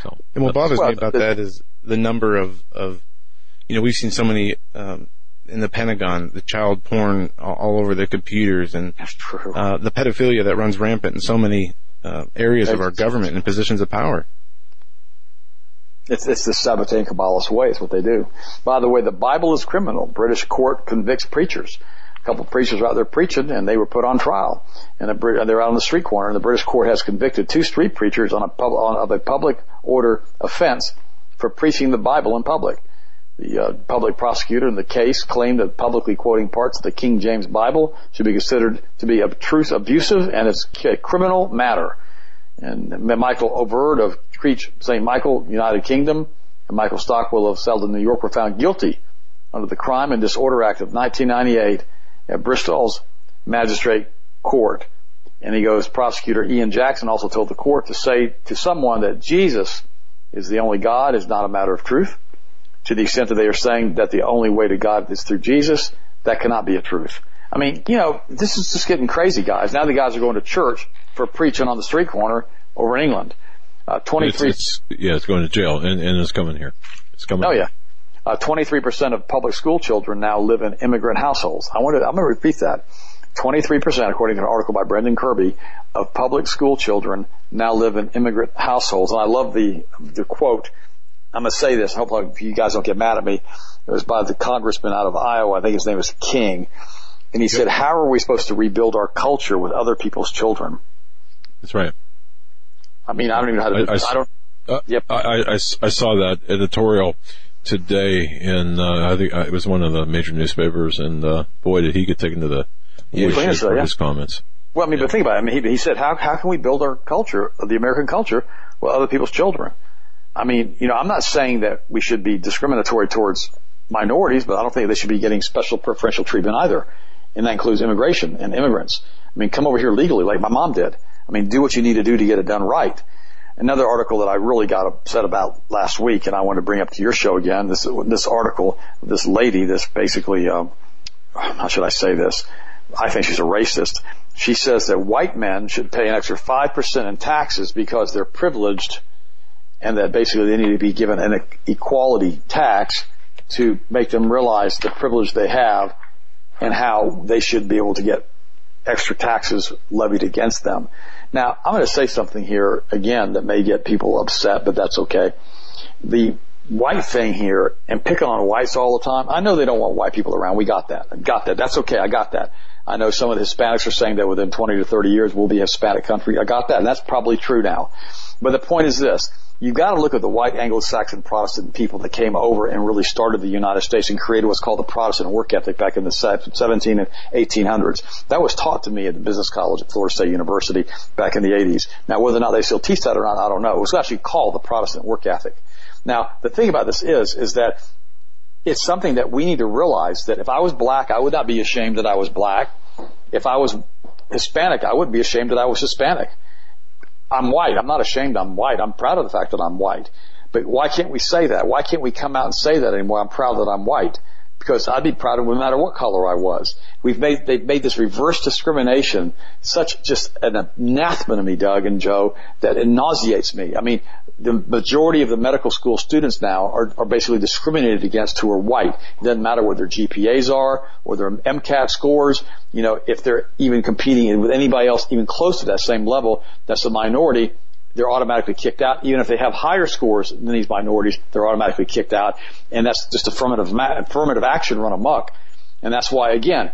So, and what bothers me about that is the number of of you know we've seen so many um, in the Pentagon, the child porn all, over the computers, and uh, the pedophilia that runs rampant in so many uh, areas of our government and positions of power. It's, it's the Sabbatean Kabbalist way. It's what they do. By the way, the Bible is criminal. British court convicts preachers. A couple of preachers out there preaching, and they were put on trial. And they're out on the street corner, and the British court has convicted two street preachers on a pub, on, of a public order offense for preaching the Bible in public. The uh, public prosecutor in the case claimed that publicly quoting parts of the King James Bible should be considered to be obtruse, abusive, and it's a criminal matter. And Michael Overd of Creech St. Michael, United Kingdom, and Michael Stockwell of Selden, New York were found guilty under the Crime and Disorder Act of 1998 at Bristol's Magistrate Court. And he goes, prosecutor Ian Jackson also told the court to say to someone that Jesus is the only God is not a matter of truth to the extent that they are saying that the only way to God is through Jesus, that cannot be a truth. I mean, you know, this is just getting crazy, guys. Now the guys are going to church for preaching on the street corner over in England. Uh, 23. It's, it's, yeah, it's going to jail and, and it's coming here. It's coming. Oh yeah. Uh, 23% of public school children now live in immigrant households. I want to, I'm going to repeat that. 23%, according to an article by Brendan Kirby, of public school children now live in immigrant households. And I love the, the quote. I'm going to say this. I hope you guys don't get mad at me. It was by the congressman out of Iowa. I think his name is King. And he said, how are we supposed to rebuild our culture with other people's children? That's right. I mean, I don't even know how to, I, I, I don't, uh, yep. I, I, I, saw that editorial today in, uh, I think uh, it was one of the major newspapers and, uh, boy, did he get taken to the yeah, for yeah. his comments. Well, I mean, yeah. but think about it. I mean, he, he said, how, how can we build our culture, the American culture, with other people's children? I mean, you know, I'm not saying that we should be discriminatory towards minorities, but I don't think they should be getting special preferential treatment either. And that includes immigration and immigrants. I mean, come over here legally like my mom did. I mean, do what you need to do to get it done right. Another article that I really got upset about last week, and I want to bring up to your show again. This this article, this lady, this basically, um, how should I say this? I think she's a racist. She says that white men should pay an extra five percent in taxes because they're privileged, and that basically they need to be given an equality tax to make them realize the privilege they have and how they should be able to get extra taxes levied against them. Now, I'm going to say something here again that may get people upset, but that's okay. The white thing here and picking on whites all the time. I know they don't want white people around. We got that. I got that. That's okay. I got that. I know some of the Hispanics are saying that within 20 to 30 years we'll be a Hispanic country. I got that. And that's probably true now. But the point is this you've got to look at the white Anglo-Saxon Protestant people that came over and really started the United States and created what's called the Protestant work ethic back in the 17 and 1800s. That was taught to me at the business college at Florida State University back in the 80s. Now, whether or not they still teach that or not, I don't know. It was actually called the Protestant work ethic. Now, the thing about this is, is that it's something that we need to realize that if I was black, I would not be ashamed that I was black. If I was Hispanic, I wouldn't be ashamed that I was Hispanic. I'm white. I'm not ashamed I'm white. I'm proud of the fact that I'm white. But why can't we say that? Why can't we come out and say that anymore? I'm proud that I'm white. Because I'd be proud of no matter what color I was. We've made, they've made this reverse discrimination such just an anathema to me, Doug and Joe, that it nauseates me. I mean, the majority of the medical school students now are, are basically discriminated against who are white. It doesn't matter what their GPAs are or their MCAT scores. You know, if they're even competing with anybody else even close to that same level, that's a minority. They're automatically kicked out. Even if they have higher scores than these minorities, they're automatically kicked out. And that's just affirmative, affirmative action run amok. And that's why, again,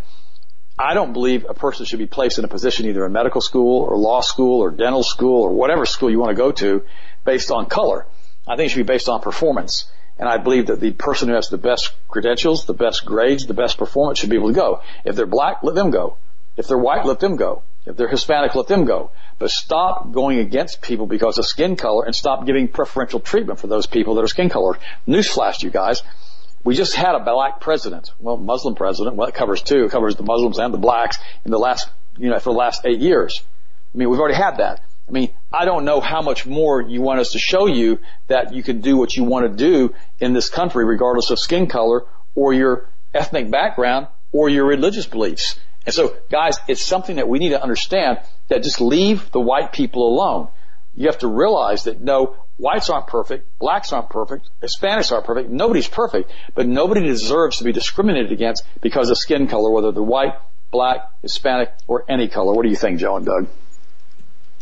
I don't believe a person should be placed in a position either in medical school or law school or dental school or whatever school you want to go to based on color. I think it should be based on performance. And I believe that the person who has the best credentials, the best grades, the best performance should be able to go. If they're black, let them go. If they're white, let them go. If they're Hispanic, let them go. But stop going against people because of skin color and stop giving preferential treatment for those people that are skin colored. Newsflash, you guys. We just had a black president, well, Muslim president. Well, it covers two. It covers the Muslims and the blacks in the last, you know, for the last eight years. I mean, we've already had that. I mean, I don't know how much more you want us to show you that you can do what you want to do in this country, regardless of skin color or your ethnic background or your religious beliefs. And so, guys, it's something that we need to understand that just leave the white people alone. You have to realize that no, whites aren't perfect, blacks aren't perfect, Hispanics aren't perfect, nobody's perfect, but nobody deserves to be discriminated against because of skin color, whether they're white, black, Hispanic, or any color. What do you think, Joe and Doug?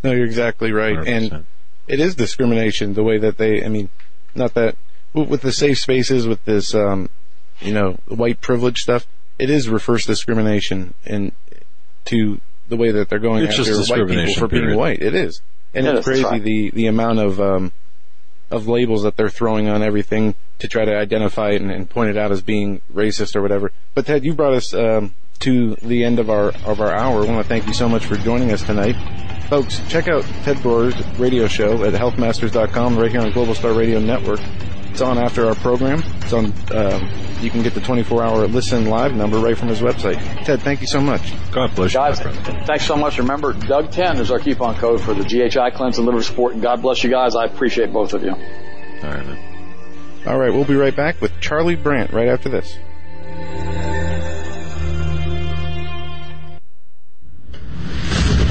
No, you're exactly right. 100%. And it is discrimination the way that they, I mean, not that, with the safe spaces, with this, um, you know, white privilege stuff, it is reverse discrimination and to the way that they're going it's after white people for period. being white. It is. And yeah, it's crazy right. the, the amount of, um, of labels that they're throwing on everything to try to identify it and, and point it out as being racist or whatever. But Ted, you brought us, um, to the end of our, of our hour. I want to thank you so much for joining us tonight. Folks, check out Ted Broer's radio show at healthmasters.com right here on Global Star Radio Network. It's on after our program. It's on. Um, you can get the 24-hour listen live number right from his website. Ted, thank you so much. God bless you, guys. Thanks so much. Remember, Doug 10 is our coupon code for the GHI cleanse and liver support. And God bless you guys. I appreciate both of you. All right, man. All right, we'll be right back with Charlie Brandt right after this.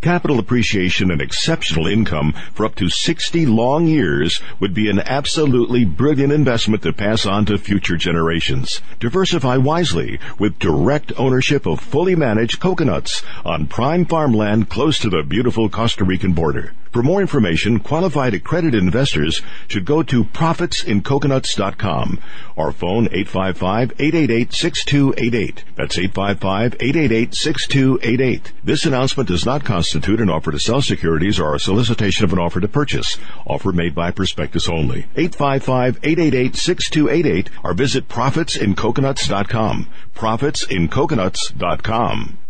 Capital appreciation and exceptional income for up to 60 long years would be an absolutely brilliant investment to pass on to future generations. Diversify wisely with direct ownership of fully managed coconuts on prime farmland close to the beautiful Costa Rican border. For more information, qualified accredited investors should go to profitsincoconuts.com or phone 855-888-6288. That's 855-888-6288. This announcement does not constitute an offer to sell securities or a solicitation of an offer to purchase. Offer made by prospectus only. 855-888-6288 or visit profitsincoconuts.com. Profitsincoconuts.com.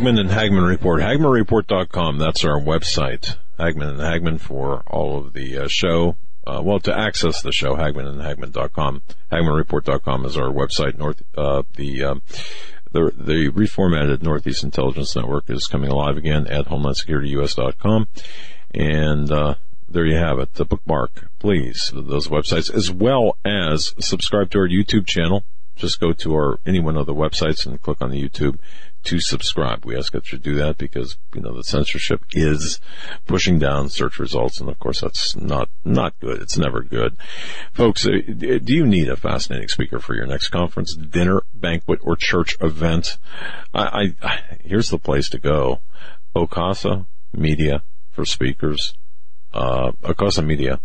Hagmann and Hagmann Report, HagmannReport.com. That's our website. Hagmann and Hagmann for all of the uh, show. Uh, well, to access the show, Hagmann and Hagmann.com. HagmannReport.com is our website. North, uh, the, um, the, the reformatted Northeast Intelligence Network is coming alive again at HomelandSecurityUS.com. And, uh, there you have it. The bookmark, please, those websites, as well as subscribe to our YouTube channel. Just go to our any one of the websites and click on the YouTube to subscribe. We ask that you do that because you know the censorship is pushing down search results, and of course that's not not good. It's never good, folks. uh, Do you need a fascinating speaker for your next conference, dinner, banquet, or church event? I, I here's the place to go: Ocasa Media for speakers. Uh, Ocasa Media.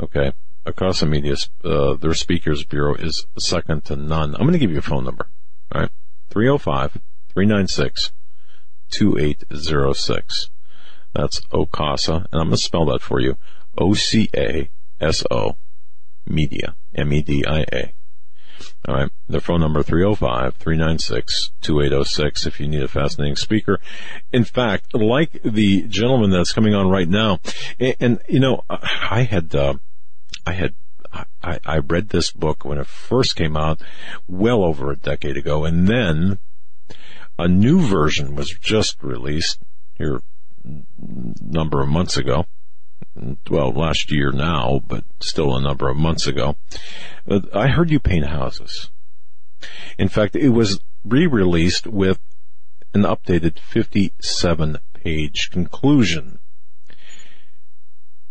Okay. Acasa Media, uh, their speakers bureau is second to none. I'm going to give you a phone number. All right. 305 396 2806. That's Ocasa. And I'm going to spell that for you. O-C-A-S-O Media. M-E-D-I-A. All right. Their phone number 305-396-2806 if you need a fascinating speaker. In fact, like the gentleman that's coming on right now, and, and you know, I had, uh, I had I, I read this book when it first came out well over a decade ago, and then a new version was just released here a number of months ago. well, last year now, but still a number of months ago. I heard you paint houses. In fact, it was re-released with an updated 57 page conclusion.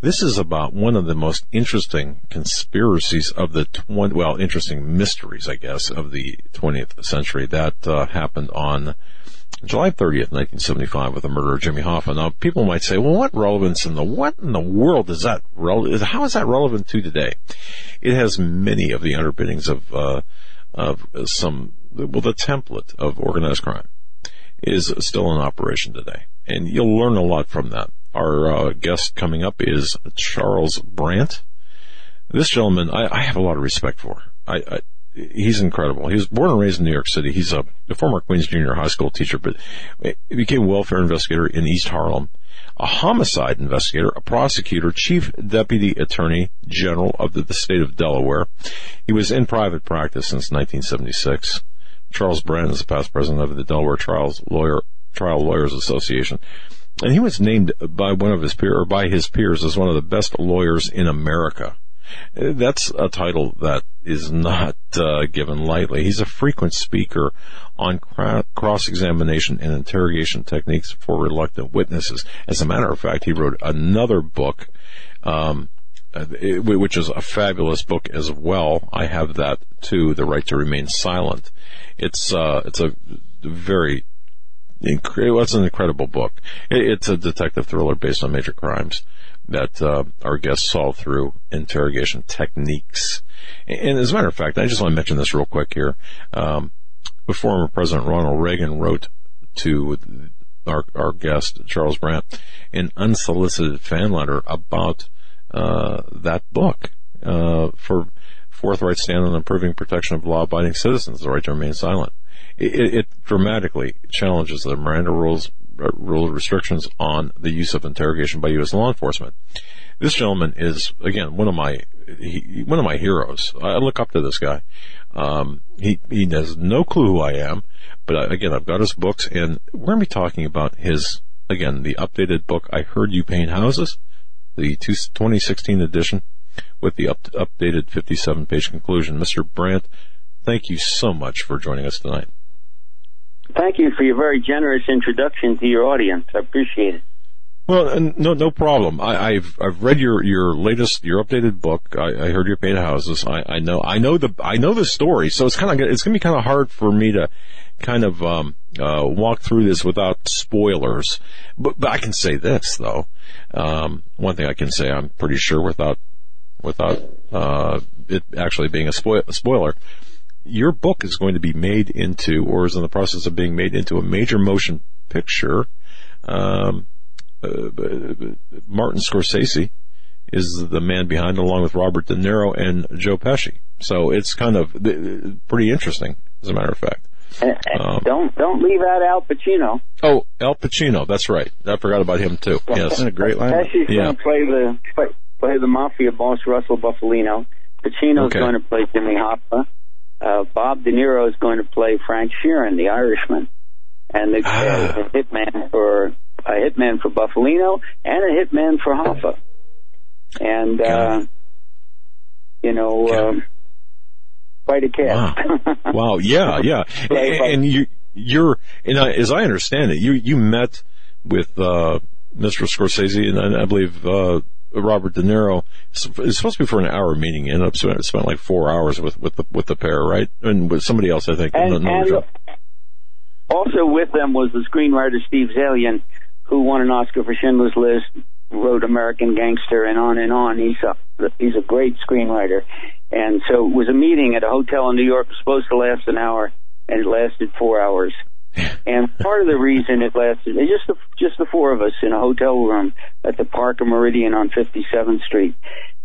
This is about one of the most interesting conspiracies of the 20, well, interesting mysteries, I guess, of the 20th century that uh, happened on July 30th, 1975 with the murder of Jimmy Hoffa. Now, people might say, well, what relevance in the, what in the world is that, how is that relevant to today? It has many of the underpinnings of, uh, of some, well, the template of organized crime is still in operation today. And you'll learn a lot from that. Our uh, guest coming up is Charles Brandt. This gentleman, I, I have a lot of respect for. I, I, he's incredible. He was born and raised in New York City. He's a, a former Queens Junior High School teacher, but he became a welfare investigator in East Harlem, a homicide investigator, a prosecutor, chief deputy attorney general of the, the state of Delaware. He was in private practice since 1976. Charles Brandt is the past president of the Delaware Trials Lawyer Trial Lawyers Association. And he was named by one of his peers, or by his peers, as one of the best lawyers in America. That's a title that is not uh, given lightly. He's a frequent speaker on cross-examination and interrogation techniques for reluctant witnesses. As a matter of fact, he wrote another book, um, uh, which is a fabulous book as well. I have that too, "The Right to Remain Silent." It's uh, it's a very. It's an incredible book. It's a detective thriller based on major crimes that uh, our guests solve through interrogation techniques. And as a matter of fact, I just want to mention this real quick here. Um, former President Ronald Reagan wrote to our, our guest Charles Brandt an unsolicited fan letter about uh, that book uh, for forthright stand on improving protection of law-abiding citizens, the right to remain silent. It, it dramatically challenges the Miranda rules, rule restrictions on the use of interrogation by U.S. law enforcement. This gentleman is again one of my he, one of my heroes. I look up to this guy. Um, he he has no clue who I am, but I, again I've got his books, and we're going to be talking about his again the updated book. I heard you paint houses, the 2016 edition with the up, updated 57 page conclusion. Mr. Brandt, thank you so much for joining us tonight. Thank you for your very generous introduction to your audience. I appreciate it. Well, no, no problem. I, have I've read your your latest, your updated book. I, I heard your paint houses. I, I know I know the I know the story, so it's kind of it's gonna be kind of hard for me to kind of um, uh, walk through this without spoilers. But, but I can say this though. Um, one thing I can say, I'm pretty sure without without uh, it actually being a, spoil- a spoiler your book is going to be made into, or is in the process of being made into a major motion picture. Um, uh, Martin Scorsese is the man behind, along with Robert De Niro and Joe Pesci. So it's kind of pretty interesting, as a matter of fact. Um, don't don't leave out Al Pacino. Oh, Al Pacino, that's right. I forgot about him too. Yes, That's a great line. Pesci's Yeah. going to play the play, play the mafia boss Russell Bufalino. Pacino's Okay. going to play Jimmy Hoffa. Uh, Bob De Niro is going to play Frank Sheeran, the Irishman, and the Ah. uh, hitman for a hitman for Bufalino and a hitman for Hoffa. And uh, you know, um, quite a cast. [LAUGHS] Wow. Yeah. Yeah. and, and you, you're, and I, as I understand it, you, you met with, uh, Mr. Scorsese and I, I believe, uh, Robert De Niro. It's it's supposed to be for an hour meeting. You ended up spent, spent like four hours with, with the, with the pair, right? And with somebody else, I think. And, another and also with them was the screenwriter Steve Zaillian, who won an Oscar for Schindler's List, wrote American Gangster, and on and on. He's a he's a great screenwriter, and so it was a meeting at a hotel in New York. Supposed to last an hour, and it lasted four hours. And part of the reason it lasted, just the, just the four of us in a hotel room at the Parker Meridien on 57th Street.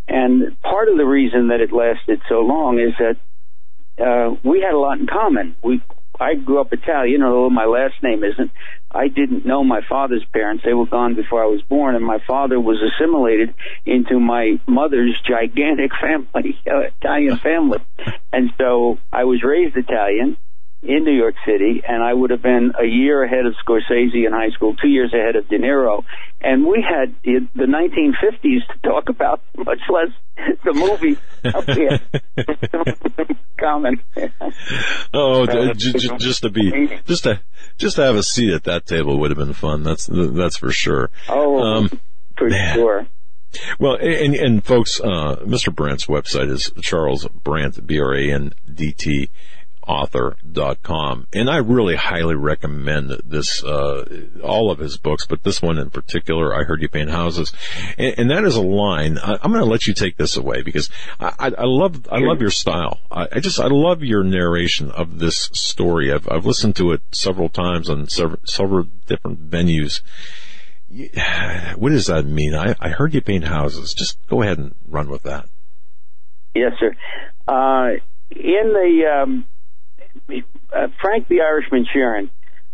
And part of the reason that it lasted so long is that uh, we had a lot in common. We, I grew up Italian, although my last name isn't. I didn't know my father's parents; they were gone before I was born, and my father was assimilated into my mother's gigantic [LAUGHS] family, uh, Italian family. And so I was raised Italian, in New York City, and I would have been a year ahead of Scorsese in high school, two years ahead of De Niro, and we had the 1950s to talk about, [LAUGHS] much less the movie up here. [LAUGHS] Common. Oh, j- j- j- just to be, just to, just to have a seat at that table would have been fun. That's that's for sure. Oh, for sure. Well, and, and folks, uh, Mr. Brandt's website is Charles Brandt, B-R-A-N-D-T, author.com. And I really highly recommend this, uh, all of his books, but this one in particular, I Heard You Paint Houses. And, and that is a line. I, I'm going to let you take this away because I, I, I love, I love your style. I, I just, I love your narration of this story. I've, I've listened to it several times on several, several different venues. [SIGHS] What does that mean? I, I heard you paint houses. Just go ahead and run with that. Yes, sir. Uh, in the um, uh, Frank the Irishman Sheeran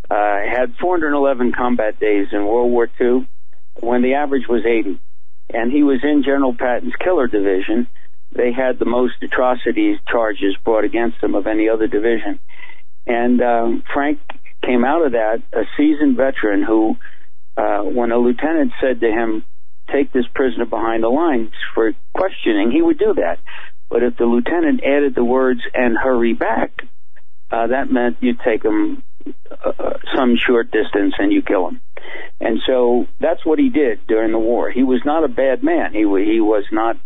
uh, had 411 combat days in World War II, when the average was 80, and he was in General Patton's killer division. They had the most atrocities charges brought against them of any other division, and um, Frank came out of that a seasoned veteran who, uh, when a lieutenant said to him, "Take this prisoner behind the lines for questioning," he would do that. But if the lieutenant added the words "and hurry back," uh, that meant you take them uh, some short distance and you kill him. And so that's what he did during the war. He was not a bad man. He he was not.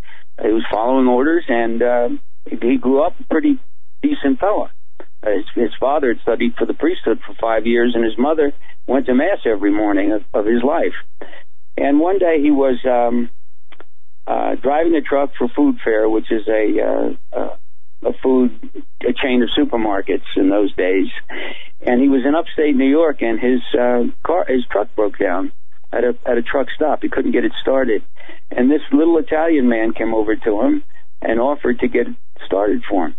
He was following orders, and uh, he grew up a pretty decent fella. Uh, his, his father had studied for the priesthood for five years, and his mother went to mass every morning of, of his life. And one day he was um, uh, driving a truck for Food Fair, which is a uh, uh, a food a chain of supermarkets in those days, and he was in upstate New York, and his uh, car his truck broke down at a at a truck stop. He couldn't get it started, and this little Italian man came over to him and offered to get it started for him.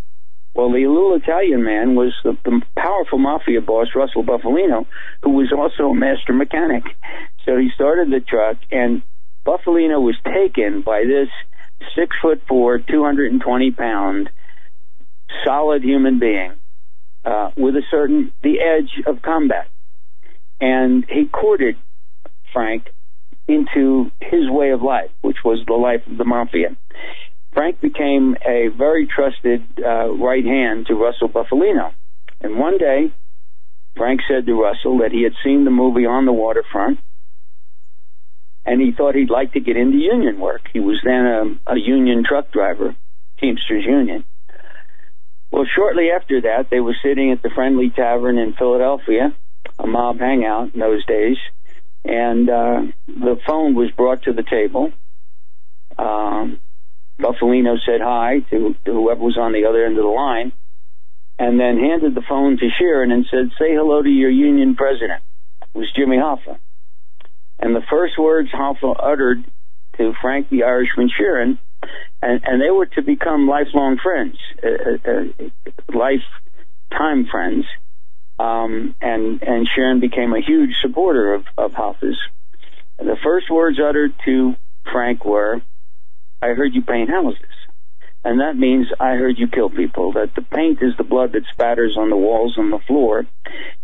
Well, the little Italian man was the, the powerful mafia boss, Russell Bufalino, who was also a master mechanic. So he started the truck, and Bufalino was taken by this six foot four, 220 pound, solid human being uh, with a certain the edge of combat, and he courted Frank into his way of life, which was the life of the mafia. Frank became a very trusted uh, right hand to Russell Bufalino, and one day Frank said to Russell that he had seen the movie On the Waterfront and he thought he'd like to get into union work. He was then a, a union truck driver, Teamsters Union. Well, shortly after that, they were sitting at the Friendly Tavern in Philadelphia, a mob hangout in those days, and uh, the phone was brought to the table. Um, Bufalino said hi to, to whoever was on the other end of the line, and then handed the phone to Sheeran and said, "Say hello to your union president." It was Jimmy Hoffa. And the first words Hoffa uttered to Frank the Irishman Sheeran, and, and they were to become lifelong friends, uh, uh, lifetime friends. Um, and and Sheeran became a huge supporter of, of. And the first words uttered to Frank were, "I heard you paint houses." And that means I heard you kill people, that the paint is the blood that spatters on the walls and the floor.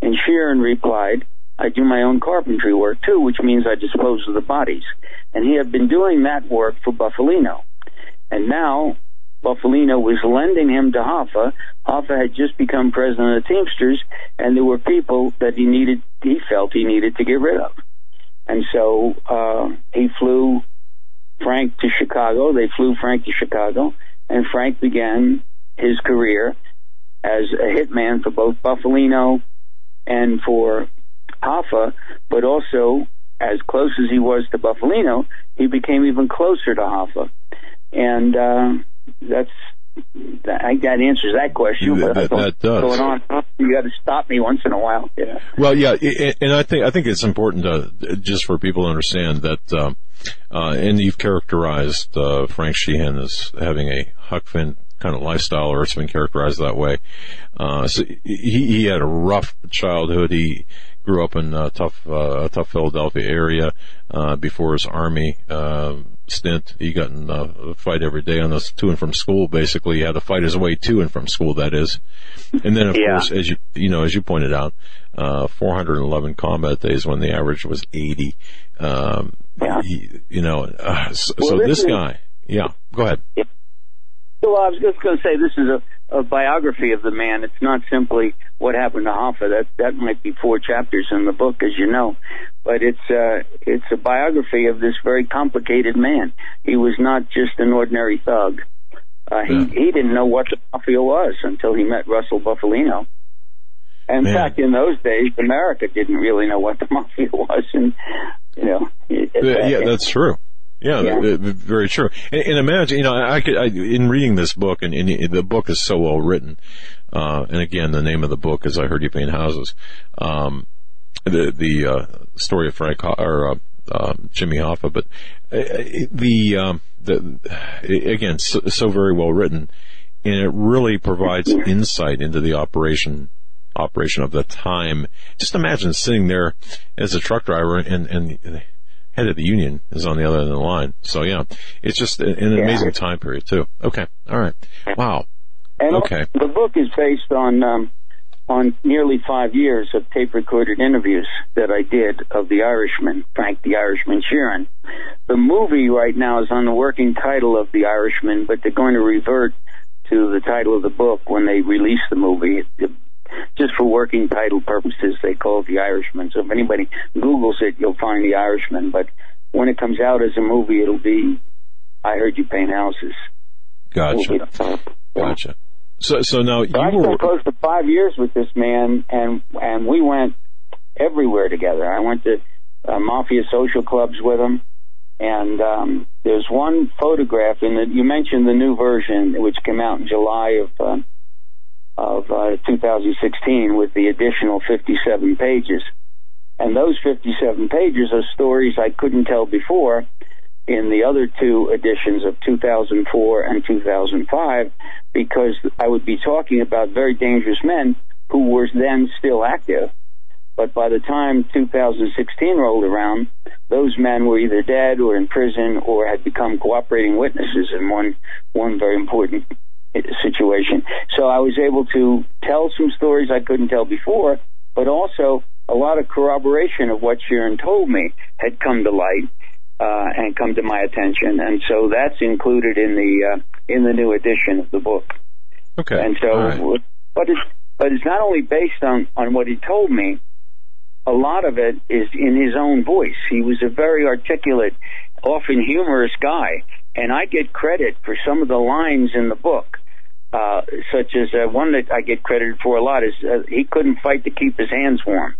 And Sheeran replied, I do my own carpentry work too, which means I dispose of the bodies. And he had been doing that work for Bufalino. And now Bufalino was lending him to Hoffa. Hoffa had just become president of the Teamsters, and there were people that he needed, he felt he needed to get rid of. And so uh, he flew Frank to Chicago. They flew Frank to Chicago, and Frank began his career as a hitman for both Bufalino and for Hoffa, but also as close as he was to Bufalino, he became even closer to Hoffa. And uh, that's that, I, that answers that question. That, but that does. Going on, you got to stop me once in a while. Yeah. Well, yeah, and I think I think it's important to just for people to understand that, um, uh, and you've characterized uh, Frank Sheeran as having a Huck Finn kind of lifestyle, or it's been characterized that way. Uh, so he, he had a rough childhood. He grew up in a tough, uh, tough Philadelphia area uh, before his army uh, stint. He got in a fight every day on this to and from school. Basically, he had to fight his way to and from school. That is, and then of Yeah. course, as you you know, as you pointed out, uh, 411 combat days when the average was 80. Um, he- you know, uh, so, Well, so this this is- guy, yeah, go ahead. Well, I was just going to say this is a, a biography of the man. It's not simply what happened to Hoffa. That that might be four chapters in the book, as you know, but it's uh, it's a biography of this very complicated man. He was not just an ordinary thug. Uh, he he didn't know what the mafia was until he met Russell Bufalino. And in Man. fact, in those days, America didn't really know what the [LAUGHS] mafia was, and you know, Yeah, yeah, that's true. Yeah, Yeah. th- th- very true. And, and imagine, you know, I could, I, in reading this book, and, and the book is so well written, uh, and again, the name of the book is I Heard You Paint Houses. Um, the, the, uh, story of Frank, Ho- or, uh, um, Jimmy Hoffa, but, uh, the, um, the, again, so, so very well written, and it really provides insight into the operation operation of the time. Just imagine sitting there as a truck driver and, and head of the union is on the other end of the line. So yeah, it's just an an Yeah. amazing time period too. Okay. All right. Wow. And Okay. the book is based on um, on nearly five years of tape recorded interviews that I did of the Irishman, Frank the Irishman Sheeran. The movie right now is on the working title of The Irishman, but they're going to revert to the title of the book when they release the movie. Just for working title purposes, they call it The Irishman. So if anybody Googles it, you'll find The Irishman. But when it comes out as a movie, it'll be I Heard You Paint Houses. Gotcha. Gotcha. So, so now So I you were, close to five years with this man, and and we went everywhere together. I went to uh, mafia social clubs with him, and um, there's one photograph in the. You mentioned the new version, which came out in July of uh, of uh, 2016, with the additional 57 pages, and those 57 pages are stories I couldn't tell before in the other two editions of 2004 and 2005 because I would be talking about very dangerous men who were then still active. But by the time 2016 rolled around, those men were either dead or in prison or had become cooperating witnesses in one one very important situation. So I was able to tell some stories I couldn't tell before, but also a lot of corroboration of what Sheeran told me had come to light uh, and come to my attention, and so that's included in the uh, in the new edition of the book. okay. And so, right. but it's but it's not only based on on what he told me. A lot of it is in his own voice. He was a very articulate, often humorous guy, and I get credit for some of the lines in the book. Uh, such as uh, one that I get credited for a lot is uh, he couldn't fight to keep his hands warm.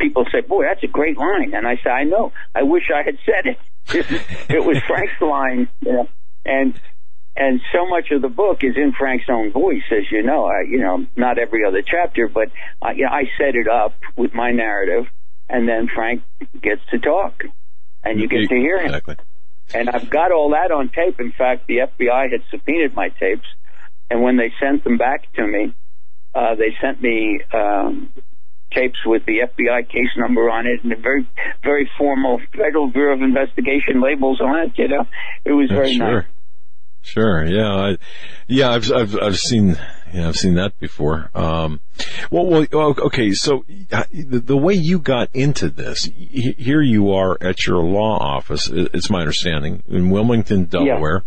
People say, "Boy, that's a great line," and I say, "I know. I wish I had said it. [LAUGHS] it was Frank's line." You know? And and so much of the book is in Frank's own voice, as you know. I, you know, not every other chapter, but uh, you know, I set it up with my narrative, and then Frank gets to talk, and you get to hear him. Exactly. And I've got all that on tape. In fact, the FBI had subpoenaed my tapes, and when they sent them back to me, uh, they sent me um, tapes with the FBI case number on it and a very, very formal Federal Bureau of Investigation labels on it. You know, it was Yeah, very sure. nice. Sure. Yeah. I, yeah. I've, I've, I've seen, yeah, I've seen that before. Um, well, well, oh, okay. So uh, the, the way you got into this, here you are at your law office. It's my understanding in Wilmington, Delaware,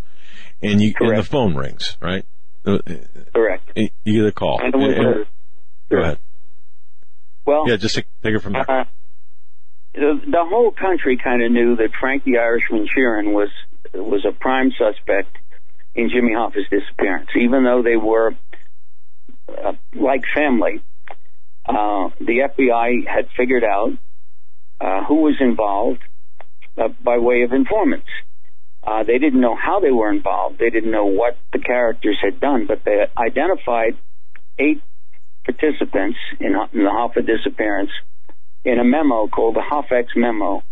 and you, and the phone rings, right? Uh, Correct. You get a call. And And- uh, go ahead. Well, Yeah. Just take, it from there. Uh, the, the whole country kind of knew that Frank the Irishman Sheeran was was a prime suspect in Jimmy Hoffa's disappearance, even though they were uh, like family. Uh, the FBI had figured out uh, who was involved uh, by way of informants. Uh, they didn't know how they were involved. They didn't know what the characters had done, but they identified eight participants in, in the Hoffa disappearance in a memo called the Hoffex memo,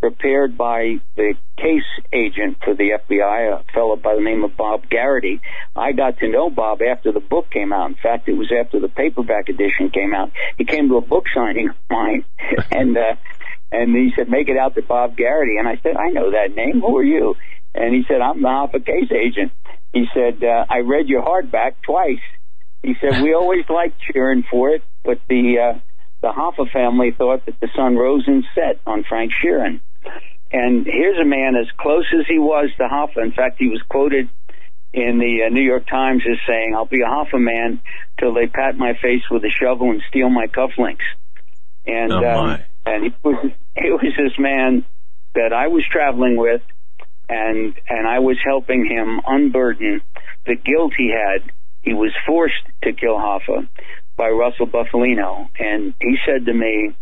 prepared by the case agent for the FBI, a fellow by the name of Bob Garrity. I got to know Bob after the book came out. In fact, it was after the paperback edition came out. He came to a book signing of mine, [LAUGHS] and uh, and he said, "Make it out to Bob Garrity." And I said, "I know that name. Who are you?" And he said, I'm the Hoffa case agent. He said, uh, I read your hardback twice. He said, we always liked cheering for it, but the, uh, the Hoffa family thought that the sun rose and set on Frank Sheeran. And here's a man as close as he was to Hoffa. In fact, he was quoted in the uh, New York Times as saying, I'll be a Hoffa man till they pat my face with a shovel and steal my cufflinks. And, Oh, um, and he was, he was this man that I was traveling with and, and I was helping him unburden the guilt he had. He was forced to kill Hoffa by Russell Bufalino. And he said to me,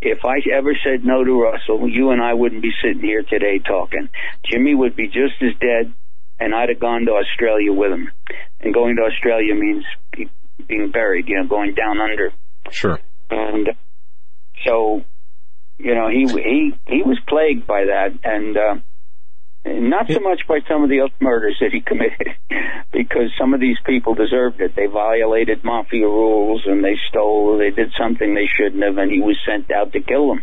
if I ever said no to Russell, you and I wouldn't be sitting here today talking. Jimmy would be just as dead, and I'd have gone to Australia with him. And going to Australia means be, being buried, you know, going down under. Sure. And so, you know, he he he was plagued by that, and uh, not so much by some of the other murders that he committed, [LAUGHS] because some of these people deserved it. They violated mafia rules, and they stole. They did something they shouldn't have, and he was sent out to kill them.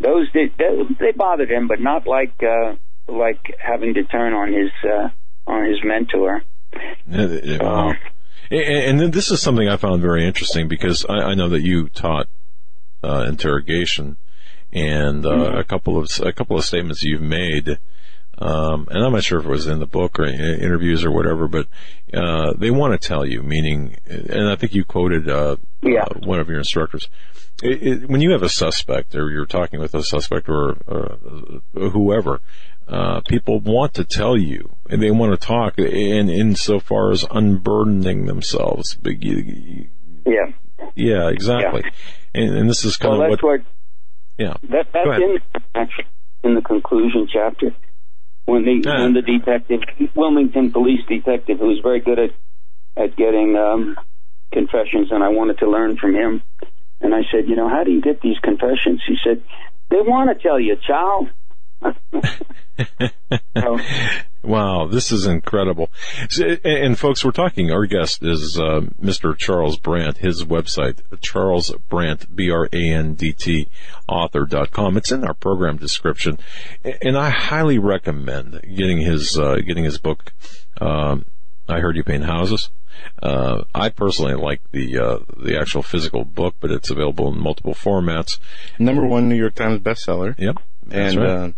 Those did they, they bothered him, but not like uh, like having to turn on his uh, on his mentor. Yeah, yeah, wow. And, and then this is something I found very interesting because I, I know that you taught uh, interrogation, and uh, a couple of a couple of statements you've made. Um, and I'm not sure if it was in the book or in interviews or whatever, but uh, they want to tell you, meaning, and I think you quoted uh, Yeah. uh, one of your instructors. It, it, when you have a suspect, or you're talking with a suspect, or uh, whoever, uh, people want to tell you, and they want to talk, and insofar as unburdening themselves. Yeah. yeah, exactly. And, and this is kind Well, of that's what, what yeah. That, that's in actually in the conclusion chapter when the Ah. when the detective Wilmington police detective who was very good at at getting um, confessions and I wanted to learn from him. And I said you know how do you get these confessions? He said they want to tell you child [LAUGHS] Wow, this is incredible. So, and, folks, we're talking, our guest is uh, Mr. Charles Brandt, his website, Charles Brandt, B-R-A-N-D-T, author.com. It's in our program description. And I highly recommend getting his, uh, getting his book, um, I Heard You Paint Houses. Uh, I personally like the, uh, the actual physical book, but it's available in multiple formats. Number one New York Times bestseller. Yep. And right. uh,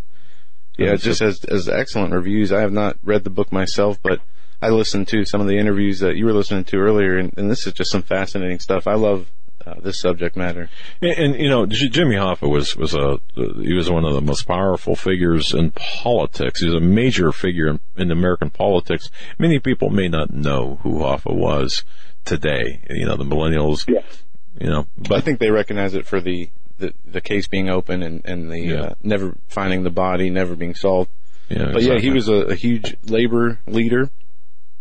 yeah, it just has has excellent reviews. I have not read the book myself, but I listened to some of the interviews that you were listening to earlier, and, and this is just some fascinating stuff. I love uh, this subject matter. And, and you know, J- Jimmy Hoffa was was a he was one of the most powerful figures in politics. He was a major figure in, in American politics. Many people may not know who Hoffa was today. You know, the millennials. Yeah. You know, But I think they recognize it for the the, the case being open and and the Yeah. uh, never finding the body, never being solved. Yeah, but yeah, he was a, a huge labor leader.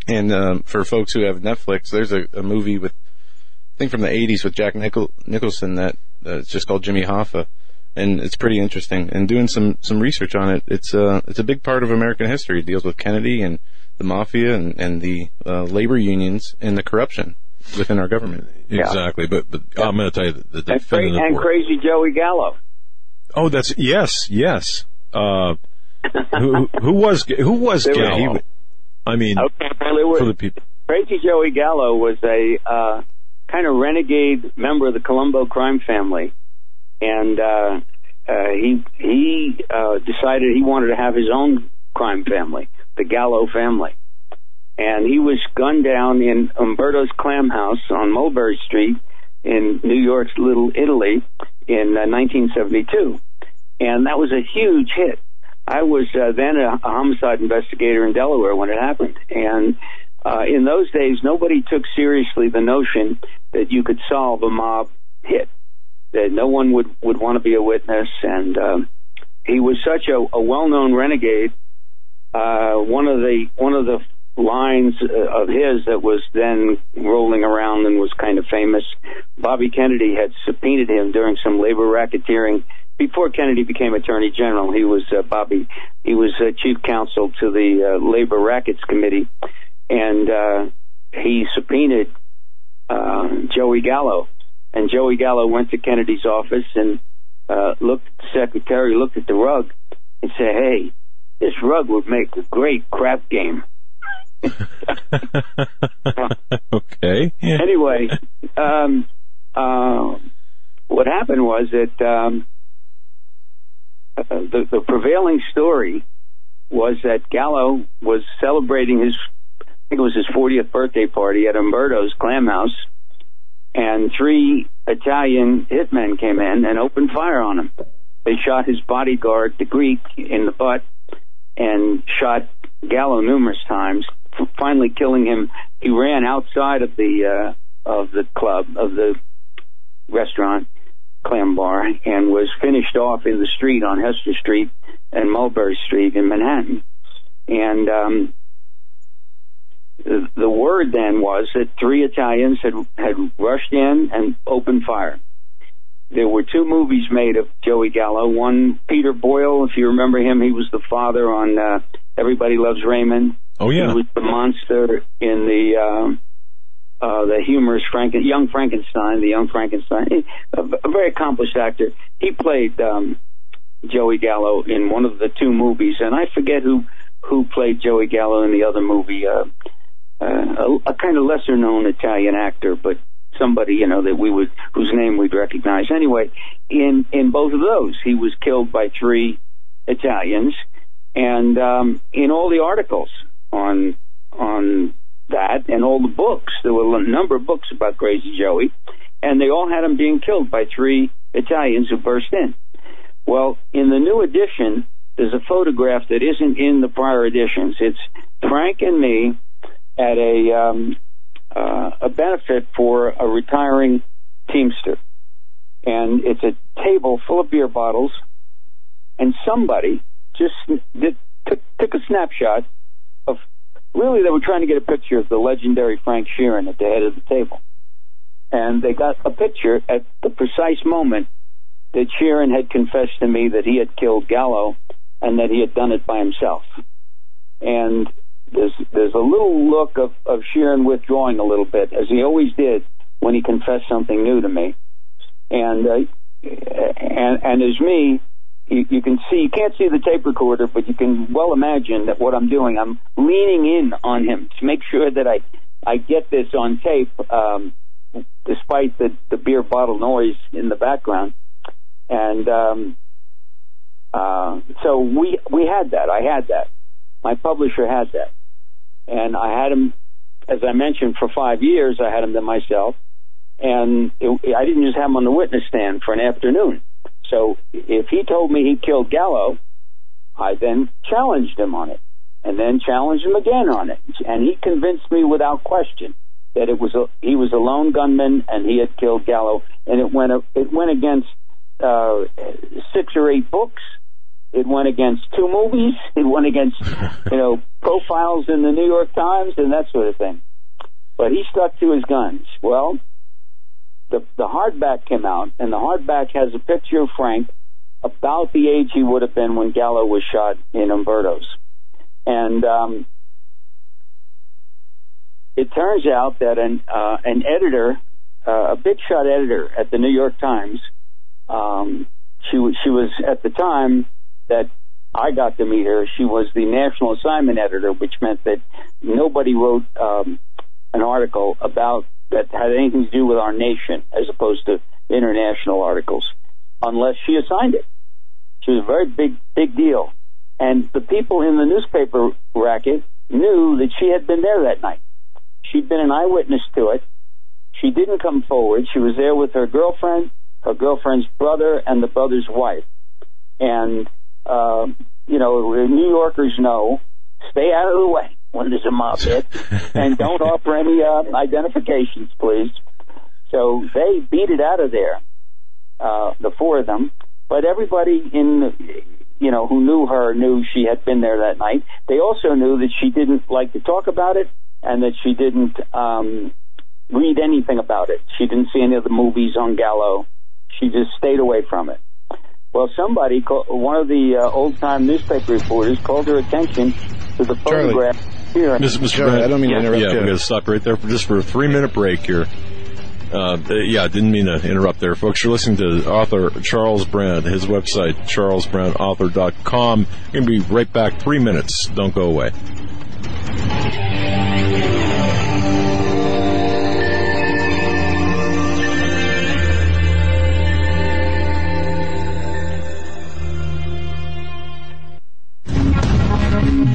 And um, for folks who have Netflix, there's a, a movie with, I think from the 80s with Jack Nichol- Nicholson that uh, it's just called Jimmy Hoffa, and it's pretty interesting. And doing some some research on it, it's uh it's a big part of American history. It deals with Kennedy and the mafia and and the uh, labor unions and the corruption within our government. exactly. But but I'm going to tell you that the and, cra- and crazy Joey Gallo oh, that's yes, yes. Uh, who who was who was They were- Gallo? I mean, okay well was for the people. Crazy Joey Gallo was a uh, kind of renegade member of the Colombo crime family, and uh, uh, he he uh, decided he wanted to have his own crime family, the Gallo family, and he was gunned down in Umberto's Clam House on Mulberry Street in New York's Little Italy in uh, 1972, and that was a huge hit. I was uh, then a, a homicide investigator in Delaware when it happened, and uh, in those days, nobody took seriously the notion that you could solve a mob hit. That no one would would want to be a witness, and um, he was such a, a well-known renegade. Uh, one of the one of the lines uh, of his that was then rolling around and was kind of famous. Bobby Kennedy had subpoenaed him during some labor racketeering before Kennedy became Attorney General. He was uh, Bobby. He was uh, chief counsel to the uh, Labor Rackets Committee, and uh, he subpoenaed uh, Joey Gallo. And Joey Gallo went to Kennedy's office and uh, looked at the secretary, looked at the rug, and said, "Hey, this rug would make a great crap game. [LAUGHS] okay. Anyway, um, uh, what happened was that um, uh, the, the prevailing story was that Gallo was celebrating his, I think it was his 40th birthday party at Umberto's Clam House, and three Italian hitmen came in and opened fire on him. They shot his bodyguard, the Greek, in the butt, and shot Gallo numerous times. Finally, killing him. He ran outside of the uh, of the club of the restaurant, Clam Bar, and was finished off in the street on Hester Street and Mulberry Street in Manhattan. And um, the, the word then was that three Italians had had rushed in and opened fire. There were two movies made of Joey Gallo. One, Peter Boyle, if you remember him, he was the father on uh, Everybody Loves Raymond. Oh yeah. He was the monster in the um, uh, the humorous Franken, Young Frankenstein, the Young Frankenstein. A, a very accomplished actor. He played um, Joey Gallo in one of the two movies, and I forget who who played Joey Gallo in the other movie. Uh, uh, a, a kind of lesser known Italian actor, but somebody you know that we would whose name we'd recognize. Anyway, in in both of those, he was killed by three Italians, and um, in all the articles on on that and all the books, there were a number of books about Crazy Joey, and they all had him being killed by three Italians who burst in. Well, in the new edition, there's a photograph that isn't in the prior editions. It's Frank and me at a um, uh, a benefit for a retiring Teamster, and it's a table full of beer bottles, and somebody just did, took, took a snapshot. Really, they were trying to get a picture of the legendary Frank Sheeran at the head of the table, and they got a picture at the precise moment that Sheeran had confessed to me that he had killed Gallo and that he had done it by himself. And there's there's a little look of, of Sheeran withdrawing a little bit, as he always did when he confessed something new to me. And uh, and and as me, you, you can see you can't see the tape recorder, but you can well imagine that what I'm doing, I'm leaning in on him to make sure that I I get this on tape, um, despite the the beer bottle noise in the background. And um, uh, so we we had that. I had that. My publisher had that, and I had him, as I mentioned, for five years. I had him to myself, and it, I didn't just have him on the witness stand for an afternoon. So if he told me he killed Gallo, I then challenged him on it, and then challenged him again on it, and he convinced me without question that it was a, he was a lone gunman and he had killed Gallo, and it went it went against uh, six or eight books. It went against two movies. [LAUGHS] It went against, you know, profiles in the New York Times and that sort of thing. But he stuck to his guns. Well, the the hardback came out, and the hardback has a picture of Frank about the age he would have been when Gallo was shot in Umberto's, and um, it turns out that an uh, an editor, uh, a big shot editor at the New York Times, um, she she was at the time that I got to meet her. She was the national assignment editor, which meant that nobody wrote um, article about that had anything to do with our nation, as opposed to international articles, unless she assigned it. She was a very big big deal, and the people in the newspaper racket knew that she had been there that night. She'd been an eyewitness to it. She didn't come forward. She was there with her girlfriend, her girlfriend's brother, and the brother's wife. And, uh, you know, New Yorkers know, stay out of the way when there's a mob hit, and don't offer any uh, identifications, please. So they beat it out of there, uh, the four of them. But everybody in, you know, who knew her knew she had been there that night. They also knew that she didn't like to talk about it and that she didn't um, read anything about it. She didn't see any of the movies on Gallo. She just stayed away from it. Well, somebody, called, one of the uh, old-time newspaper reporters, called her attention to the photograph here. Mr. Mr. Charlie, Brandt, I don't mean to interrupt Yeah, you. we're going to stop right there for just for a three minute break here. Uh, yeah, didn't mean to interrupt there, folks. You're listening to author Charles Brandt, his website, charlesbrandtauthor.com. We're going to be right back. Three minutes. Don't go away.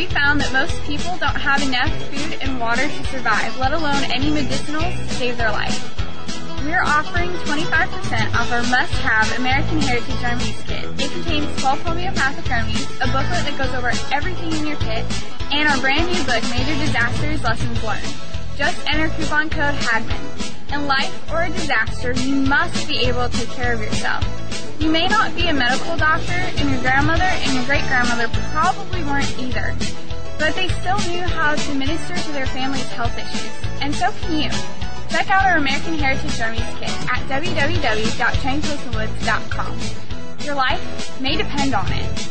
We found that most people don't have enough food and water to survive, let alone any medicinals to save their life. We're offering 25% off our must-have American Heritage Remedies kit. It contains 12 homeopathic remedies, a booklet that goes over everything in your kit, and our brand new book, Major Disasters Lessons Learned. Just enter coupon code HAGMANN. In life or a disaster, you must be able to take care of yourself. You may not be a medical doctor, and your grandmother and your great grandmother probably weren't either. But they still knew how to minister to their family's health issues. And so can you. Check out our American Heritage Remedies kit at www.traincoastalwoods.com. Your life may depend on it.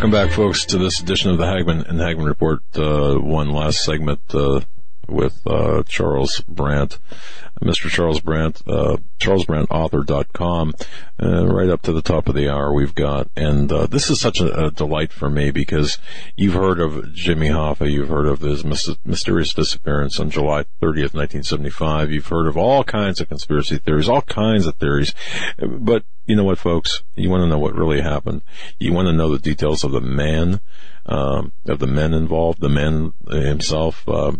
Welcome back, folks, to this edition of the Hagmann and Hagmann Report. Uh, one last segment uh, with uh, Charles Brandt, Mr. Charles Brandt, uh, charlesbrandtauthor.com. Uh, right up to the top of the hour we've got. And uh, this is such a, a, delight for me because you've heard of Jimmy Hoffa, you've heard of his mis- mysterious disappearance on July 30th, 1975. You've heard of all kinds of conspiracy theories, all kinds of theories. But you know what, folks? You want to know what really happened. You want to know the details of the man, um, of the men involved, the man himself, uh,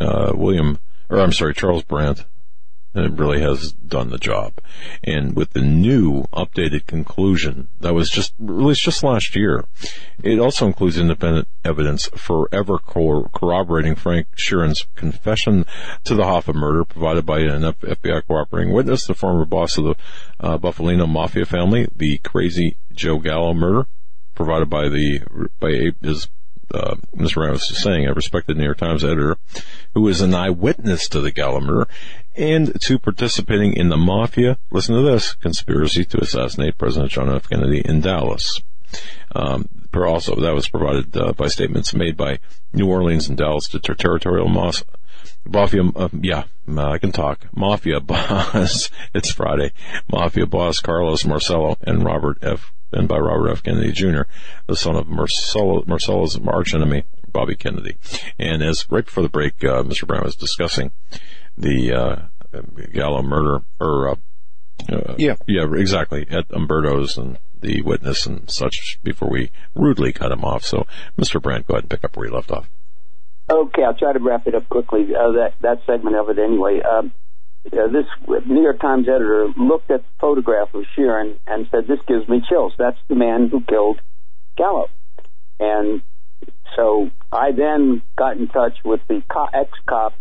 uh, William, or I'm sorry, Charles Brandt. It really has done the job. And with the new updated conclusion that was just released just last year, it also includes independent evidence forever corroborating Frank Sheeran's confession to the Hoffa murder provided by an FBI cooperating witness, the former boss of the uh, Bufalino Mafia family, the crazy Joe Gallo murder provided by the, by his uh, Mr. Ramos is saying, a respected New York Times editor who is an eyewitness to the Gallo murder and to participating in the mafia, listen to this, conspiracy to assassinate President John F. Kennedy in Dallas. Um, also, that was provided uh, by statements made by New Orleans and Dallas to ter- territorial mos- mafia. Uh, yeah, I can talk. Mafia [LAUGHS] boss. it's Friday. Mafia boss Carlos Marcello and Robert F. and by Robert F. Kennedy Jr., the son of Marcello, Marcello's arch enemy Bobby Kennedy. And as right before the break, uh, Mr. Brown was discussing the uh, Gallo murder, or uh, uh, yeah, yeah, exactly at Umberto's and the witness and such before we rudely cut him off. So, Mr. Brandt, go ahead and pick up where you left off. Okay, I'll try to wrap it up quickly. Uh, that that segment of it, anyway. Um, uh, this New York Times editor looked at the photograph of Sheeran and said, "This gives me chills. That's the man who killed Gallo." And so I then got in touch with the co- ex-cop,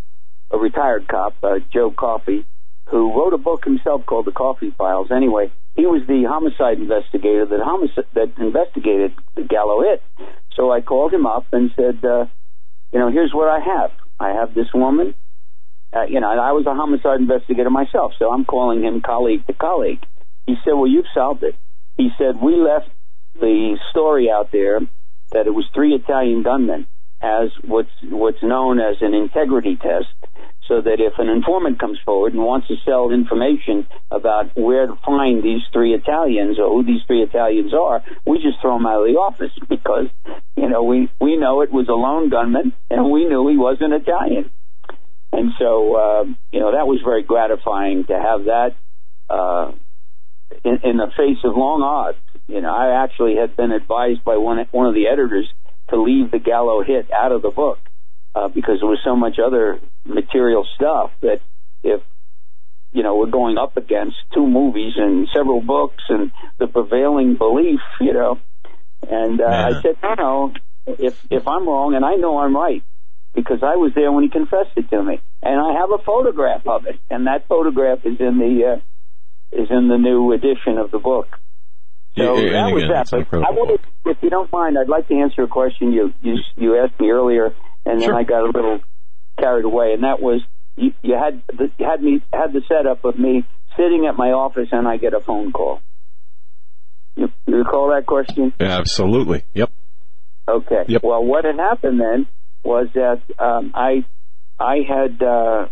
a retired cop, uh, Joe Coffey, who wrote a book himself called The Coffey Files. Anyway, he was the homicide investigator that homicide that investigated the Gallo hit. So I called him up and said, uh, you know, here's what I have. I have this woman. Uh, you know, I was a homicide investigator myself, so I'm calling him colleague to colleague. He said, well, you've solved it. He said, we left the story out there that it was three Italian gunmen as what's what's known as an integrity test, so that if an informant comes forward and wants to sell information about where to find these three Italians or who these three Italians are, we just throw them out of the office [LAUGHS] because you know we we know it was a lone gunman and we knew he wasn't Italian, and so uh, you know that was very gratifying to have that. Uh, in, in the face of long odds, you know, I actually had been advised by one one of the editors to leave the Gallo hit out of the book uh, because there was so much other material stuff that if you know we're going up against two movies and several books and the prevailing belief, you know, and uh, I said, no, no, if if I'm wrong and I know I'm right because I was there when he confessed it to me, and I have a photograph of it, and that photograph is in the uh, is in the new edition of the book. So Yeah, that and was again, that. But. I wanted, if you don't mind, I'd like to answer a question you you, you asked me earlier, and then Sure. I got a little carried away, and that was you, you had the, you had me had the setup of me sitting at my office, and I get a phone call. You, you recall that question? Absolutely. Yep. Okay. Yep. Well, what had happened then was that um, I I had, uh,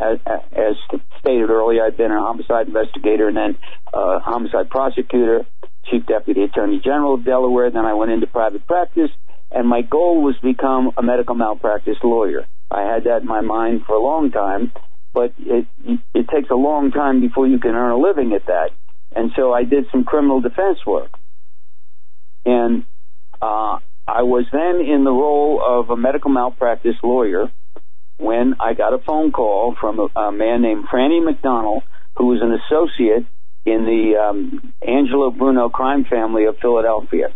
as, as stated earlier, I'd been a homicide investigator and then uh, homicide prosecutor, chief deputy attorney general of Delaware. Then I went into private practice, and my goal was to become a medical malpractice lawyer. I had that in my mind for a long time, but it it takes a long time before you can earn a living at that. And so I did some criminal defense work. And uh, I was then in the role of a medical malpractice lawyer when I got a phone call from a, a man named Franny McDonald, who was an associate in the um, Angelo Bruno crime family of Philadelphia.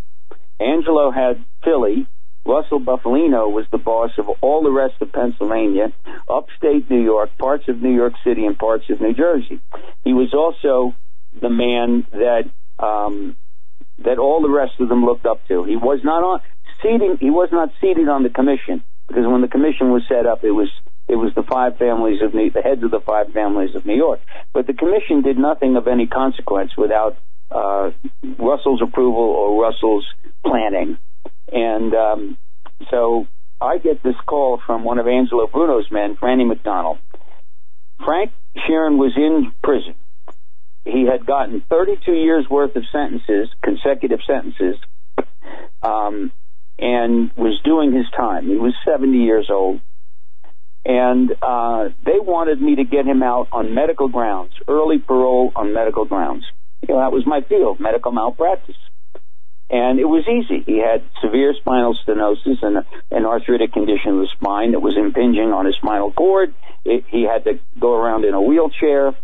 Angelo had Philly. Russell Bufalino was the boss of all the rest of Pennsylvania, upstate New York, parts of New York City, and parts of New Jersey. He was also the man that um, that all the rest of them looked up to. He was not on seating. He was not seated on the commission because when the commission was set up, it was it was the five families of New, the heads of the five families of New York. But the commission did nothing of any consequence without uh, Russell's approval or Russell's planning. And um, so I get this call from one of Angelo Bruno's men, Franny McDonald. Frank Sheeran was in prison. He had gotten 32 years worth of sentences, consecutive sentences, um, and was doing his time. He was 70 years old. And uh, they wanted me to get him out on medical grounds, early parole on medical grounds. You know, that was my field, medical malpractice. And it was easy. He had severe spinal stenosis and an arthritic condition of the spine that was impinging on his spinal cord. It, he had to go around in a wheelchair,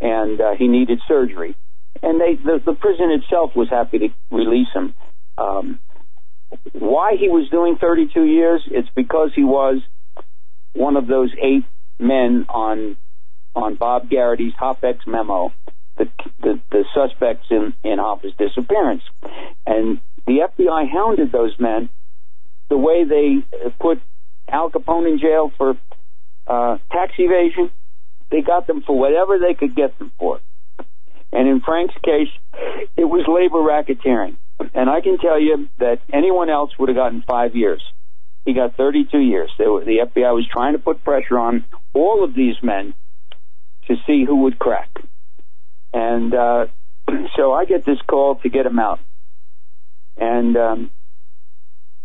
and uh, he needed surgery. And they, the, the prison itself was happy to release him. Um, why he was doing 32 years? It's because he was one of those eight men on on Bob Garrity's Hoffex memo, the, the the suspects in in Hoffa's disappearance, and the FBI hounded those men the way they put Al Capone in jail for uh, tax evasion, they got them for whatever they could get them for. And in Frank's case, it was labor racketeering. And I can tell you that anyone else would have gotten five years. He got 32 years. Were, the FBI was trying to put pressure on all of these men to see who would crack. And uh, [CLEARS THROAT] so I get this call to get him out. And um,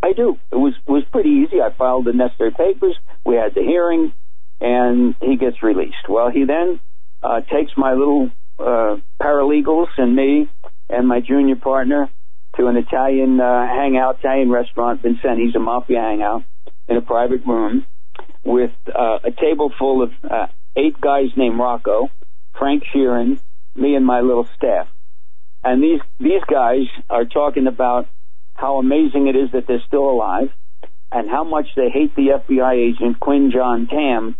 I do. It was was pretty easy. I filed the necessary papers. We had the hearing, and he gets released. Well, he then uh, takes my little uh, paralegals and me and my junior partner to an Italian uh, hangout, Italian restaurant, Vincenti's, a mafia hangout, in a private room with uh, a table full of uh, eight guys named Rocco, Frank Sheeran, me and my little staff. And these these guys are talking about how amazing it is that they're still alive, and how much they hate the FBI agent Quinn John Tam,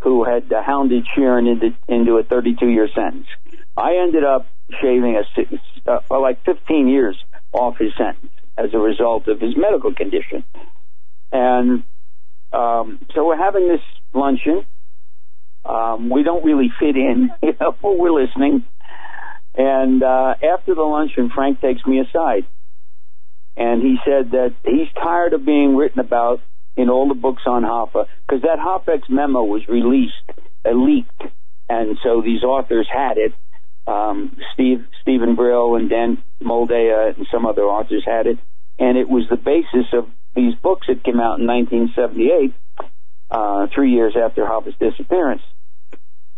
who had uh, hounded Sheeran into into a 32 year sentence. I ended up shaving a uh, like 15 years off his sentence as a result of his medical condition. And um, so we're having this luncheon. Um, we don't really fit in, [LAUGHS] you know, but we're listening. And uh, after the luncheon, Frank takes me aside, and he said that he's tired of being written about in all the books on Hoffa because that Hoffa memo was released, uh, leaked, and so these authors had it, um, Steve Steven Brill and Dan Moldea and some other authors had it, and it was the basis of these books that came out in 1978, uh, three years after Hoffa's disappearance.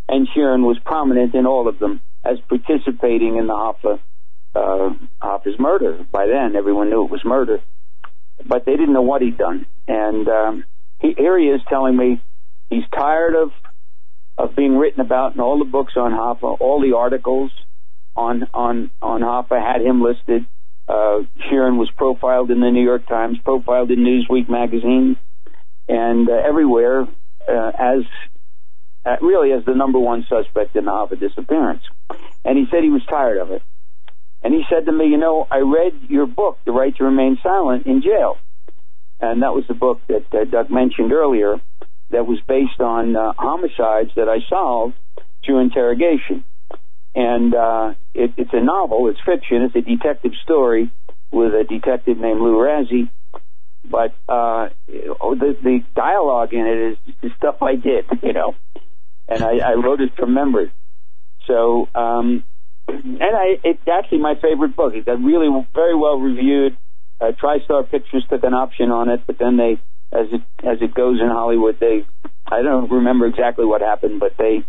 And Sheeran was prominent in all of them as participating in the Hoffa uh, Hoffa's murder. By then, everyone knew it was murder, but they didn't know what he'd done. And um, he, here he is telling me he's tired of of being written about in all the books on Hoffa, all the articles on on on Hoffa had him listed. Uh, was profiled in the New York Times, profiled in Newsweek magazine, and uh, everywhere uh, as uh, really as the number one suspect in the Hoffa disappearance. And he said he was tired of it. And he said to me, you know, I read your book, The Right to Remain Silent, in jail. And that was the book that uh, Doug mentioned earlier that was based on uh, homicides that I solved through interrogation. And uh, it, it's a novel, it's fiction, it's a detective story with a detective named Lou Razzie. But uh, the, the dialogue in it is the stuff I did, you know, and I, I wrote it from memory. So, um, and I, it's actually my favorite book. It got really very well reviewed. Uh, TriStar Pictures took an option on it, but then they as it as it goes in Hollywood. They I don't remember exactly what happened, but they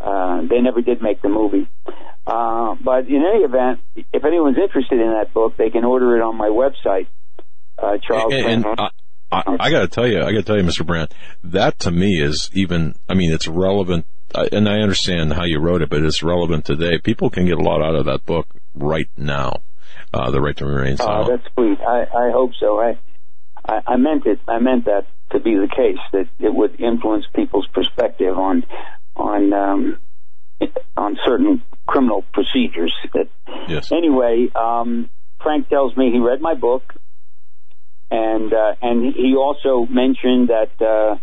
uh, they never did make the movie. Uh, but in any event, if anyone's interested in that book, they can order it on my website. Uh, Charles. And, and I, I, I got to tell you, I got to tell you, Mr. Brandt, that to me is even. I mean, it's relevant, and I understand how you wrote it, but it's relevant today. People can get a lot out of that book right now. Uh, the right to remain silent. Oh, that's sweet. I, I hope so. I I, I meant it. I meant that to be the case that it would influence people's perspective on on um, on certain criminal procedures. Yes. Anyway, um, Frank tells me he read my book, and uh, and he also mentioned that uh,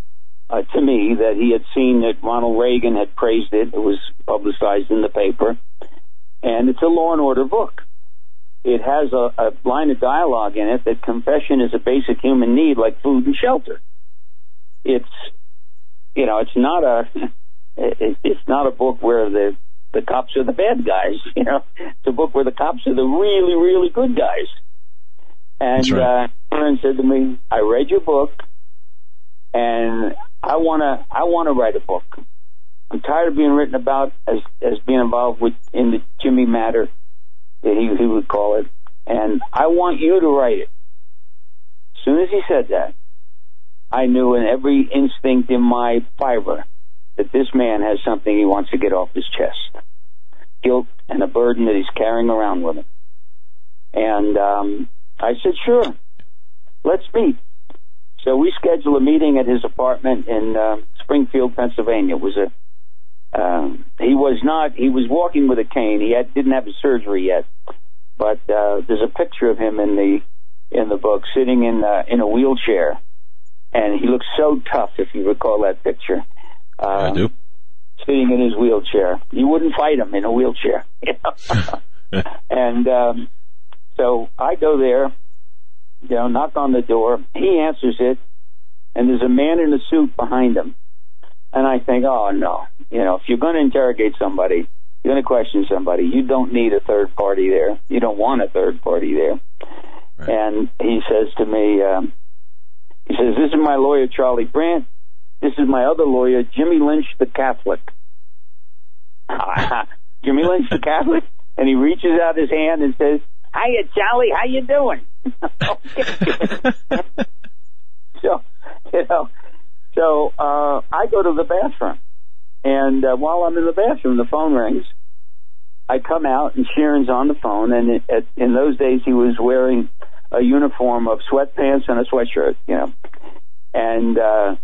uh, to me that he had seen that Ronald Reagan had praised it. It was publicized in the paper, and it's a Law and Order book it has a, a line of dialogue in it that confession is a basic human need like food and shelter. It's, you know, it's not a, it, [LAUGHS] it's not a book where the, the cops are the bad guys, [LAUGHS] you know, it's a book where the cops are the really, really good guys. And, right. uh, Aaron said to me, I read your book and I wanna, I wanna write a book. I'm tired of being written about as, as being involved with, in the Jimmy matter that he, he would call it, and I want you to write it. As soon as he said that, I knew in every instinct in my fiber that this man has something he wants to get off his chest. Guilt and a burden that he's carrying around with him. And um, I said, sure, let's meet. So we scheduled a meeting at his apartment in uh, Springfield, Pennsylvania. It was a um, he was not. He was walking with a cane. He had, didn't have his surgery yet, but uh, there's a picture of him in the in the book, sitting in uh, in a wheelchair, and he looks so tough. If you recall that picture, uh, I do. Sitting in his wheelchair, you wouldn't fight him in a wheelchair. [LAUGHS] [LAUGHS] And um, so I go there, you know, knock on the door. He answers it, and there's a man in a suit behind him. And I think, oh no, you know, if you're going to interrogate somebody, you're going to question somebody, you don't need a third party there. You don't want a third party there. Right. And he says to me, um, he says, this is my lawyer, Charlie Brandt. This is my other lawyer, Jimmy Lynch, the Catholic. [LAUGHS] Jimmy Lynch, the Catholic? And he reaches out his hand and says, Hiya, Charlie, how you doing? [LAUGHS] [LAUGHS] so, you know, so uh, I go to the bathroom, and uh, while I'm in the bathroom, the phone rings. I come out, and Sheeran's on the phone, and it, at, in those days he was wearing a uniform of sweatpants and a sweatshirt, you know. And uh,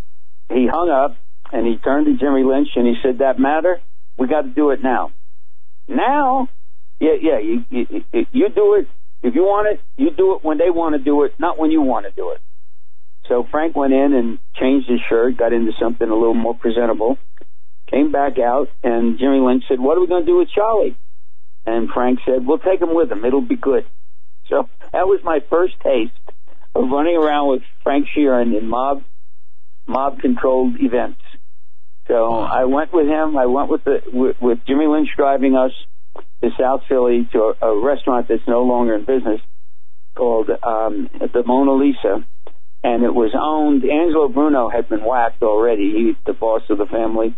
he hung up, and he turned to Jimmy Lynch, and he said, "That matter? We got to do it now." Now, yeah, yeah, you, you, you do it if you want it. You do it when they want to do it, not when you want to do it. So Frank went in and changed his shirt, got into something a little more presentable, came back out, and Jimmy Lynch said, What are we going to do with Charlie? And Frank said, We'll take him with him. It'll be good. So that was my first taste of running around with Frank Sheeran in mob mob controlled events. So I went with him. I went with the with, with Jimmy Lynch driving us to South Philly to a, a restaurant that's no longer in business called um, the Mona Lisa and it was owned. Angelo Bruno had been whacked already. He, the boss of the family,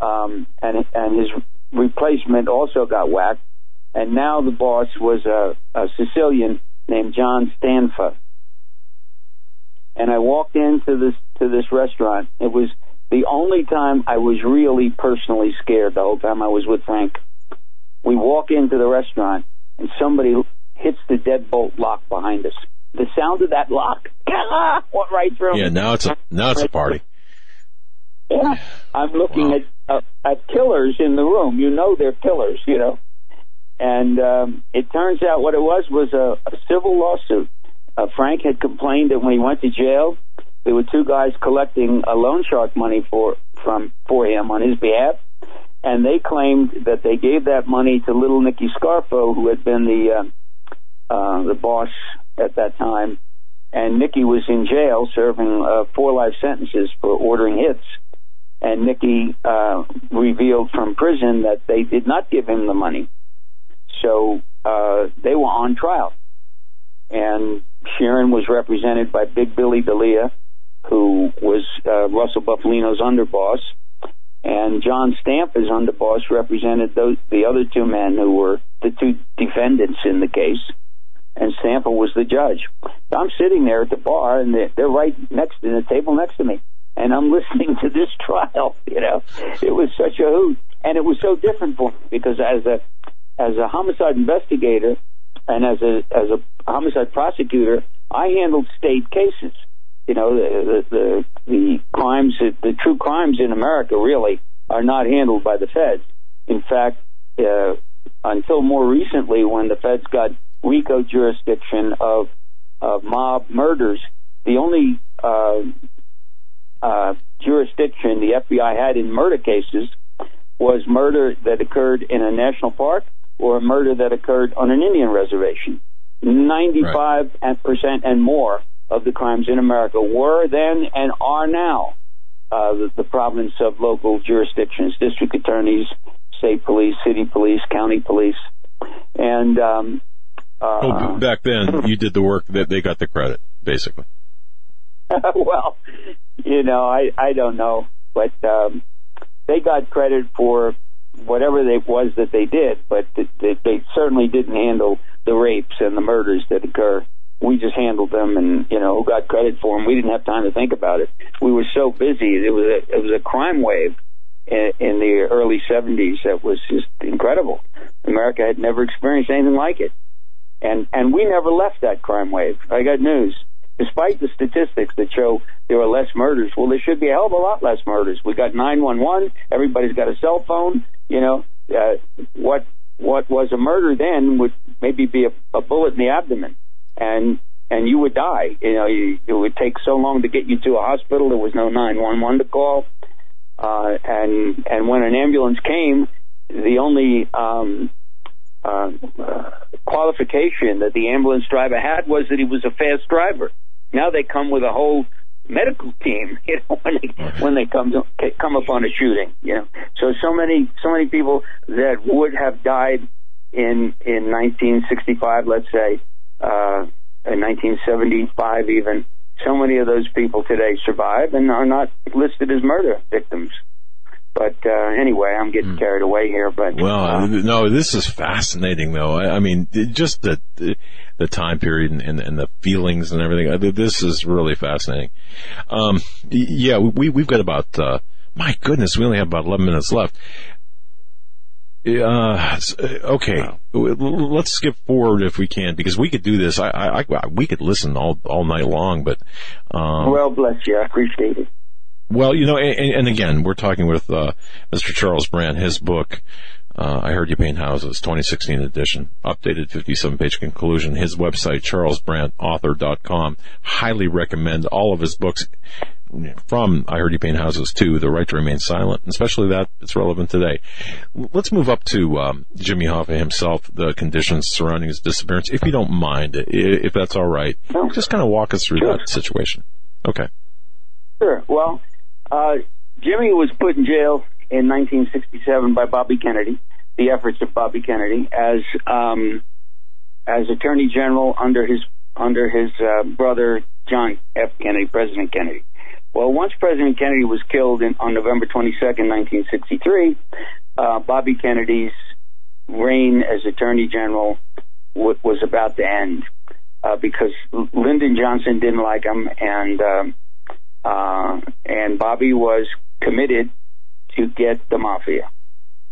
um, and and his replacement also got whacked. And now the boss was a, a Sicilian named John Stanfa. And I walked into this to this restaurant. It was the only time I was really personally scared. The whole time I was with Frank. We walk into the restaurant, and somebody hits the deadbolt lock behind us the sound of that lock [LAUGHS] went right through. Yeah, now it's a now it's a party. Yeah, I'm looking wow. at uh, at killers in the room. You know they're killers, you know. And um, it turns out what it was was a, a civil lawsuit. Uh, Frank had complained that when he went to jail, there were two guys collecting a loan shark money for from for him on his behalf, and they claimed that they gave that money to little Nicky Scarfo, who had been the uh, uh, the boss at that time, and Nicky was in jail serving uh, four life sentences for ordering hits. And Nicky uh, revealed from prison that they did not give him the money, so uh, they were on trial. And Sheeran was represented by Big Billy D'Elia, who was uh, Russell Bufalino's underboss, and John Stamp, Stanfa's underboss represented those the other two men who were the two defendants in the case and Stamp was the judge. I'm sitting there at the bar, and they're, they're right next to the table next to me, and I'm [LAUGHS] listening to this trial. You know, it was such a hoot, and it was so different for me because as a as a homicide investigator and as a as a homicide prosecutor, I handled state cases. You know, the the the, the crimes, the true crimes in America, really are not handled by the feds. In fact, uh, until more recently, when the feds got RICO jurisdiction of, of mob murders. The only uh, uh, jurisdiction the FBI had in murder cases was murder that occurred in a national park or a murder that occurred on an Indian reservation. 95% and more of the crimes in America were then and are now uh, the, the province of local jurisdictions, district attorneys, state police, city police, county police. And um, uh, well, back then, [LAUGHS] you did the work that they got the credit, basically. [LAUGHS] well, you know, I I don't know, but um, they got credit for whatever it was that they did, but they, they certainly didn't handle the rapes and the murders that occur. We just handled them, and you know, got credit for them. We didn't have time to think about it. We were so busy. It was a it was a crime wave in, in the early '70s that was just incredible. America had never experienced anything like it. And, and we never left that crime wave. I got news. Despite the statistics that show there are less murders, well, there should be a hell of a lot less murders. We got 911. Everybody's got a cell phone. You know, uh, what, what was a murder then would maybe be a, a bullet in the abdomen. And, and you would die. You know, you, it would take so long to get you to a hospital. There was no 911 to call. Uh, and, and when an ambulance came, the only, um, uh, uh, qualification that the ambulance driver had was that he was a fast driver. Now they come with a whole medical team, [LAUGHS] you know, when they when they come to, come upon a shooting, you know. So so many so many people that would have died in in 1965, let's say, uh, in 1975 even. So many of those people today survive and are not listed as murder victims. But uh, anyway, I'm getting carried away here. But Well, uh, no, this is fascinating, though. I, I mean, just the the time period and, and, and the feelings and everything. This is really fascinating. Um, yeah, we we've got about uh, my goodness, we only have about eleven minutes left. Uh, okay, W- l- let's skip forward if we can because we could do this. I, I, I we could listen all all night long, but um, well, bless you. I appreciate it. well, you know, and, and again, we're talking with uh, Mr. Charles Brandt. His book, uh, "I Heard You Paint Houses," 2016 edition, updated 57-page conclusion. His website, charlesbrandtauthor.com. Highly recommend all of his books. From "I Heard You Paint Houses" to "The Right to Remain Silent," especially that it's relevant today. Let's move up to um, Jimmy Hoffa himself, the conditions surrounding his disappearance, if you don't mind, if that's all right. Just kind of walk us through that situation. Okay. Sure. Well, uh, Jimmy was put in jail in 1967 by Bobby Kennedy, the efforts of Bobby Kennedy, as um, as Attorney General under his under his uh, brother John F. Kennedy, President Kennedy. Well, once President Kennedy was killed in, on November 22nd, 1963, uh, Bobby Kennedy's reign as Attorney General w- was about to end uh, because Lyndon Johnson didn't like him, and um, uh, and Bobby was committed to get the mafia.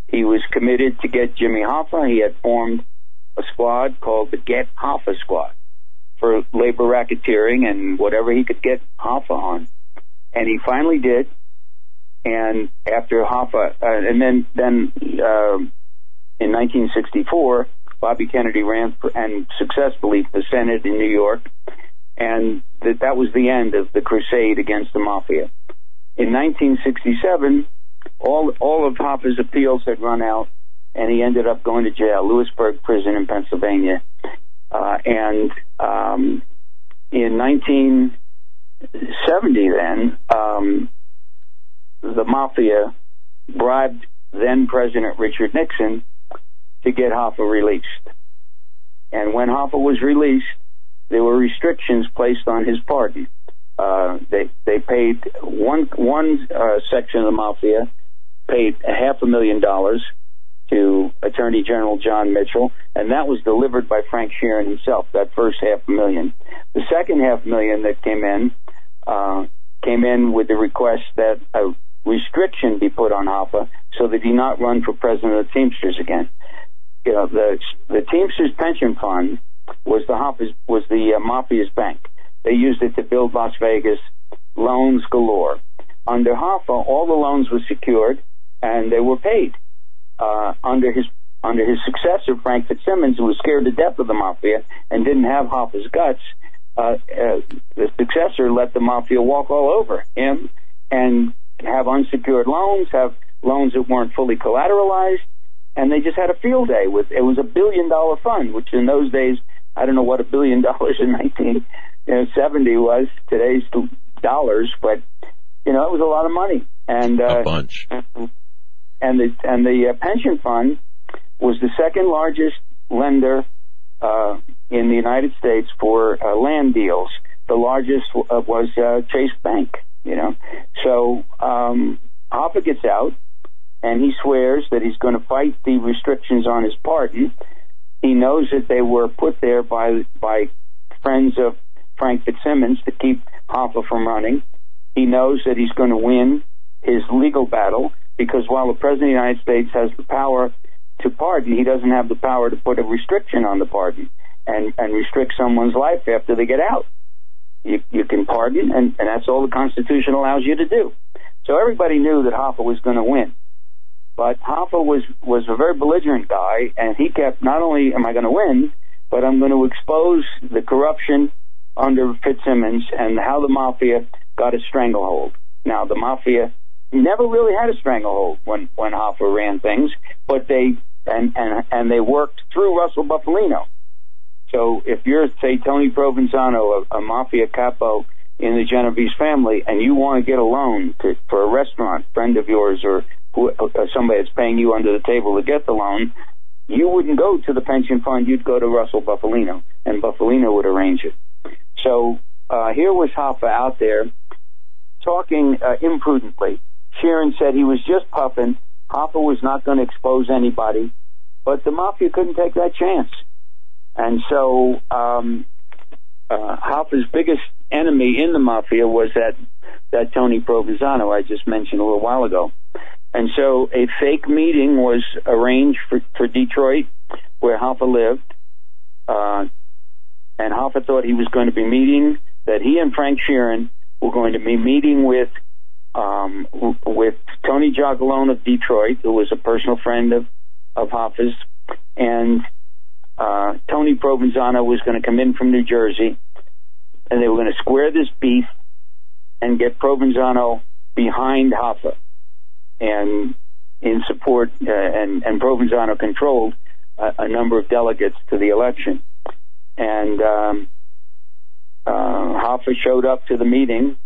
He was committed to get Jimmy Hoffa. He had formed a squad called the Get Hoffa Squad for labor racketeering and whatever he could get Hoffa on. And he finally did. And after Hoffa, uh, and then then um in 1964, Bobby Kennedy ran for, and successfully for Senate in New York, and that that was the end of the crusade against the mafia. In 1967, all all of Hoffa's appeals had run out, and he ended up going to jail, Lewisburg Prison in Pennsylvania. Uh, and um, in 1970, then um, the mafia bribed then President Richard Nixon to get Hoffa released. And when Hoffa was released, there were restrictions placed on his pardon. Uh, they they paid one one uh, section of the mafia paid a half a million dollars to Attorney General John Mitchell, and that was delivered by Frank Sheeran himself. That first half a million. The second half million that came in uh, came in with the request that a restriction be put on Hoffa so that he not run for president of the Teamsters again. You know, the the Teamsters pension fund was the Hoffa's was the uh, mafia's bank. They used it to build Las Vegas, loans galore. Under Hoffa, all the loans were secured and they were paid. Uh, under his under his successor, Frank Fitzsimmons, who was scared to death of the mafia and didn't have Hoffa's guts, uh, uh, the successor let the mafia walk all over him and have unsecured loans, have loans that weren't fully collateralized, and they just had a field day with it was a billion dollar fund, which in those days I don't know what a billion [LAUGHS] dollars in 1970 was today's dollars, but you know it was a lot of money and uh, a bunch. And the and the uh, pension fund was the second largest lender uh, in the United States for uh, land deals. The largest uh, was uh, Chase Bank. You know, so um, Hoffa gets out and he swears that he's going to fight the restrictions on his pardon. He knows that they were put there by by friends of Frank Fitzsimmons to keep Hoffa from running. He knows that he's going to win his legal battle because while the president of the United States has the power to pardon, he doesn't have the power to put a restriction on the pardon and and restrict someone's life after they get out. You you can pardon, and, and that's all the Constitution allows you to do. So everybody knew that Hoffa was going to win. But Hoffa was was a very belligerent guy, and he kept not only am I going to win, but I'm going to expose the corruption under Fitzsimmons and how the mafia got a stranglehold. Now the mafia never really had a stranglehold when when Hoffa ran things, but they and and and they worked through Russell Bufalino. So if you're say Tony Provenzano, a, a mafia capo in the Genovese family, and you want to get a loan to, for a restaurant, friend of yours or who, or somebody that's paying you under the table to get the loan, you wouldn't go to the pension fund. You'd go to Russell Bufalino, and Bufalino would arrange it. So uh, here was Hoffa out there talking uh, imprudently. Sheeran said he was just puffing. Hoffa was not going to expose anybody, but the mafia couldn't take that chance. And so um, uh, Hoffa's biggest enemy in the mafia was that that Tony Provenzano I just mentioned a little while ago. And so a fake meeting was arranged for, for Detroit, where Hoffa lived. Uh, and Hoffa thought he was going to be meeting, that he and Frank Sheeran were going to be meeting with um, with Tony Giacalone of Detroit, who was a personal friend of, of Hoffa's, and uh, Tony Provenzano was going to come in from New Jersey, and they were going to square this beef and get Provenzano behind Hoffa and in support, uh, and, and Provenzano controlled a, a, number of delegates to the election. And um, uh, Hoffa showed up to the meeting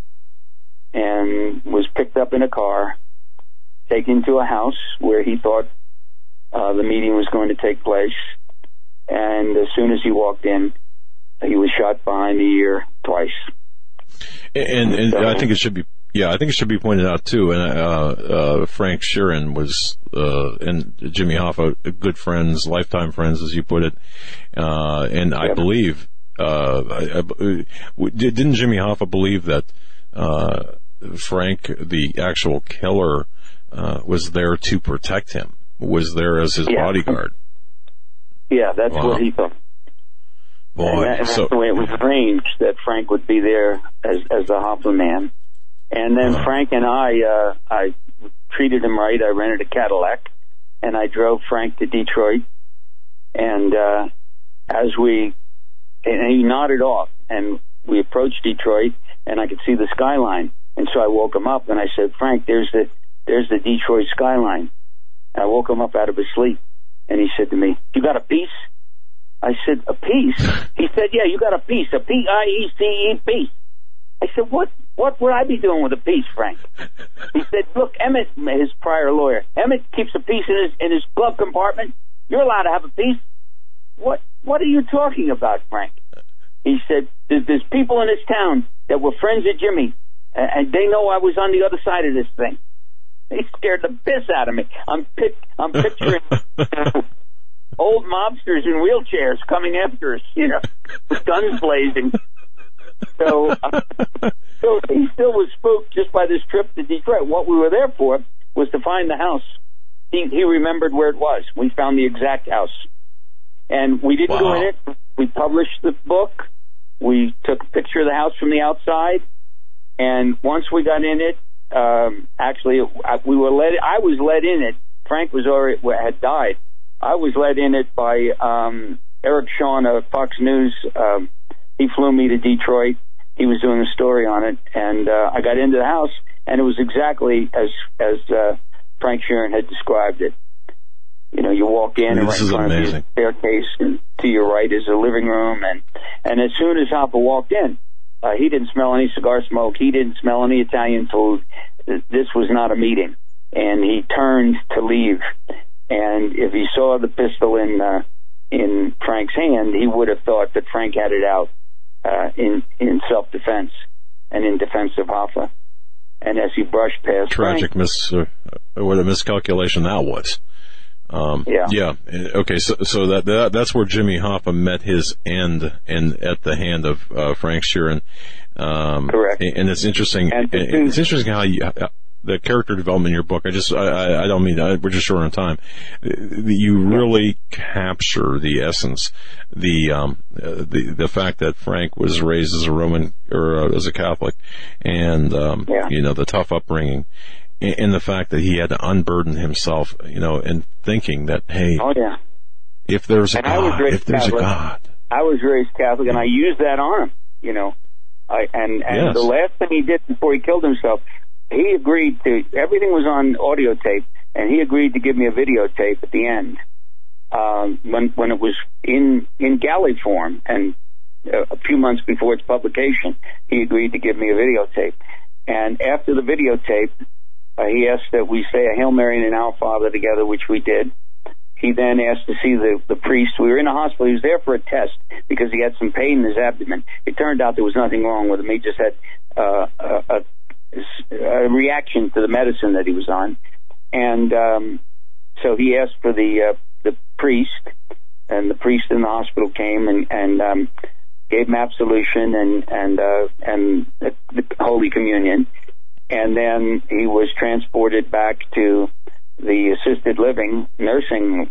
and was picked up in a car, taken to a house where he thought uh, the meeting was going to take place. And as soon as he walked in, he was shot behind the ear twice. And, and so, I think it should be yeah, I think it should be pointed out too. And uh, uh, Frank Sheeran was uh, and Jimmy Hoffa, good friends, lifetime friends, as you put it. Uh, and I believe, uh, I, I, didn't Jimmy Hoffa believe that uh, Frank, the actual killer, was there to protect him? Was there as his yeah. bodyguard? Yeah, that's wow. what he thought. Boy, and, that, and so, that's the way it was arranged that Frank would be there as as the Hoffa man. And then Frank and I, uh, I treated him right. I rented a Cadillac and I drove Frank to Detroit. And, uh, as we, and he nodded off and we approached Detroit and I could see the skyline. And so I woke him up and I said, Frank, there's the, there's the Detroit skyline. And I woke him up out of his sleep and he said to me, you got a piece? I said, a piece? He said, yeah, you got a piece, a P-I-E-C-E piece. I said, what, what would I be doing with a piece, Frank? He said, look, Emmett, his prior lawyer, Emmett keeps a piece in his, in his glove compartment. You're allowed to have a piece. What, what are you talking about, Frank? He said, there's, there's people in this town that were friends of Jimmy, and they know I was on the other side of this thing. They scared the piss out of me. I'm pic- I'm picturing [LAUGHS] old mobsters in wheelchairs coming after us, you know, with guns blazing. So, uh, so he still was spooked just by this trip to Detroit. What we were there for was to find the house. He, he remembered where it was. We found the exact house. And we didn't wow. go in it. We published the book. We took a picture of the house from the outside. And once we got in it, um, actually, we were led, I was led in it. Frank was already, had died. I was led in it by, um, Eric Shawn of Fox News, um, he flew me to Detroit. He was doing a story on it, and uh, I got into the house, and it was exactly as as uh, Frank Sheeran had described it. You know, you walk in, and right in front amazing. of you staircase, and to your right is a living room, and and as soon as Hoffa walked in, uh, he didn't smell any cigar smoke. He didn't smell any Italian food. This was not a meeting, and he turned to leave. And if he saw the pistol in uh, in Frank's hand, he would have thought that Frank had it out uh, in in self defense and in defense of Hoffa. And as he brushed past, tragic Frank, mis uh, what a miscalculation that was. Um, yeah. Yeah. Okay. So, so that, that, that's where Jimmy Hoffa met his end and at the hand of, uh, Frank Sheeran. Um, Correct. And it's interesting. And it's interesting how you, the character development in your book. I just, I, I don't mean, I, we're just short on time. You really capture the essence, the, um, the, the fact that Frank was raised as a Roman or uh, as a Catholic and, um, yeah. you know, the tough upbringing and the fact that he had to unburden himself, you know, and thinking that, hey, oh yeah, if there's a and God, if there's Catholic. a God. I was raised Catholic and I used that on him. You know, I and and Yes. the last thing he did before he killed himself, he agreed to everything was on audio tape, and he agreed to give me a videotape at the end um, when when it was in in galley form, and uh, a few months before its publication, he agreed to give me a videotape. And after the videotape, uh, he asked that we say a Hail Mary and an Our Father together, which we did. He then asked to see the, the priest. We were in a hospital. He was there for a test because he had some pain in his abdomen. It turned out there was nothing wrong with him. He just had uh, a, a, a reaction to the medicine that he was on. And um, so he asked for the uh, the priest, and the priest in the hospital came and, and um, gave him absolution and and uh, and the, the Holy Communion, and then he was transported back to the assisted living nursing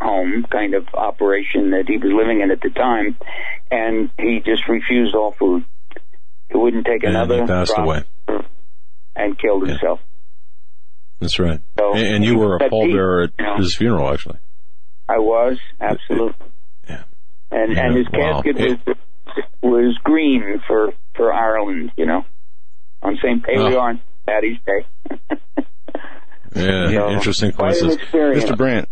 home kind of operation that he was living in at the time, and he just refused all food. He wouldn't take And another he passed away. and killed himself. That's right. So- and, and you were a pallbearer at you know. his funeral, actually. I was absolutely. Yeah. And Yeah, and his wow. casket was was green for for Ireland, you know, on St. Paley Oh. on Patty's Day. Yeah, [LAUGHS] So, interesting quite an coincidence. Mr. Brandt,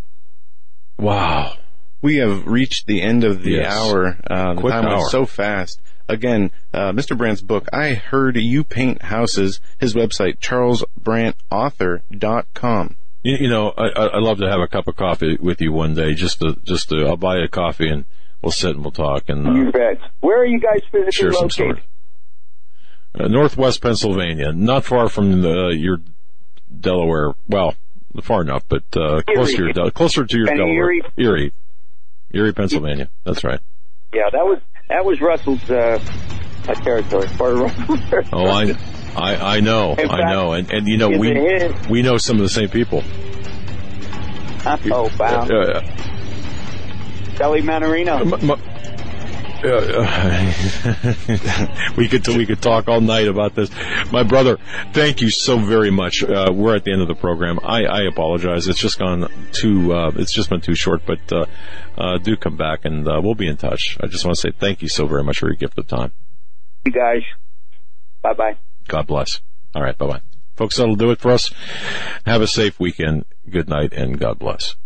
Wow. we have reached the end of the Yes. hour. Uh, the Quick time hour. went so fast. Again, uh, Mr. Brandt's book, I Heard You Paint Houses, his website, charlesbrandtauthor.com. You, you know, I, I- I'd love to have a cup of coffee with you one day. Just to, just to, I'll buy you a coffee and we'll sit and we'll talk and uh, You bet. Where are you guys physically share some located? stories. Uh, Northwest Pennsylvania, not far from the, your Delaware. Well, far enough, but uh, close to your closer to your Delaware. Erie. Erie, Erie, Pennsylvania. That's right. Yeah, that was that was Russell's uh, uh, territory. Part of Russell's. Oh, I, I, I know, In I know, and and you know we we know some of the same people. Oh, wow. Uh, Kelly Mannarino. uh, [LAUGHS] we could we could talk all night about this. My brother, thank you so very much. Uh, we're at the end of the program. I, I apologize. It's just gone too. Uh, it's just been too short. But uh, uh, do come back and uh, we'll be in touch. I just want to say thank you so very much for your gift of time. You guys. Bye bye. God bless. All right. Bye bye, folks. That'll do it for us. Have a safe weekend. Good night and God bless.